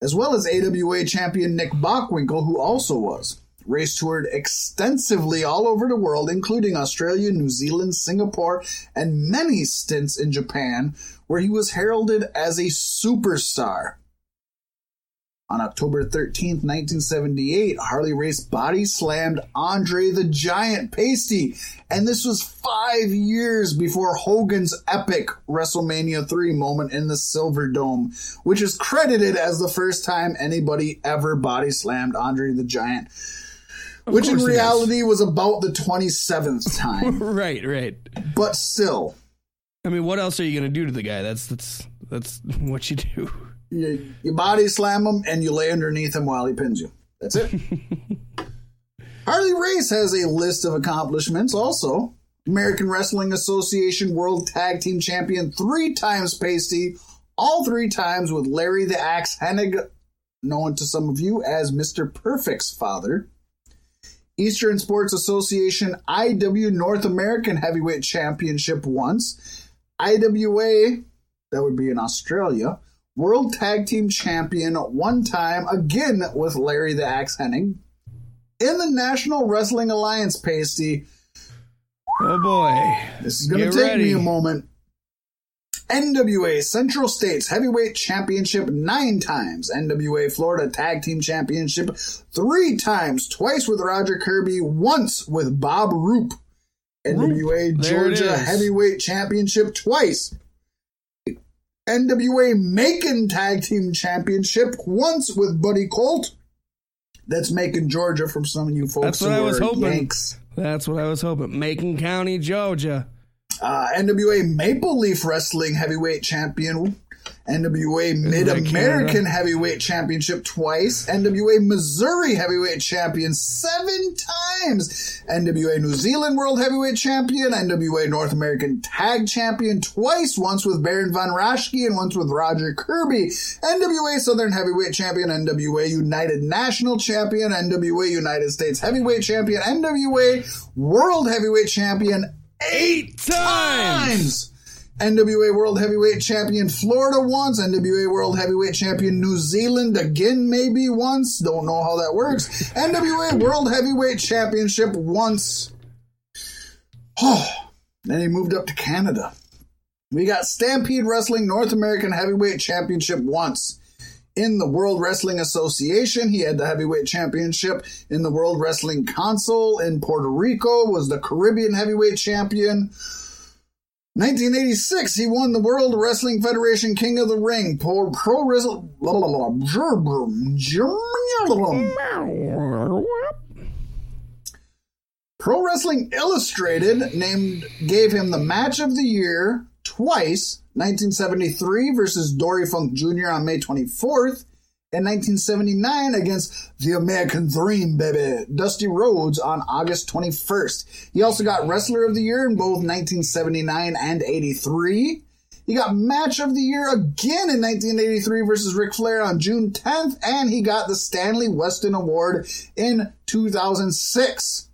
As well as AWA champion Nick Bockwinkel, who also was. Race toured extensively all over the world, including Australia, New Zealand, Singapore, and many stints in Japan, where he was heralded as a superstar. On October 13th, 1978, Harley Race body slammed Andre the Giant Paystee, and this was five years before Hogan's epic WrestleMania 3 moment in the Silver Dome, which is credited as the first time anybody ever body slammed Andre the Giant, Of which in course it is. reality was about the 27th time. [laughs] right, right. But still. I mean, what else are you going to do to the guy? That's that's that's [laughs] what you do. You, you body slam him and you lay underneath him while he pins you. That's it. [laughs] Harley Race has a list of accomplishments also. American Wrestling Association World Tag Team Champion three times Paystee, all three times with Larry the Axe Hennig, known to some of you as Mr. Perfect's father. Eastern Sports Association IW North American Heavyweight Championship once. IWA, that would be in Australia, World Tag Team Champion one time, again with Larry the Axe Hennig. In the National Wrestling Alliance, Paystee. Oh boy. This is going to take ready. me a moment. NWA Central States Heavyweight Championship nine times. NWA Florida Tag Team Championship three times. Twice with Roger Kirby, once with Bob Roop. NWA Georgia. Heavyweight Championship twice. NWA Macon Tag Team Championship once with Buddy Colt. That's Macon, Georgia, from some of you folks That's what I was hoping. Yanks. That's what I was hoping. Macon County, Georgia. Uh, NWA Maple Leaf Wrestling Heavyweight Champion, NWA Mid American Heavyweight Championship twice, NWA Missouri Heavyweight Champion seven times, NWA New Zealand World Heavyweight Champion, NWA North American Tag Champion twice, once with Baron Von Raschke and once with Roger Kirby, NWA Southern Heavyweight Champion, NWA United National Champion, NWA United States Heavyweight Champion, NWA World Heavyweight Champion eight times. NWA World Heavyweight Champion Florida once, NWA World Heavyweight Champion New Zealand again maybe once, don't know how that works. NWA World Heavyweight Championship once. Oh, [sighs] then he moved up to Canada. We got Stampede Wrestling North American Heavyweight Championship once. In the World Wrestling Association, he had the heavyweight championship. In the World Wrestling Council in Puerto Rico, was the Caribbean heavyweight champion. 1986, he won the World Wrestling Federation King of the Ring. Pro, pro Wrestling. Pro Wrestling Illustrated named gave him the match of the year twice. 1973 versus Dory Funk Jr. on May 24th, and 1979 against the American Dream, baby, Dusty Rhodes on August 21st. He also got Wrestler of the Year in both 1979 and 83. He got Match of the Year again in 1983 versus Ric Flair on June 10th, and he got the Stanley Weston Award in 2006.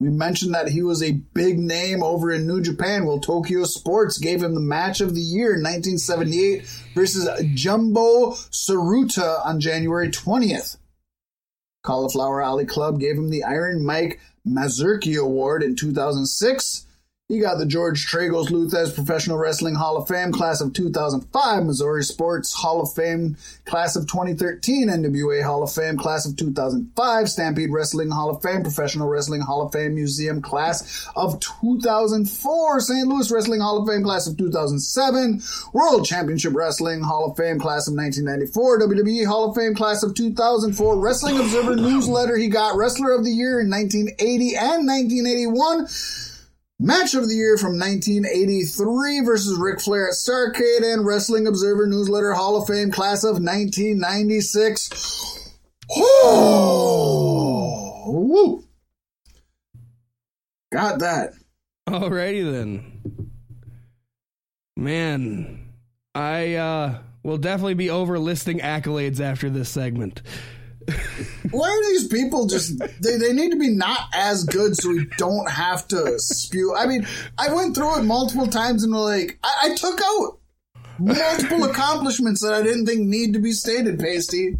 We mentioned that he was a big name over in New Japan. Well, Tokyo Sports gave him the match of the year in 1978 versus Jumbo Tsuruta on January 20th. Cauliflower Alley Club gave him the Iron Mike Mazurki Award in 2006. He got the George Tragos Lou Thesz Professional Wrestling Hall of Fame class of 2005, Missouri Sports Hall of Fame class of 2013, NWA Hall of Fame class of 2005, Stampede Wrestling Hall of Fame, Professional Wrestling Hall of Fame Museum class of 2004, St. Louis Wrestling Hall of Fame class of 2007, World Championship Wrestling Hall of Fame class of 1994, WWE Hall of Fame class of 2004, Wrestling Observer Newsletter. He got Wrestler of the Year in 1980 and 1981. Match of the Year from 1983 versus Ric Flair at Starcade and Wrestling Observer Newsletter Hall of Fame Class of 1996. Oh, woo. Got that. Alrighty then. Man, I uh, will definitely be over listing accolades after this segment. Why are these people just they, they need to be not as good so we don't have to spew I mean, I went through it multiple times and like I, I took out multiple accomplishments that I didn't think need to be stated, Pasty.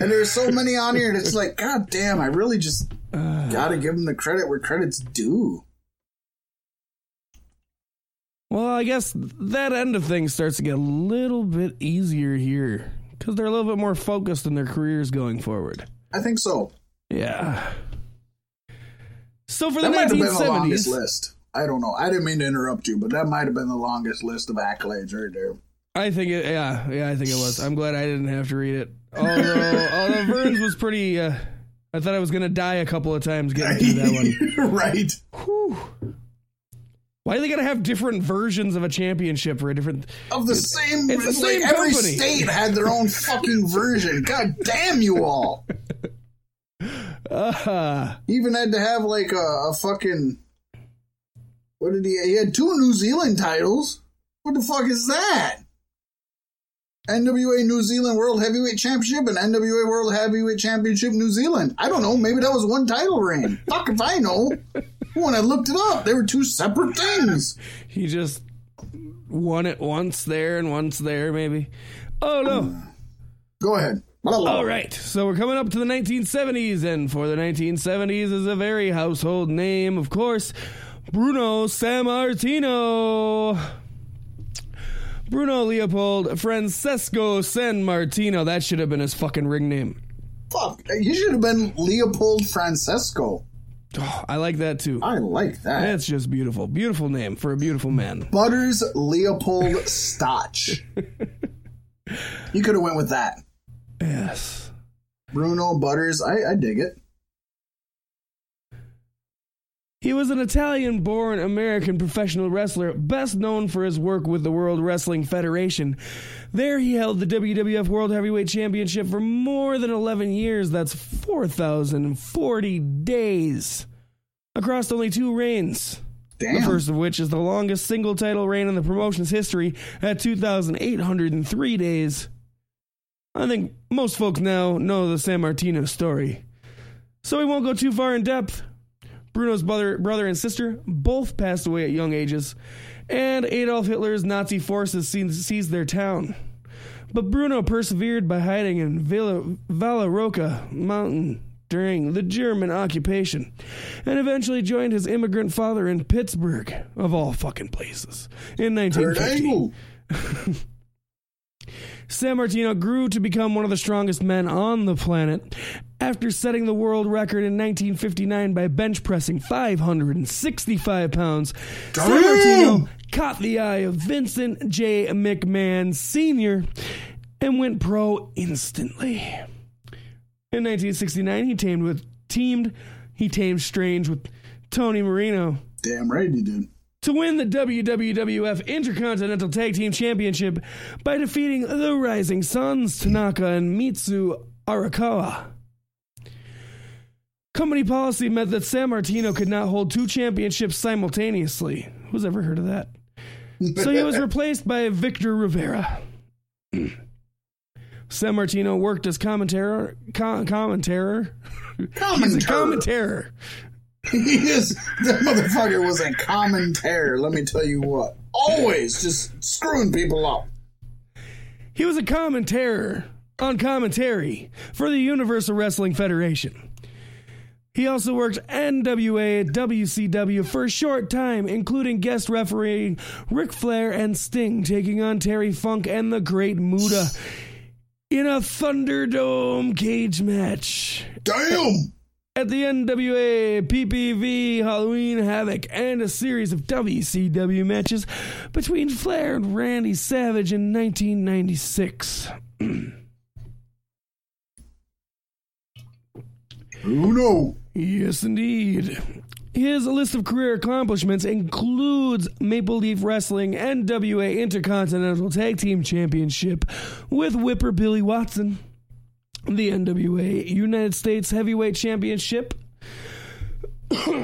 And there's so many on here, and it's like, God damn, I really just gotta give them the credit where credit's due. Well, I guess that end of things starts to get a little bit easier here because they're a little bit more focused in their careers going forward. I think so. Yeah. So for the that might have been the 1970s, longest list. I don't know. I didn't mean to interrupt you, but that might have been the longest list of accolades right there. I think it. Yeah, yeah, I think it was. I'm glad I didn't have to read it. Although, [laughs] although Burns was pretty. Uh, I thought I was gonna die a couple of times getting through that [laughs] one. right. Why do they gotta have different versions of a championship for a different Of the same, It's the like, same every state had their own [laughs] fucking version. God damn you all! Uh, even had to have like a, a fucking. What did he? He had two New Zealand titles. What the fuck is that? NWA New Zealand World Heavyweight Championship and NWA World Heavyweight Championship New Zealand. I don't know. Maybe that was one title reign. Fuck if I know. When I looked it up, they were two separate things. he just won it once there and once there, maybe. Oh no. Go ahead. All right, so we're coming up to the 1970s, and for the 1970s is a very household name, of course, Bruno Sammartino. Bruno Leopold Francesco Sammartino. That should have been his fucking ring name. Fuck. He should have been Leopold Francesco. Oh, I like that too. I like that. That's just beautiful. Beautiful name for a beautiful man. Butters Leopold Stotch. [laughs] you could have went with that. Yes. Bruno Butters. I, I dig it. He was an Italian born American professional wrestler, best known for his work with the World Wrestling Federation. There, he held the WWF World Heavyweight Championship for more than 11 years. That's 4,040 days. Across only two reigns. The first of which is the longest single title reign in the promotion's history at 2,803 days. I think most folks now know the Sammartino story. So we won't go too far in depth. Bruno's brother, brother and sister both passed away at young ages, and Adolf Hitler's Nazi forces seized their town. But Bruno persevered by hiding in Villa, Valaroca Mountain during the German occupation, and eventually joined his immigrant father in Pittsburgh, of all fucking places, in Kurt 1950. Angle. [laughs] Sammartino grew to become one of the strongest men on the planet after setting the world record in 1959 by bench pressing 565 pounds. Sammartino caught the eye of Vincent J. McMahon Sr. and went pro instantly. In 1969, he tamed with teamed he tamed Strange with Tony Marino Damn right he did. to win the WWF Intercontinental Tag Team Championship by defeating the Rising Suns, Tanaka and Mitsu Arakawa. Company policy meant that Sammartino could not hold two championships simultaneously. Who's ever heard of that? So he was replaced by Victor Rivera. [clears throat] Sammartino worked as commentator. Com- commentator. He's a Commentator. He is. That motherfucker was a commentator. Let me tell you what. Always just screwing people up. He was a commentator on commentary for the Universal Wrestling Federation. He also worked NWA, at WCW for a short time, including guest refereeing Ric Flair and Sting taking on Terry Funk and the Great Muta in a Thunderdome cage match. Damn! At the NWA, PPV, Halloween Havoc, and a series of WCW matches between Flair and Randy Savage in 1996. Bruno. Yes, indeed. His list of career accomplishments includes Maple Leaf Wrestling NWA Intercontinental Tag Team Championship with Whipper Billy Watson, the NWA United States Heavyweight Championship [coughs]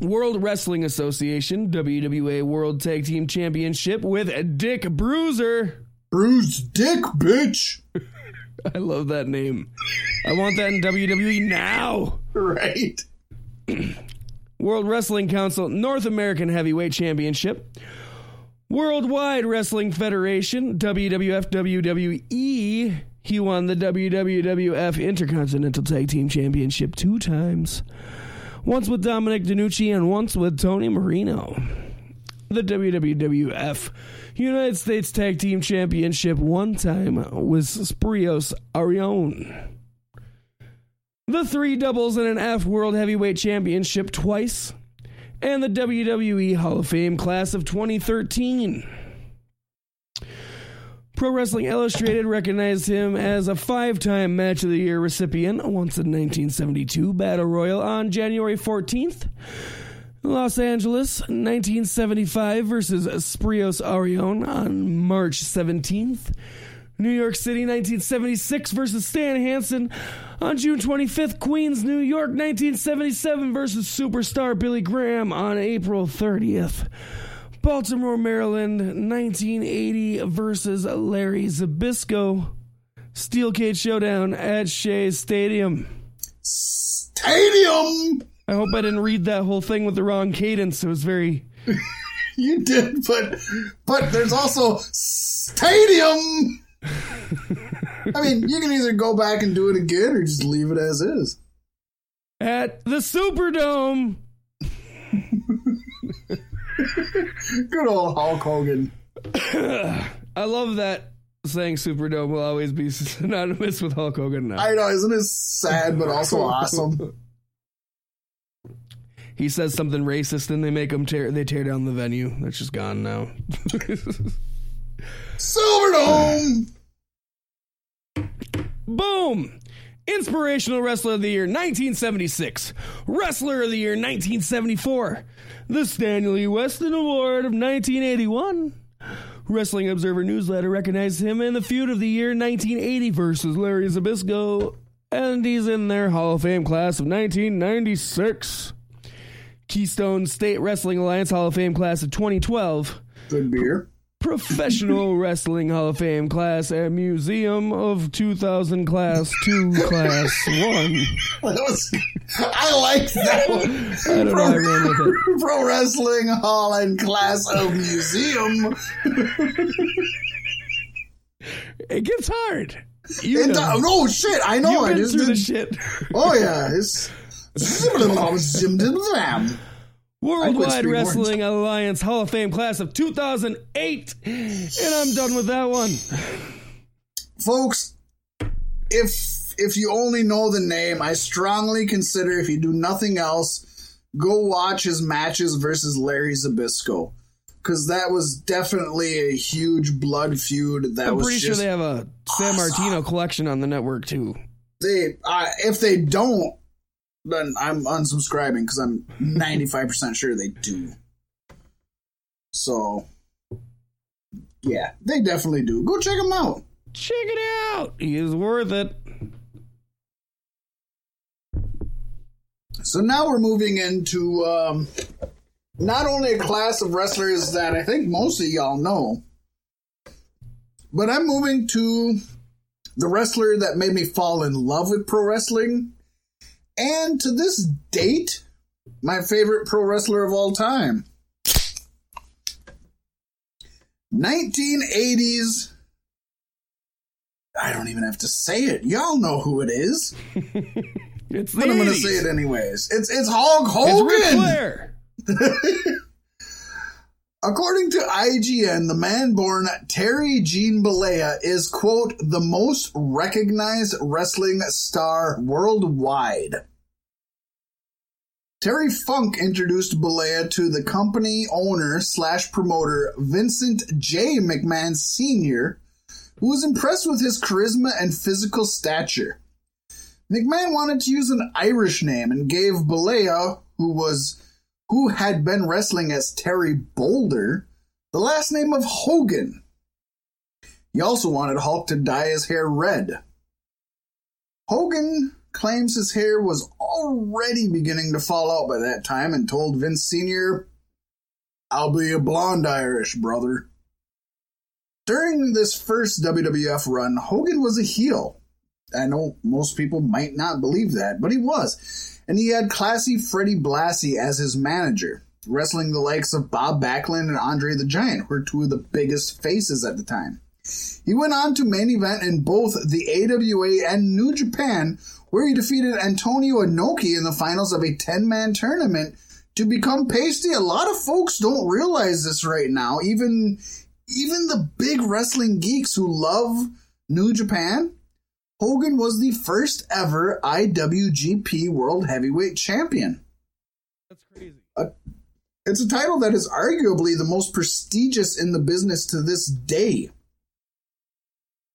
World Wrestling Association WWA World Tag Team Championship with Dick Bruiser. Bruise Dick, bitch. [laughs] I love that name. I want that in WWE now. Right. [clears throat] World Wrestling Council North American Heavyweight Championship. Worldwide Wrestling Federation, WWF WWE. He won the WWF Intercontinental Tag Team Championship two times. Once with Dominic DeNucci and once with Tony Marino. The WWF United States Tag Team Championship one time was Spiros Arion. The three doubles and an F World Heavyweight Championship twice. And the WWE Hall of Fame class of 2013. Pro Wrestling Illustrated recognized him as a five time Match of the Year recipient, once in 1972 Battle Royal on January 14th. Los Angeles, 1975 versus Spiros Arion on March 17th. New York City, 1976 versus Stan Hansen on June 25th. Queens, New York, 1977 versus Superstar Billy Graham on April 30th. Baltimore, Maryland, 1980 versus Larry Zbyszko. Steel Cage Showdown at Shea Stadium. Stadium! I hope I didn't read that whole thing with the wrong cadence. It was very. [laughs] you did, but but there's also stadium. I mean, you can either go back and do it again or just leave it as is. At the Superdome. [laughs] Good old Hulk Hogan. [coughs] I love that saying Superdome will always be synonymous with Hulk Hogan now. I know, isn't it sad but also [laughs] awesome? He says something racist and they make him tear they tear down the venue. That's just gone now. [laughs] Silverdome. Boom. Inspirational Wrestler of the Year 1976. Wrestler of the Year 1974. The Stanley E. Weston Award of 1981. Wrestling Observer Newsletter recognized him in the feud of the year 1980 versus Larry Zbyszko, and he's in their Hall of Fame class of 1996. Keystone State Wrestling Alliance Hall of Fame class of 2012. Good beer. Professional [laughs] Wrestling Hall of Fame class and Museum of 2000 class 2 class 1. That was, I like that [laughs] one. I don't know, I with it. [laughs] Pro Wrestling Hall and Class of Museum. It gets hard. You It know. does- oh shit! I know. You've I been just through did. the shit. Oh yeah, it's. [laughs] Worldwide Worldwide Wrestling Alliance Hall of Fame class of 2008. And I'm done with that one. folks. If if you only know the name, I strongly consider if you do nothing else, go watch his matches versus Larry Zbyszko, because that was definitely a huge blood feud. That I'm was pretty sure they have a Sammartino collection on the network too. they uh, if they don't then i'm unsubscribing because i'm 95% sure they do so yeah they definitely do go check them out Check it out. He is worth it. so now we're moving into um, not only a class of wrestlers that i think most of y'all know but i'm moving to the wrestler that made me fall in love with pro wrestling and to this date, my favorite pro wrestler of all time. 1980s. I don't even have to say it. Y'all know who it is. [laughs] It's but I'm going to say it anyways. It's it's Hulk Hogan. It's Ric Flair. [laughs] According to IGN, the man born Terry Gene Bollea is, quote, the most recognized wrestling star worldwide. Terry Funk introduced Bollea to the company owner slash promoter Vincent J. McMahon Sr., who was impressed with his charisma and physical stature. McMahon wanted to use an Irish name and gave Bollea, who was who had been wrestling as Terry Boulder, the last name of Hogan. He also wanted Hulk to dye his hair red. Hogan claims his hair was already beginning to fall out by that time and told Vince Sr., I'll be a blonde Irish, brother. During this first WWF run, Hogan was a heel. I know most people might not believe that, but he was. And he had classy Freddie Blassie as his manager, wrestling the likes of Bob Backlund and Andre the Giant, who were two of the biggest faces at the time. He went on to main event in both the AWA and New Japan, where he defeated Antonio Inoki in the finals of a 10 man tournament to become Paystee. A lot of folks don't realize this right now. Even even the big wrestling geeks who love New Japan, Hogan was the first ever IWGP World Heavyweight Champion. That's crazy. Uh, it's a title that is arguably the most prestigious in the business to this day.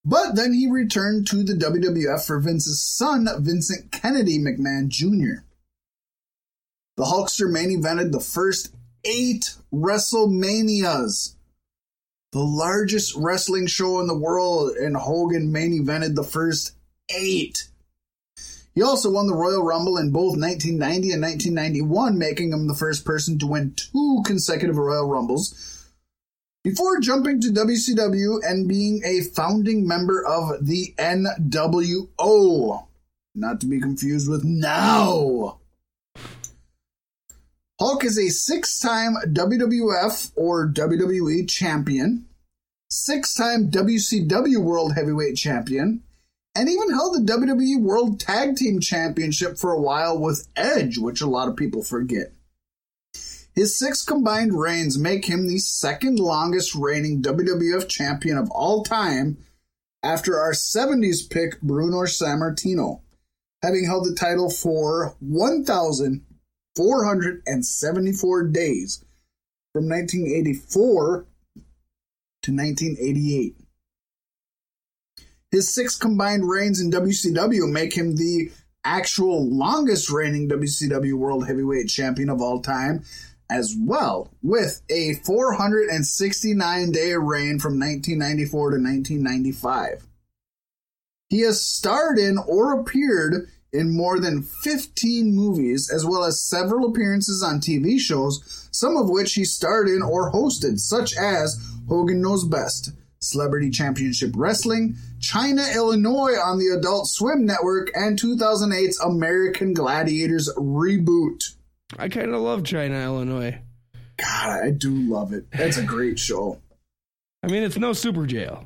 But then he returned to the WWF for Vince's son, Vincent Kennedy McMahon Jr. The Hulkster main evented the first eight WrestleManias, the largest wrestling show in the world, and Hogan main evented the first eight. He also won the Royal Rumble in both 1990 and 1991, making him the first person to win two consecutive Royal Rumbles. Before jumping to WCW and being a founding member of the NWO, not to be confused with now. Hulk is a six time WWF or WWE champion, six time WCW World Heavyweight Champion, and even held the WWE World Tag Team Championship for a while with Edge, which a lot of people forget. His six combined reigns make him the second longest reigning WWF champion of all time after our 70s pick, Bruno Sammartino, having held the title for 1,474 days from 1984 to 1988. His six combined reigns in WCW make him the actual longest reigning WCW World Heavyweight Champion of all time, as well, with a 469 day reign from 1994 to 1995. He has starred in or appeared in more than 15 movies, as well as several appearances on TV shows, some of which he starred in or hosted, such as Hogan Knows Best, Celebrity Championship Wrestling, China, Illinois on the Adult Swim Network, and 2008's American Gladiators reboot. I kind of love China, Illinois. God, I do love it. That's a great show. I mean, it's no super jail.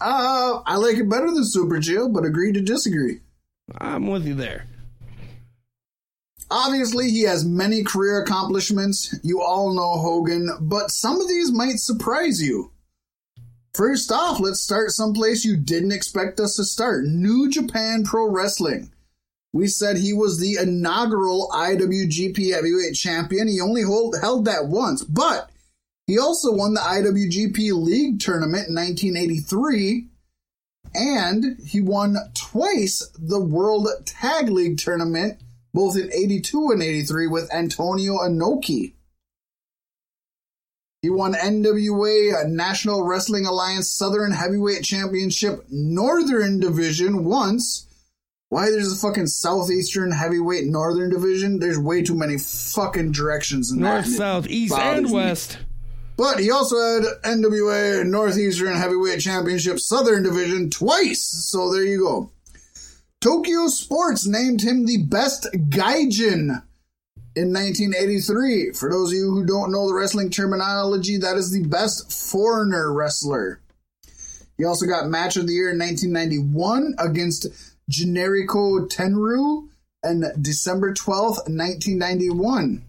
Uh, I like it better than Super Jail, but agree to disagree. I'm with you there. Obviously, he has many career accomplishments. You all know Hogan, but some of these might surprise you. First off, let's start someplace you didn't expect us to start New Japan Pro Wrestling. We said he was the inaugural IWGP Heavyweight Champion. He only hold, held that once, but he also won the IWGP League Tournament in 1983, and he won twice the World Tag League Tournament, both in 82 and 83, with Antonio Inoki. He won NWA National Wrestling Alliance Southern Heavyweight Championship Northern Division once. Why there's a fucking Southeastern Heavyweight Northern Division? There's way too many fucking directions in North, that. South, East, and me. West. But he also had NWA Northeastern Heavyweight Championship Southern Division twice. So there you go. Tokyo Sports named him the best Gaijin in 1983. For those of you who don't know the wrestling terminology, that is the best foreigner wrestler. He also got Match of the Year in 1991 against Genichiro Tenryu and December 12th, 1991.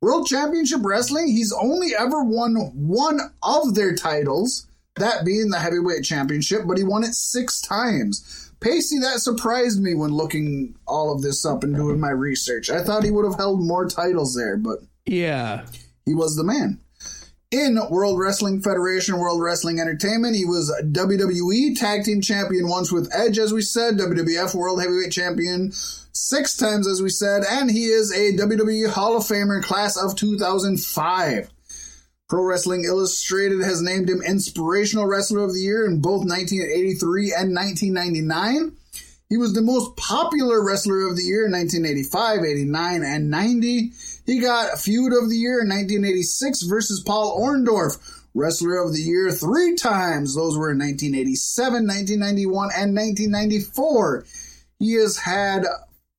World Championship Wrestling, he's only ever won one of their titles, that being the Heavyweight Championship, but he won it six times. Paystee, that surprised me when looking all of this up and doing my research. I thought he would have held more titles there, but Yeah. he was the man. In World Wrestling Federation, World Wrestling Entertainment, he was WWE Tag Team Champion once with Edge, as we said, WWF World Heavyweight Champion six times, as we said, and he is a WWE Hall of Famer class of 2005. Pro Wrestling Illustrated has named him Inspirational Wrestler of the Year in both 1983 and 1999. He was the most popular wrestler of the year in 1985, 89, and 90. He got Feud of the Year in 1986 versus Paul Orndorff. Wrestler of the Year three times. Those were in 1987, 1991, and 1994. He has had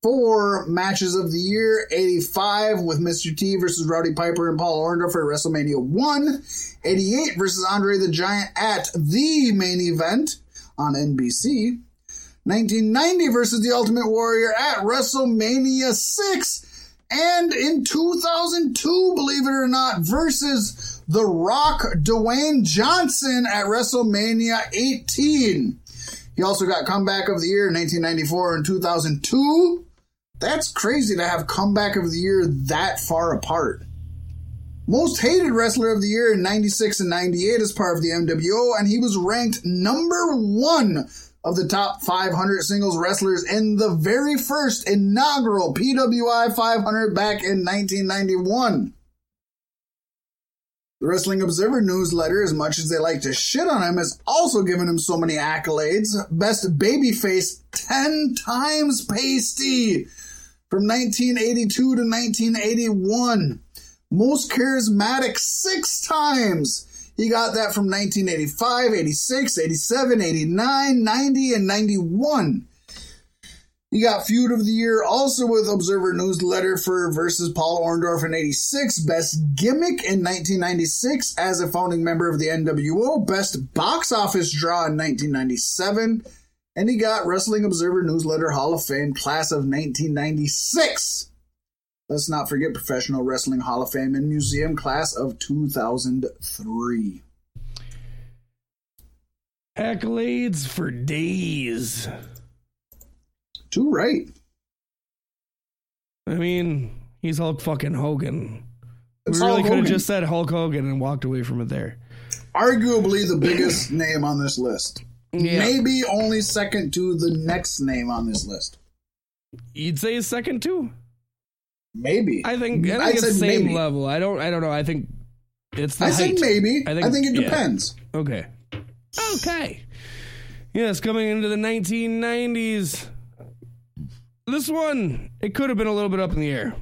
four matches of the year 85 with Mr. T versus Rowdy Piper and Paul Orndorff at WrestleMania 1, 88 versus Andre the Giant at the main event on NBC, 1990 versus The Ultimate Warrior at WrestleMania 6, and in 2002, believe it or not, versus The Rock Dwayne Johnson at WrestleMania 18. He also got Comeback of the Year in 1994 and 2002. That's crazy to have Comeback of the Year that far apart. Most hated wrestler of the year in 96 and 98 as part of the NWO, and he was ranked number one of the top 500 singles wrestlers in the very first inaugural PWI 500 back in 1991. The Wrestling Observer newsletter, as much as they like to shit on him, has also given him so many accolades. Best babyface 10 times Paystee from 1982 to 1981. Most charismatic six times. He got that from 1985, 86, 87, 89, 90, and 91. He got Feud of the Year also with Observer Newsletter for versus Paul Orndorff in 86, Best Gimmick in 1996 as a founding member of the NWO, Best Box Office Draw in 1997, and he got Wrestling Observer Newsletter Hall of Fame Class of 1996. Let's not forget Professional Wrestling Hall of Fame and Museum Class of 2003. Accolades for days. Too right. I mean, he's Hulk fucking Hogan. It's we really could have just said Hulk Hogan and walked away from it there. Arguably the biggest name on this list. Yeah. Maybe only second to the next name on this list. You'd say second too? Maybe. I think I think I it's same maybe. level. I don't I don't know. I think it's the I height. maybe. I think it yeah. depends. Okay. Okay. Yes, coming into the 1990s. This one, it could have been a little bit up in the air.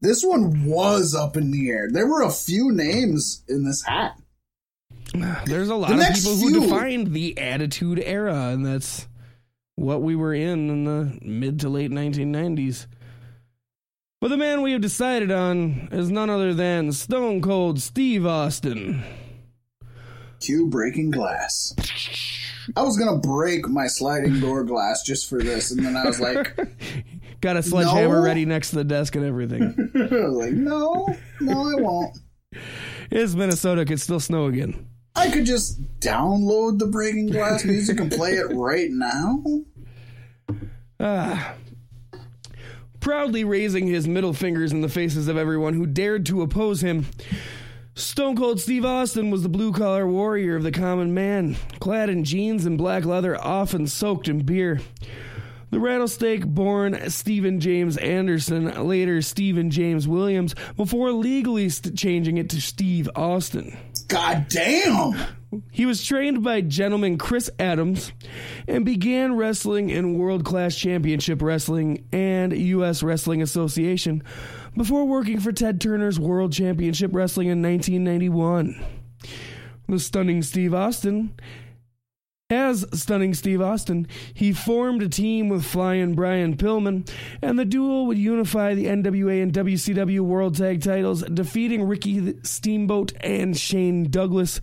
This one was up in the air. There were a few names in this hat. There's a lot The of people few- who defined the Attitude Era, and that's what we were in in the mid to late 1990s. But the man we have decided on is none other than Stone Cold Steve Austin. Cue breaking glass. I was gonna break my sliding door glass just for this, and then I was like, [laughs] Got a sledgehammer No. ready next to the desk and everything. [laughs] I was like, no, no, I won't. it's Minnesota, It could still snow again. I could just download the breaking glass music and play it right now. Ah. Proudly raising his middle fingers in the faces of everyone who dared to oppose him, Stone Cold Steve Austin was the blue collar warrior of the common man, clad in jeans and black leather, often soaked in beer. The rattlesnake born Stephen James Anderson, later Stephen James Williams, before legally st- changing it to Steve Austin. God damn! He was trained by gentleman Chris Adams and began wrestling in World Class Championship Wrestling and U.S. Wrestling Association before working for Ted Turner's World Championship Wrestling in 1991. The stunning Steve Austin. As Stunning Steve Austin, he formed a team with Flying Brian Pillman, and the duo would unify the NWA and WCW World Tag titles, defeating Ricky Steamboat and Shane Douglas.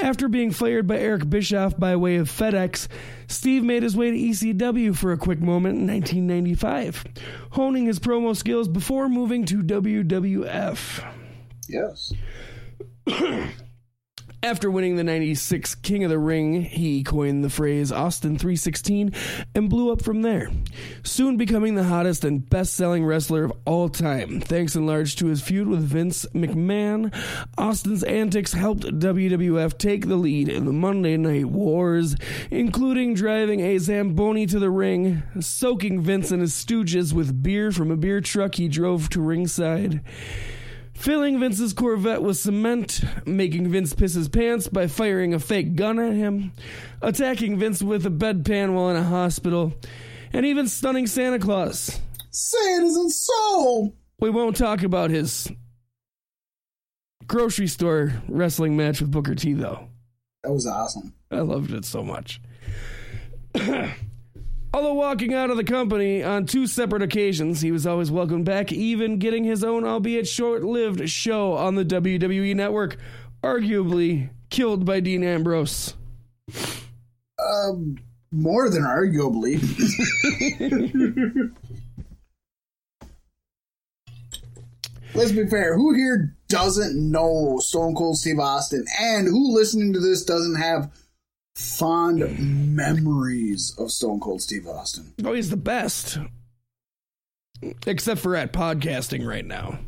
After being fired by Eric Bischoff by way of FedEx, Steve made his way to ECW for a quick moment in 1995, honing his promo skills before moving to WWF. Yes. [clears throat] After winning the 96 King of the Ring, he coined the phrase Austin 316 and blew up from there, soon becoming the hottest and best selling wrestler of all time. Thanks in large to his feud with Vince McMahon, Austin's antics helped WWF take the lead in the Monday Night Wars, including driving a Zamboni to the ring, soaking Vince and his stooges with beer from a beer truck he drove to ringside. Filling Vince's Corvette with cement, making Vince piss his pants by firing a fake gun at him, attacking Vince with a bedpan while in a hospital, and even stunning Santa Claus. Santa's in soul! We won't talk about his grocery store wrestling match with Booker T, though. That was awesome. I loved it so much. [clears throat] Although walking out of the company on two separate occasions, he was always welcomed back, even getting his own, albeit short lived, show on the WWE network, arguably killed by Dean Ambrose. Um, more than arguably. [laughs] Let's be fair. Who here doesn't know Stone Cold Steve Austin, and who listening to this doesn't have fond memories of Stone Cold Steve Austin? Oh, he's the best. Except for at podcasting right now.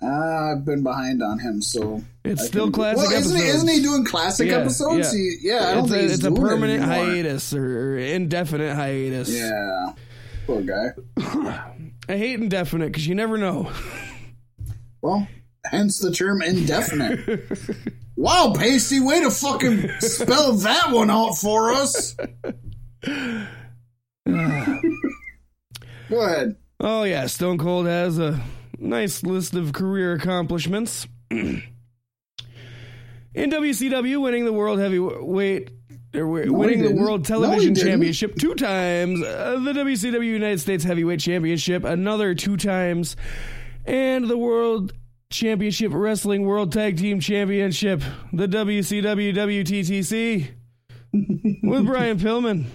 Uh, I've been behind on him, so It's I still can- classic Well, isn't he, isn't he doing classic Yeah, episodes? yeah. He, yeah, I don't it's think a, he's it's a doing it permanent hiatus or indefinite hiatus. Yeah, poor guy. [sighs] I hate indefinite because you never know. Well, hence the term indefinite. [laughs] wow, Paystee, way to fucking spell [laughs] that one out for us. [sighs] Go ahead. Oh yeah, Stone Cold has a nice list of career accomplishments. [clears throat] In WCW, winning the world heavyweight, No, winning the world television didn't. championship two times, uh, the WCW United States Heavyweight Championship another two times, and the World Championship Wrestling World Tag Team Championship, the WCW WTTC, with Brian Pillman.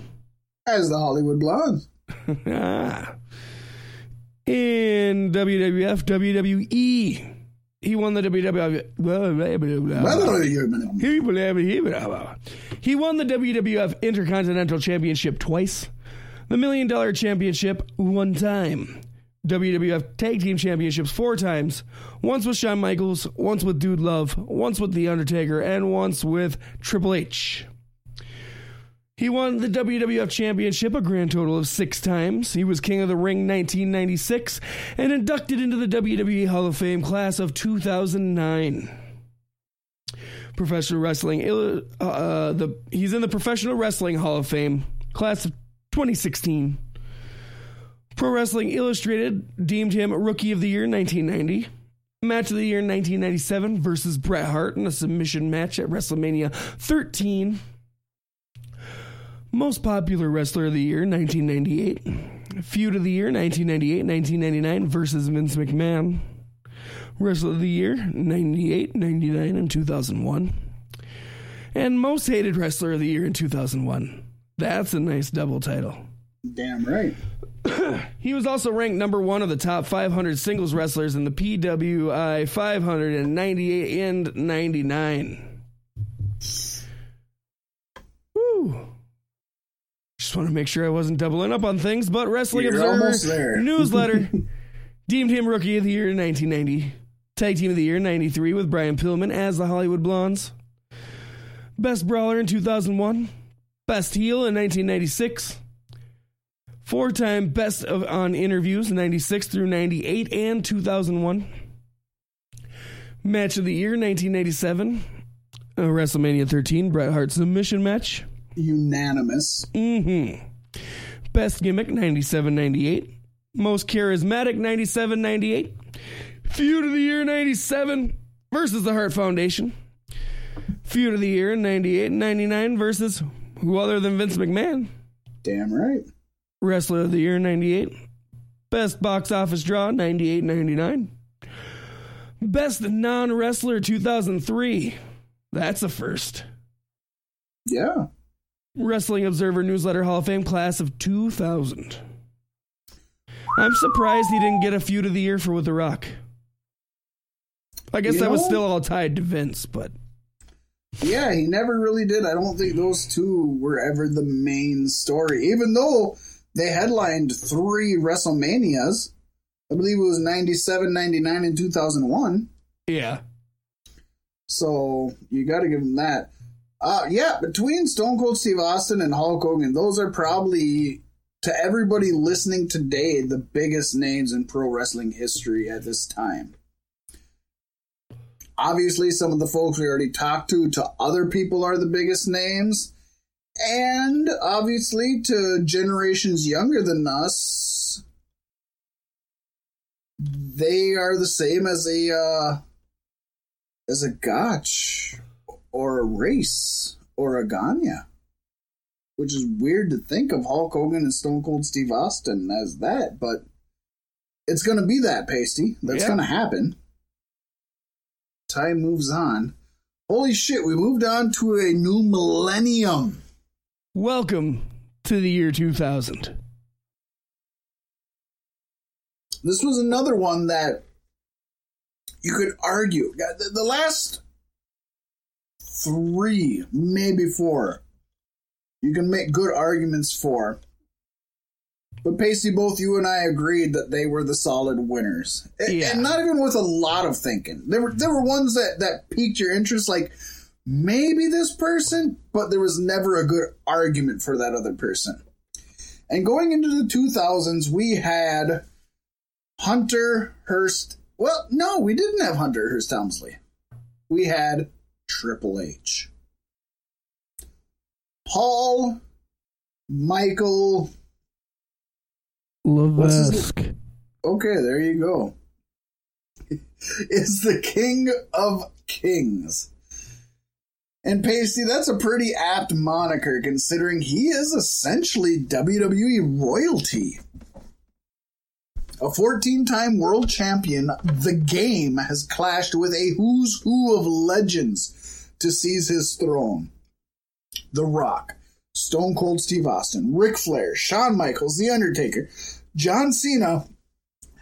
As the Hollywood Blondes. Ah. [laughs] In WWF, WWE, he won the WWF. He won the WWF Intercontinental Championship twice, the Million Dollar Championship one time, WWF Tag Team Championships four times, once with Shawn Michaels, once with Dude Love, once with The Undertaker, and once with Triple H. He won the WWF Championship a grand total of six times. He was King of the Ring 1996 and inducted into the WWE Hall of Fame class of 2009. Professional Wrestling, uh, the he's in the Professional Wrestling Hall of Fame class of 2016. Pro Wrestling Illustrated deemed him Rookie of the Year 1990. Match of the Year 1997 versus Bret Hart in a submission match at WrestleMania 13. Most popular wrestler of the year, 1998. Feud of the year, 1998 1999 versus Vince McMahon. Wrestler of the year, 98, 99, and 2001. And most hated wrestler of the year in 2001. That's a nice double title. Damn right. [coughs] He was also ranked number one of the top 500 singles wrestlers in the PWI 598 and 99. Woo. Just want to make sure I wasn't doubling up on things, but Wrestling You're Observer [laughs] newsletter deemed him Rookie of the Year in 1990, Tag Team of the Year in 93 with Brian Pillman as the Hollywood Blondes, Best Brawler in 2001, Best Heel in 1996, four time Best of on Interviews 96 through 98 and 2001, Match of the Year 1987, uh, WrestleMania 13 Bret Hart submission match. Unanimous. Mm-hmm. Best gimmick 97 98. Most charismatic 97 98. Feud of the year 97 versus the Hart Foundation. Feud of the year 98 and 99 versus who other than Vince McMahon. Damn right. Wrestler of the year 98. Best box office draw 98 99. Best non wrestler 2003. That's a first. Yeah. Wrestling Observer Newsletter Hall of Fame class of 2000. I'm surprised he didn't get a feud of the year for With the Rock. I guess You that was still all tied to Vince, but Yeah, he never really did. I don't think those two were ever the main story, even though they headlined three WrestleManias. I believe it was 97, 99, and 2001. yeah. So you got to give them that. Uh, yeah, between Stone Cold Steve Austin and Hulk Hogan, those are probably, to everybody listening today, the biggest names in pro wrestling history at this time. Obviously, some of the folks we already talked to, to other people, are the biggest names. And obviously, to generations younger than us, they are the same as a uh, as a Gotch or a Race or a Gagne, which is weird to think of Hulk Hogan and Stone Cold Steve Austin as that, but it's going to be that Paystee. That's Yeah. going to happen. Time moves on. Holy shit, we moved on to a new millennium. Welcome to the year 2000. This was another one that you could argue. The, last three, maybe four, you can make good arguments for. But Paystee, both you and I agreed that they were the solid winners, A- and not even with a lot of thinking. There were there were ones that that piqued your interest, like maybe this person, but there was never a good argument for that other person. And going into the 2000s, we had Hunter Hearst. Well, no, we didn't have Hunter Hearst Helmsley. We had Triple H. Paul Michael. Levesque. Okay, there you go. [laughs] Is the king of kings. And Paystee, that's a pretty apt moniker considering he is essentially WWE royalty. A 14 time world champion, the game has clashed with a who's who of legends to seize his throne. The Rock, Stone Cold Steve Austin, Ric Flair, Shawn Michaels, The Undertaker, John Cena,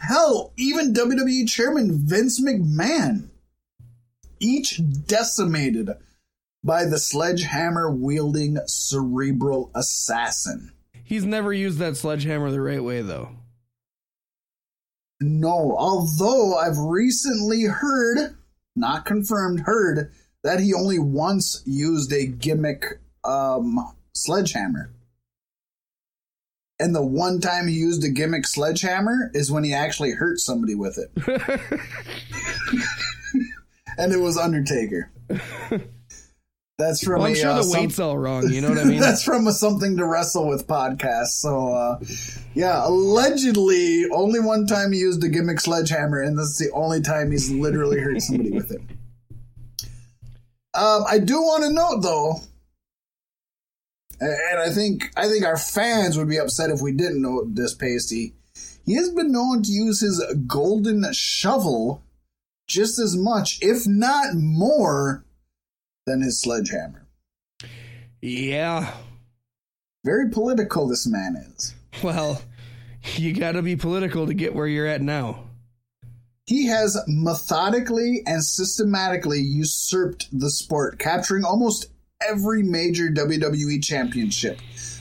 hell, even WWE Chairman Vince McMahon. Each decimated by the sledgehammer wielding cerebral assassin. He's never used that sledgehammer the right way, though. No, although I've recently heard, not confirmed, heard that he only once used a gimmick um, sledgehammer. And the one time he used a gimmick sledgehammer is when he actually hurt somebody with it. [laughs] and it was Undertaker. [laughs] That's from Well, I'm a, sure uh, the some- weight's all wrong. You know what I [laughs] mean? That's from a something to wrestle with podcast. So, uh, yeah, allegedly, only one time he used a gimmick sledgehammer, and that's the only time he's literally hurt somebody with it. [laughs] Um, I do want to note though, and I think I think our fans would be upset if we didn't know this Paystee. He has been known to use his golden shovel just as much, if not more, than his sledgehammer. Yeah. Very political, this man is. Well, you gotta be political to get where you're at now. He has methodically and systematically usurped the sport, capturing almost every major WWE championship,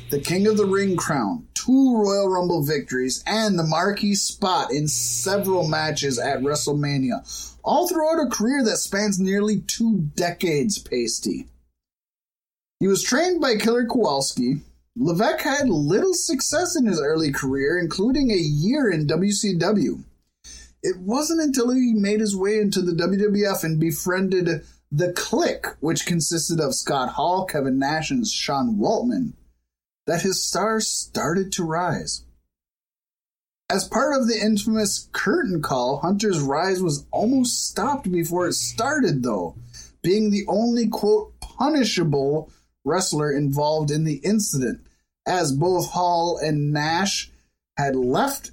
the King of the Ring crown, two Royal Rumble victories, and the marquee spot in several matches at WrestleMania, all throughout a career that spans nearly two decades, Paystee. He was trained by Killer Kowalski. Levesque had little success in his early career, including a year in WCW. It wasn't until he made his way into the WWF and befriended the Kliq, which consisted of Scott Hall, Kevin Nash, and Sean Waltman, that his stars started to rise. As part of the infamous curtain call, Hunter's rise was almost stopped before it started, though, being the only, quote, punishable wrestler involved in the incident, as both Hall and Nash had left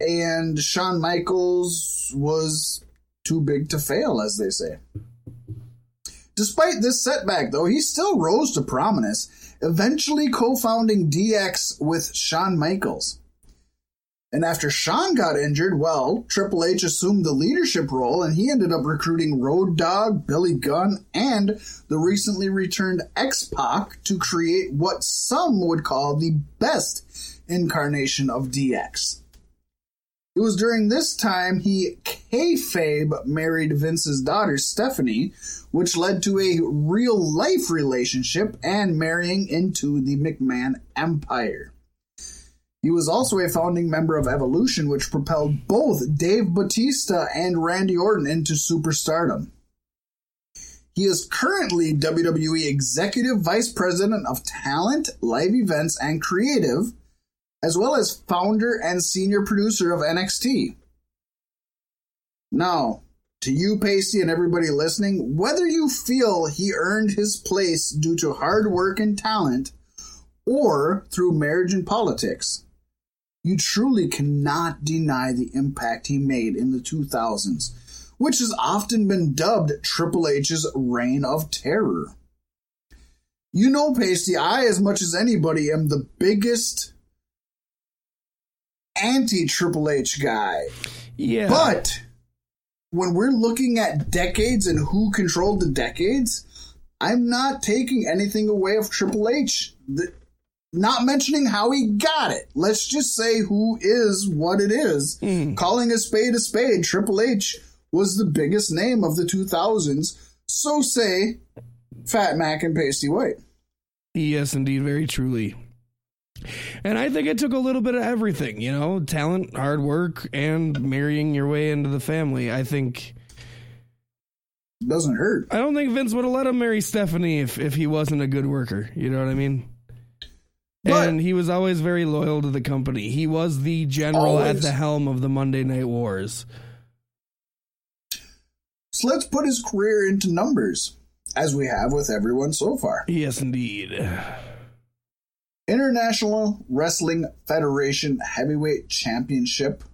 and Shawn Michaels was too big to fail, as they say. Despite this setback, though, he still rose to prominence, eventually co founding DX with Shawn Michaels. And after Shawn got injured, well, Triple H assumed the leadership role and he ended up recruiting Road Dogg, Billy Gunn, and the recently returned X Pac to create what some would call the best incarnation of DX. It was during this time he kayfabe married Vince's daughter Stephanie, which led to a real life relationship and marrying into the McMahon Empire. He was also a founding member of Evolution, which propelled both Dave Batista and Randy Orton into superstardom. He is currently WWE Executive Vice President of Talent, Live Events, and Creative, as well as founder and senior producer of NXT. Now, to you, Paystee, and everybody listening, whether you feel he earned his place due to hard work and talent or through marriage and politics, you truly cannot deny the impact he made in the 2000s, which has often been dubbed Triple H's reign of terror. You know, Paystee, I, as much as anybody, am the biggest anti Triple H guy. Yeah. But when we're looking at decades and who controlled the decades, I'm not taking anything away of Triple H. The, not mentioning how he got it. Let's just say who is what it is. Hmm. Calling a spade a spade, Triple H was the biggest name of the 2000s. So say Fat Mack and Paystee White. Yes, indeed, very truly. And I think it took a little bit of everything, you know, talent, hard work, and marrying your way into the family. I think doesn't hurt. I don't think Vince would have let him marry Stephanie if, if he wasn't a good worker. You know what I mean? But- and he was always very loyal to the company. He was the general at the helm of the Monday Night Wars. So let's put his career into numbers, as we have with everyone so far. Yes, indeed. International Wrestling Federation Heavyweight Championship,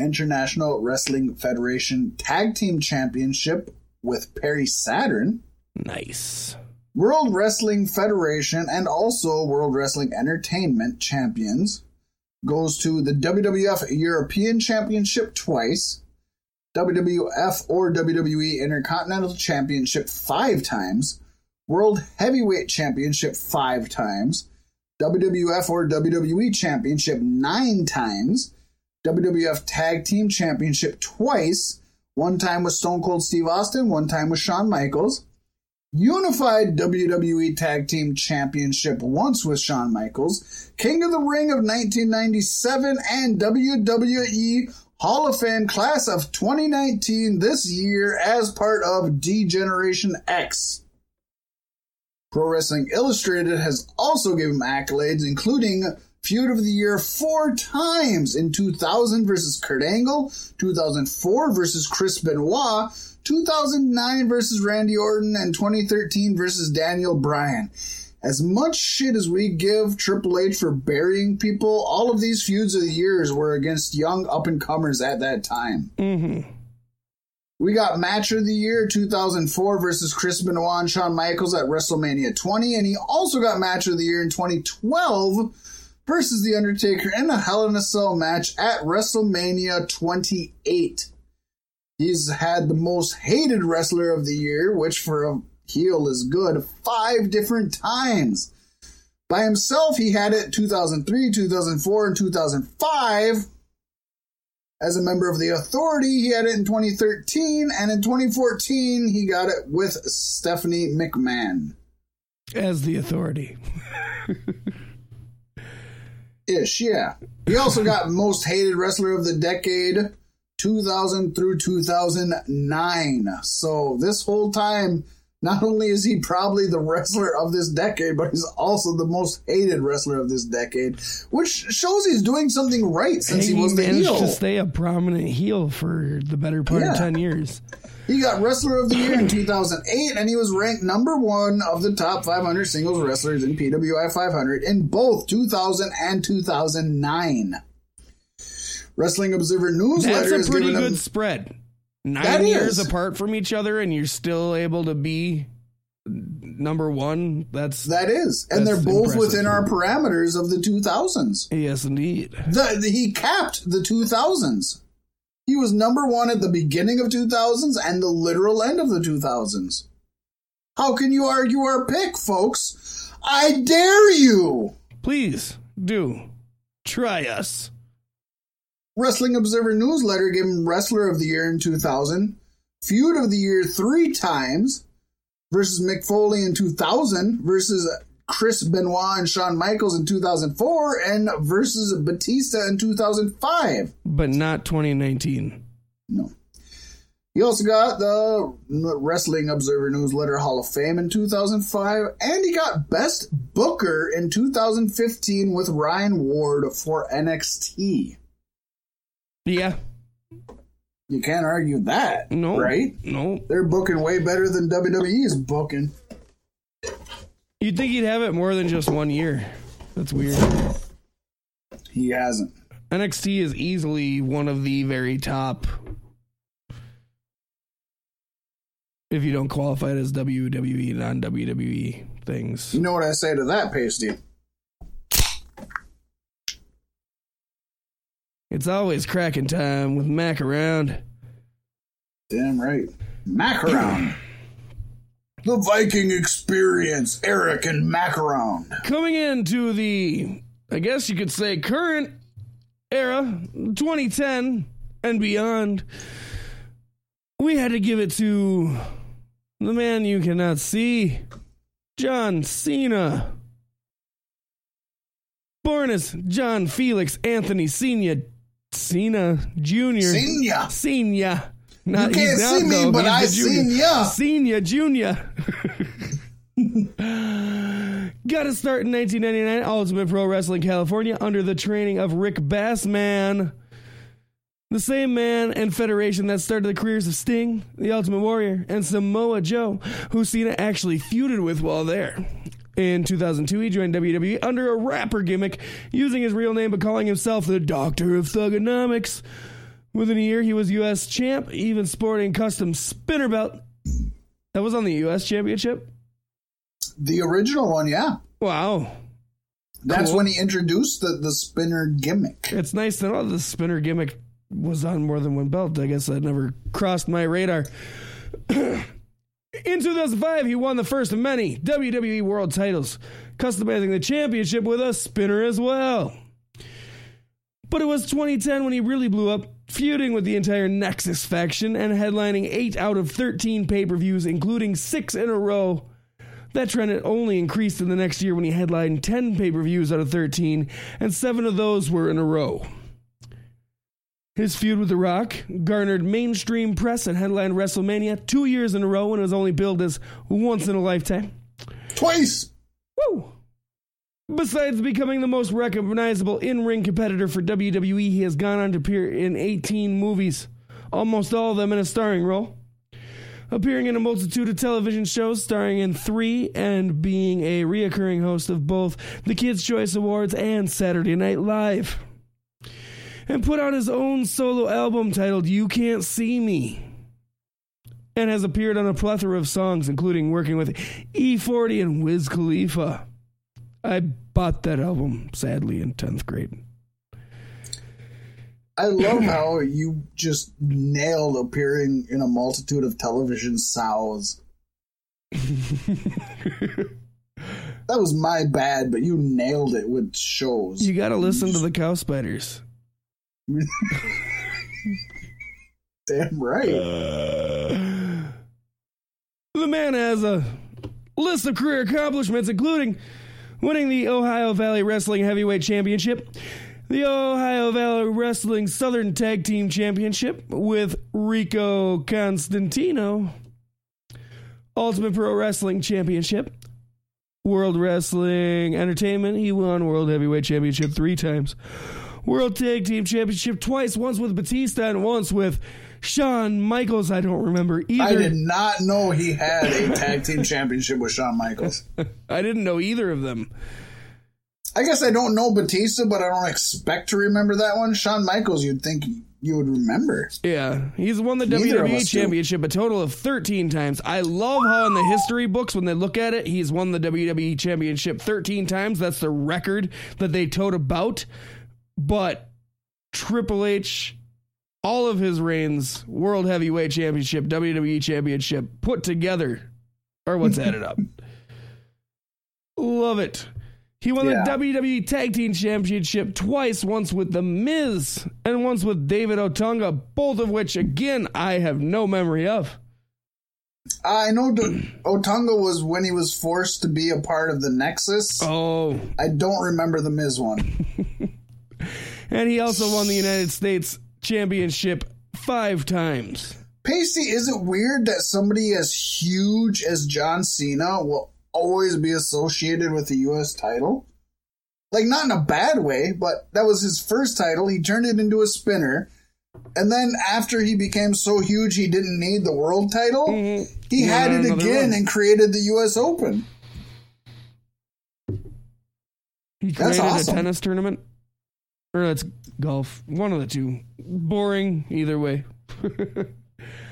International Wrestling Federation Tag Team Championship with Perry Saturn, Nice. World Wrestling Federation, and also World Wrestling Entertainment Champions. Goes to the WWF European Championship twice, WWF or WWE Intercontinental Championship five times, World Heavyweight Championship five times, WWF or WWE Championship nine times, WWF Tag Team Championship twice, one time with Stone Cold Steve Austin, one time with Shawn Michaels, Unified WWE Tag Team Championship once with Shawn Michaels, King of the Ring of 1997, and WWE Hall of Fame Class of 2019 this year as part of D Generation X. Pro Wrestling Illustrated has also given him accolades, including Feud of the Year four times in 2000 versus Kurt Angle, 2004 versus Chris Benoit, 2009 versus Randy Orton, and 2013 versus Daniel Bryan. As much shit as we give Triple H for burying people, all of these feuds of the years were against young up and comers at that time. Mm-hmm. We got Match of the Year 2004 versus Chris Benoit and Shawn Michaels at WrestleMania 20, and he also got Match of the Year in 2012 versus The Undertaker in a Hell in a Cell match at WrestleMania 28. He's had the most hated wrestler of the year, which for a heel is good, five different times. By himself, he had it 2003, 2004, and 2005. As a member of the Authority, he had it in 2013, and in 2014, he got it with Stephanie McMahon. As the authority. Ish, yeah. He also got Most Hated Wrestler of the Decade 2000 through 2009. So this whole time, not only is he probably the wrestler of this decade, but he's also the most hated wrestler of this decade, which shows he's doing something right since Hey, he was the heel. to stay a prominent heel for the better part Yeah. of 10 years. He got Wrestler of the Year in 2008, and he was ranked number one of the top 500 singles wrestlers in PWI 500 in both 2000 and 2009. Wrestling Observer newsletter That's a pretty good him spread. Nine years is. apart from each other, and you're still able to be number one. That's that is, and they're both within our parameters of the 2000s. Yes, indeed. The, the- he capped the 2000s. He was number one at the beginning of 2000s and the literal end of the 2000s. How can you argue our pick, folks? I dare you! Please do try us. Wrestling Observer newsletter gave him Wrestler of the Year in 2000, Feud of the Year three times, versus Mick Foley in 2000, versus Chris Benoit and Shawn Michaels in 2004, and versus Batista in 2005. But not 2019. No. He also got the Wrestling Observer Newsletter Hall of Fame in 2005, and he got Best Booker in 2015 with Ryan Ward for NXT. Yeah. You can't argue that, No. right? No. They're booking way better than WWE is booking. You'd think he'd have it more than just one year. That's weird. He hasn't. NXT is easily one of the very top. If you don't qualify it as WWE, non WWE things. You know what I say to that, Paystee? It's always cracking time with Mac around. Damn right. Macaroon. the Viking experience. Eric and Macaroon. Coming into the, I guess you could say, current era, 2010 and beyond, we had to give it to the man you cannot see, John Cena. Born as John Felix Anthony Senior, Cena Jr. Senior. Senior. You can't see me, but I seen ya. Senior Junior. [laughs] Got to start in 1999, Ultimate Pro Wrestling California, under the training of Rick Bassman. The same man and federation that started the careers of Sting, The Ultimate Warrior, and Samoa Joe, who Cena actually feuded with while there. In 2002, he joined WWE under a rapper gimmick, using his real name but calling himself the Doctor of Thuganomics. Within a year, he was U.S. champ, even sporting custom spinner belt. That was on the U.S. Championship? The original one, yeah. Wow. That's Cool. when he introduced the, the spinner gimmick. It's nice to know the spinner gimmick was on more than one belt. I guess that never crossed my radar. [clears throat] In 2005, he won the first of many WWE World titles, customizing the championship with a spinner as well. But it was 2010 when he really blew up, feuding with the entire Nexus faction and headlining 8 out of 13 pay per views, including 6 in a row. That trend had only increased in the next year when he headlined 10 pay per views out of 13, and 7 of those were in a row. His feud with The Rock garnered mainstream press and headlined WrestleMania two years in a row and was only billed as once in a lifetime. Twice! Woo! Besides becoming the most recognizable in ring competitor for WWE, he has gone on to appear in 18 movies, almost all of them in a starring role. Appearing in a multitude of television shows, starring in three, and being a reoccurring host of both the Kids' Choice Awards and Saturday Night Live. And put out his own solo album titled You Can't See Me and has appeared on a plethora of songs, including working with E40 and Wiz Khalifa. I bought that album, sadly, in 10th grade. I love how you just nailed appearing in a multitude of television sows. [laughs] that was my bad, but you nailed it with shows. You gotta listen to the Cow Spiders. [laughs] Damn right. Uh, the man has a list of career accomplishments, including winning the Ohio Valley Wrestling Heavyweight Championship, the Ohio Valley Wrestling Southern Tag Team Championship with Rico Constantino, Ultimate Pro Wrestling Championship, World Wrestling Entertainment. He won World Heavyweight Championship three times. World Tag Team Championship twice, once with Batista and once with Shawn Michaels. I don't remember either. I did not know he had a tag team championship with Shawn Michaels. [laughs] I didn't know either of them. I guess I don't know Batista, but I don't expect to remember that one. Shawn Michaels, you'd think you would remember. Yeah, he's won the Neither WWE us do. Championship a total of 13 times. I love how in the history books, when they look at it, he's won the WWE Championship 13 times. That's the record that they tote about. But Triple H, all of his reigns, World Heavyweight Championship, WWE Championship, put together are what's added up. Love it. He won Yeah. the WWE Tag Team Championship twice, once with The Miz and once with David Otunga, both of which, again, I have no memory of. I know D- Otunga was when he was forced to be a part of the Nexus. Oh. I don't remember the Miz one. [laughs] And he also won the United States Championship five times. Paystee, is it weird that somebody as huge as John Cena will always be associated with the U.S. title? Like, not in a bad way, but that was his first title. He turned it into a spinner. And then after he became so huge he didn't need the world title, mm-hmm. he Yeah, had it again one. and created the U.S. Open. He That's created awesome. a tennis tournament. Or that's golf. One of the two. Boring either way. [laughs]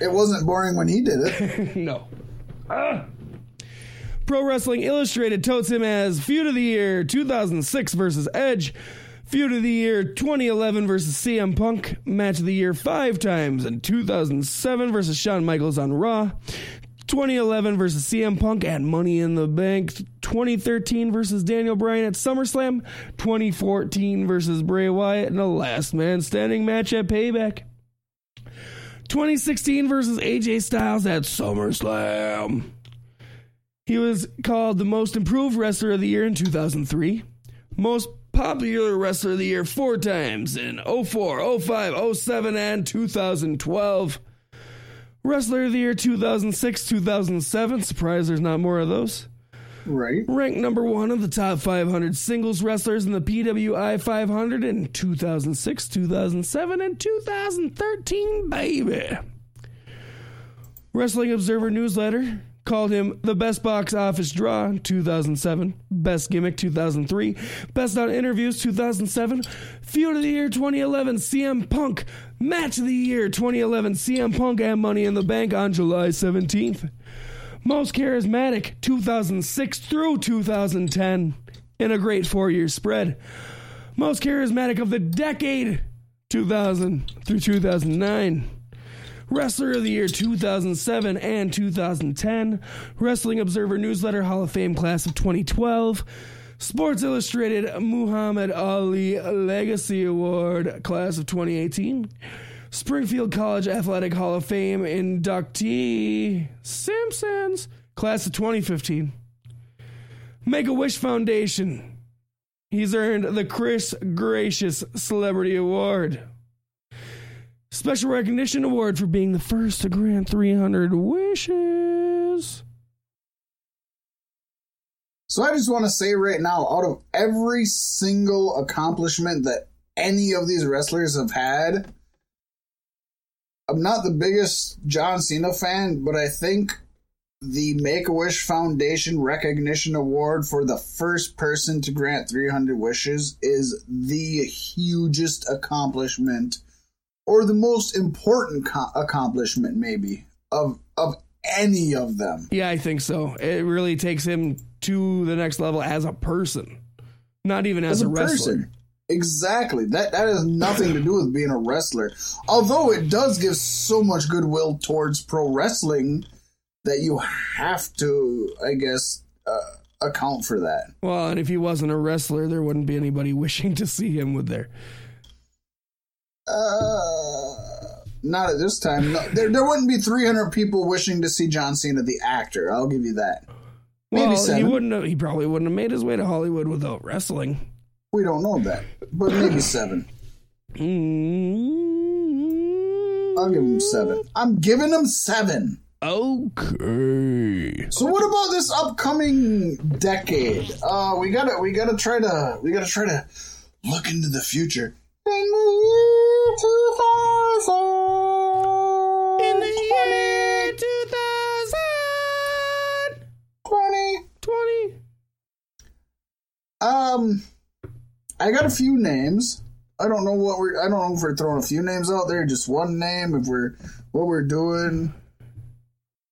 It wasn't boring when he did it. [laughs] no. Ah. Pro Wrestling Illustrated totes him as Feud of the Year 2006 versus Edge, Feud of the Year 2011 versus CM Punk, Match of the Year five times, and 2007 versus Shawn Michaels on Raw, 2011 versus CM Punk at Money in the Bank, 2013 versus Daniel Bryan at SummerSlam, 2014 versus Bray Wyatt in a Last Man Standing match at Payback. 2016 versus AJ Styles at SummerSlam. He was called the most improved wrestler of the year in 2003, most popular wrestler of the year four times in 04, 05, 07, and 2012. Wrestler of the year 2006, 2007. Surprised there's not more of those. Right. Ranked number one of the top 500 singles wrestlers in the PWI 500 in 2006, 2007, and 2013, baby. Wrestling Observer newsletter called him the best box office draw 2007, best gimmick 2003, best on interviews 2007, feud of the year 2011 CM Punk, match of the year 2011 CM Punk and Money in the Bank on July 17th. Most charismatic 2006 through 2010 in a great four year spread. Most charismatic of the decade 2000 through 2009. Wrestler of the Year 2007 and 2010, Wrestling Observer Newsletter Hall of Fame Class of 2012, Sports Illustrated Muhammad Ali Legacy Award Class of 2018, Springfield College Athletic Hall of Fame inductee Simpsons Class of 2015, Make a Wish Foundation. He's earned the Chris Greicius Celebrity Award. Special Recognition Award for being the first to grant 300 wishes. So I just want to say right now, out of every single accomplishment that any of these wrestlers have had, I'm not the biggest John Cena fan, but I think the Make a Wish Foundation Recognition Award for the first person to grant 300 wishes is the hugest accomplishment, or the most important co- accomplishment, maybe, of, of any of them. Yeah, I think so. It really takes him to the next level as a person, not even as, a, wrestler. Exactly. That that has nothing to do with being a wrestler. Although it does give so much goodwill towards pro wrestling that you have to, I guess, uh, account for that. Well, and if he wasn't a wrestler, there wouldn't be anybody [laughs] wishing to see him, would there? Uh, not at this time. No, there, there wouldn't be 300 people wishing to see John Cena, the actor. I'll give you that. Maybe well, seven. he wouldn't. Have, he probably wouldn't have made his way to Hollywood without wrestling. We don't know that, but maybe seven. I'll give him seven. I'm giving him seven. Okay. So what about this upcoming decade? Uh, we gotta we gotta try to we gotta try to look into the future. In the year 2000. In the year 2000. 20. 20. Um, I got a few names. I don't know what we're. I don't know if we're throwing a few names out there, just one name. If we're what we're doing.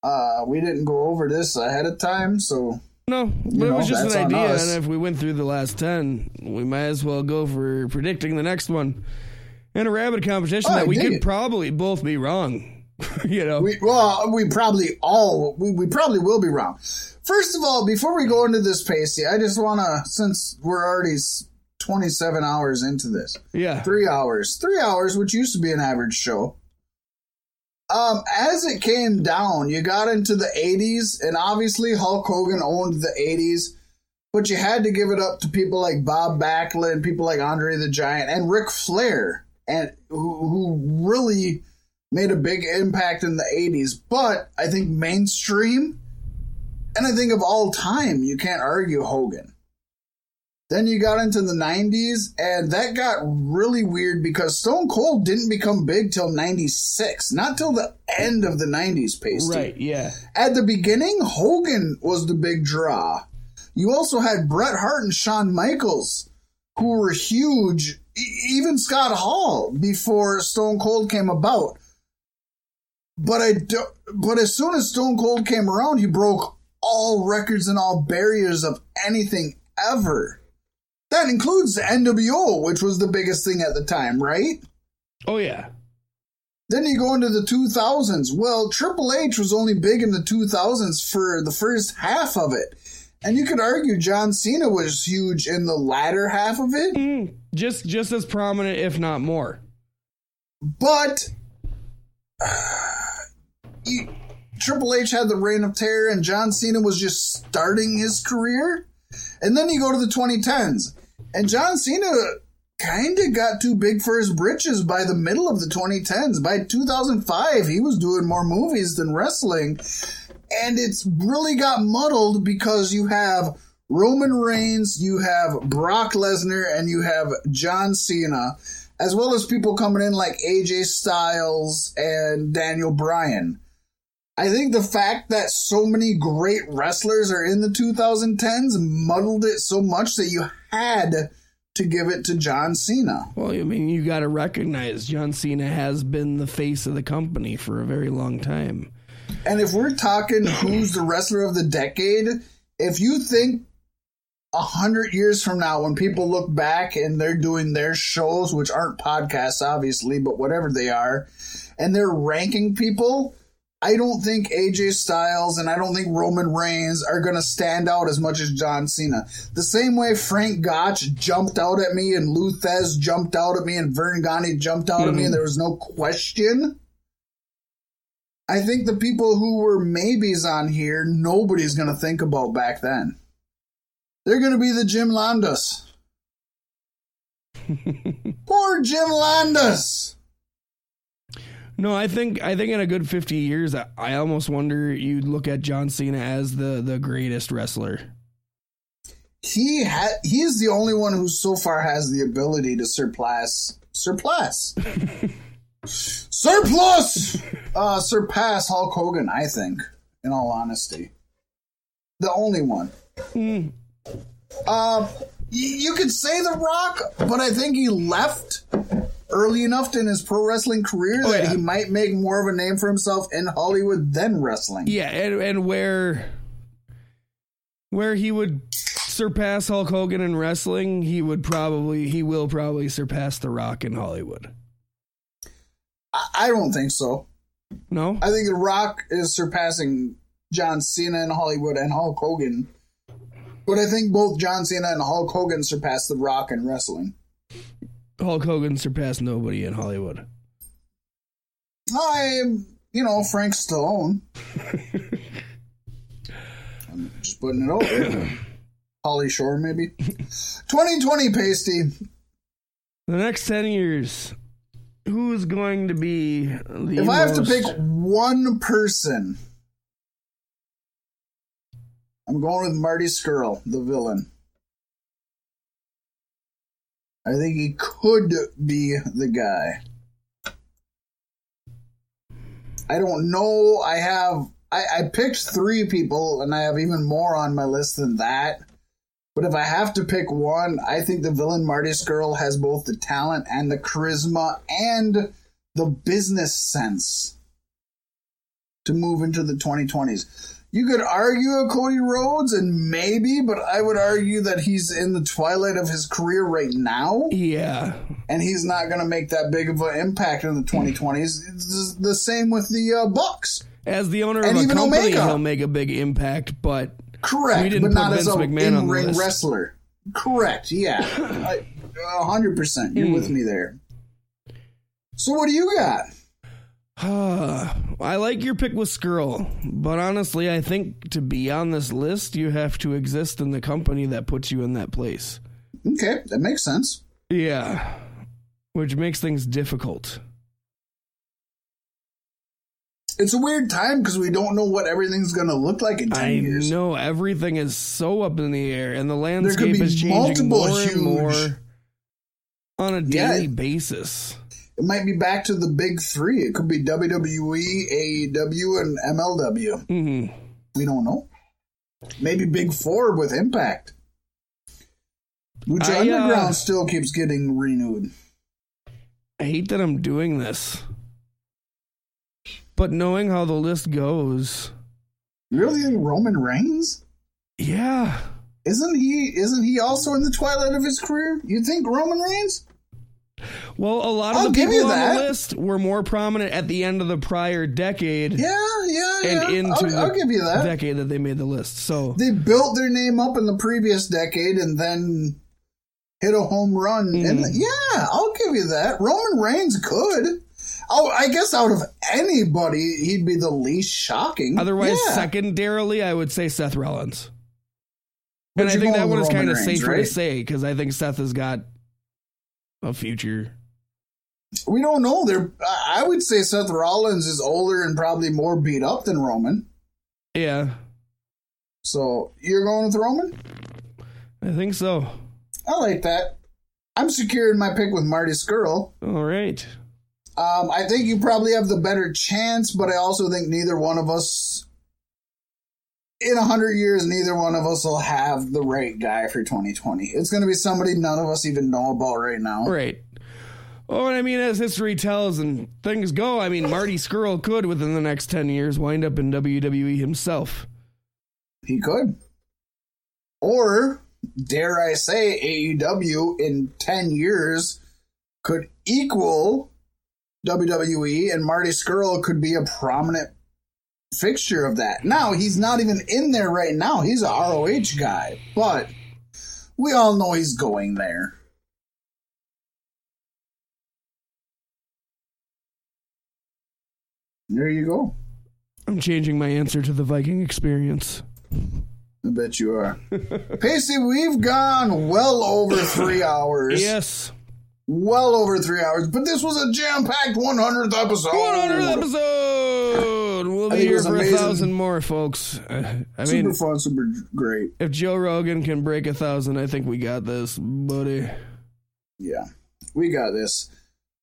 Uh, we didn't go over this ahead of time, so No, but You it know, was just an idea, and if we went through the last ten, we might as well go for predicting the next one. In a rabbit competition Oh, that we could it. probably both be wrong. [laughs] you know, we well, we probably all we, we probably will be wrong. First of all, before we go into this Paystee, I just want to since we're already 27 hours into this, yeah, three hours, three hours, which used to be an average show. Um, as it came down, you got into the 80s, and obviously Hulk Hogan owned the 80s, but you had to give it up to people like Bob Backlund, people like Andre the Giant, and Ric Flair, and who, who really made a big impact in the 80s, but I think mainstream, and I think of all time, you can't argue Hogan. Then you got into the 90s, and that got really weird because Stone Cold didn't become big till 96, not till the end of the 90s, Paystee. Right, yeah. At the beginning, Hogan was the big draw. You also had Bret Hart and Shawn Michaels, who were huge, e- even Scott Hall before Stone Cold came about. But I do, but as soon as Stone Cold came around, he broke all records and all barriers of anything ever. That includes the NWO, which was the biggest thing at the time, right? Oh yeah. Then you go into the 2000s. Well, Triple H was only big in the 2000s for the first half of it. And you could argue John Cena was huge in the latter half of it. Hmm. Just just as prominent, if not more. But [sighs] you, Triple H had the reign of terror, and John Cena was just starting his career. And then you go to the 2010s, and John Cena kind of got too big for his britches by the middle of the 2010s. By 2005, he was doing more movies than wrestling. And it's really got muddled because you have Roman Reigns, you have Brock Lesnar, and you have John Cena, as well as people coming in like AJ Styles and Daniel Bryan. I think the fact that so many great wrestlers are in the 2010s muddled it so much that you had to give it to John Cena. Well, I mean, you got to recognize John Cena has been the face of the company for a very long time. And if we're talking who's the wrestler of the decade, if you think a hundred years from now, when people look back and they're doing their shows, which aren't podcasts, obviously, but whatever they are, and they're ranking people, I don't think AJ Styles and I don't think Roman Reigns are going to stand out as much as John Cena. The same way Frank Gotch jumped out at me and Lou Thesz jumped out at me and Verne Gagne jumped out at me and mm-hmm. there was no question. I think the people who were maybes on here, nobody's going to think about back then. They're going to be the Jim Londos. [laughs] Poor Jim Londos. No, I think I think in a good fifty years, I, I almost wonder you'd look at John Cena as the the greatest wrestler. He ha- he is the only one who so far has the ability to surpass surpass [laughs] surplus uh surpass Hulk Hogan, I think, in all honesty. The only one. Uh, y- you could say The Rock, but I think he left early enough in his pro wrestling career oh, that he might make more of a name for himself in Hollywood than wrestling. Yeah, and and where where he would surpass Hulk Hogan in wrestling, he would probably he will probably surpass The Rock in Hollywood. I, I don't think so. No, I think The Rock is surpassing John Cena in Hollywood and Hulk Hogan. But I think both John Cena and Hulk Hogan surpassed The Rock in wrestling. Hulk Hogan surpassed nobody in Hollywood. I'm, you know, Frank Stallone. [laughs] I'm just putting it over. [clears throat] Holly Shore, maybe. 2020 Paystee. The next ten years, who is going to be the If I have to pick one person, I'm going with Marty Scurll, the villain. I think he could be the guy. I don't know. I have I, I picked three people, and I have even more on my list than that. But if I have to pick one, I think the villain Marty Scurll has both the talent and the charisma and the business sense to move into the 2020s. You could argue a Cody Rhodes, and maybe, but I would argue that he's in the twilight of his career right now. Yeah. And he's not going to make that big of an impact in the 2020s. It's the same with the uh, Bucks. As the owner And of a company, Omega. he'll make a big impact, but Correct, we didn't but put not Vince as a McMahon on the in-ring list. wrestler. Correct, yeah. [coughs] Hundred percent. You're Hmm. with me there. So what do you got? [sighs] I like your pick with Scurll, but honestly, I think to be on this list, you have to exist in the company that puts you in that place. Okay, that makes sense. Yeah, which makes things difficult. It's a weird time because we don't know what everything's going to look like in 10 I years. know everything is so up in the air, and the landscape is changing multiple more and more on a Yeah. daily basis. It might be back to the big three. It could be WWE, AEW, and MLW. Mm-hmm. We don't know. Maybe big four with Impact. Lucha I, uh, Underground still keeps getting renewed. I hate that I'm doing this, but knowing how the list goes, Really, think Roman Reigns? yeah, Isn't he? Isn't he also in the twilight of his career? You think Roman Reigns? Well, a lot of I'll the people on that. the list were more prominent at the end of the prior decade. Yeah, yeah, And yeah. into I'll, the I'll give you that. decade that they made the list. So They built their name up in the previous decade and then hit a home run. And Mhm. yeah, I'll give you that. Roman Reigns could. Oh, I guess out of anybody, he'd be the least shocking. otherwise, Yeah. secondarily, I would say Seth Rollins. But and I think that one is kind of Reigns, safer right? to say because I think Seth has got a future. We don't know. They're, I I would say Seth Rollins is older and probably more beat up than Roman. Yeah, So you're going with Roman? I think so. I like that. I'm securing my pick with Marty Scurll. All right. Um, I think you probably have the better chance, but I also think neither one of us, in a hundred years, neither one of us will have the right guy for 2020. It's going to be somebody none of us even know about right now. Right. Oh, and I mean, as history tells and things go, I mean, Marty Scurll could, within the next 10 years, wind up in WWE himself. He could. Or, dare I say, AEW in 10 years could equal WWE, and Marty Scurll could be a prominent fixture of that. Now, he's not even in there right now. He's a ROH guy, but we all know he's going there. There you go. I'm changing my answer to the Viking experience. I bet you are. [laughs] Paystee, we've gone well over three [coughs] hours. Yes. Well over three hours, but this was a jam packed 100th episode. 100th episode! We'll be here for amazing. a thousand more, folks. Uh, I super fun, super great. if Joe Rogan can break a thousand, I think we got this, buddy. Yeah, we got this.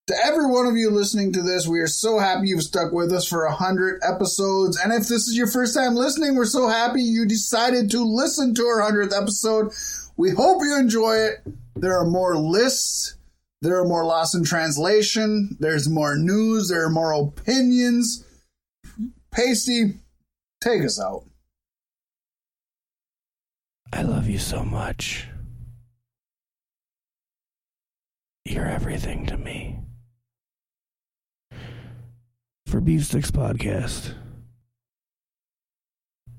To every one of you listening to this, we are so happy you've stuck with us for a hundred episodes. And if this is your first time listening, we're so happy you decided to listen to our hundredth episode. We hope you enjoy it. There are more lists. There are more lost in translation. There's more news. There are more opinions. Paystee, take us out. I love you so much. You're everything to me. For Beef Sticks Podcast.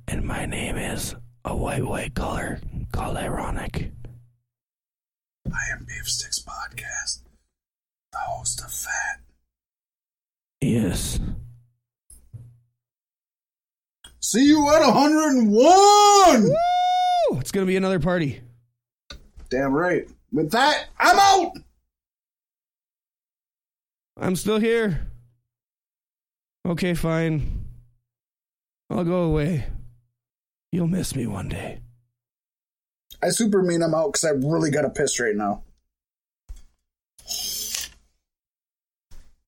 And my name is a white, white color called Ironic. I am Beef Sticks Podcast, the host of Fat. Yes. See you at 101! Woo! It's going to be another party. Damn right. With that, I'm out! I'm still here. Okay, fine. I'll go away. You'll miss me one day. I super mean I'm out because I really got to piss right now.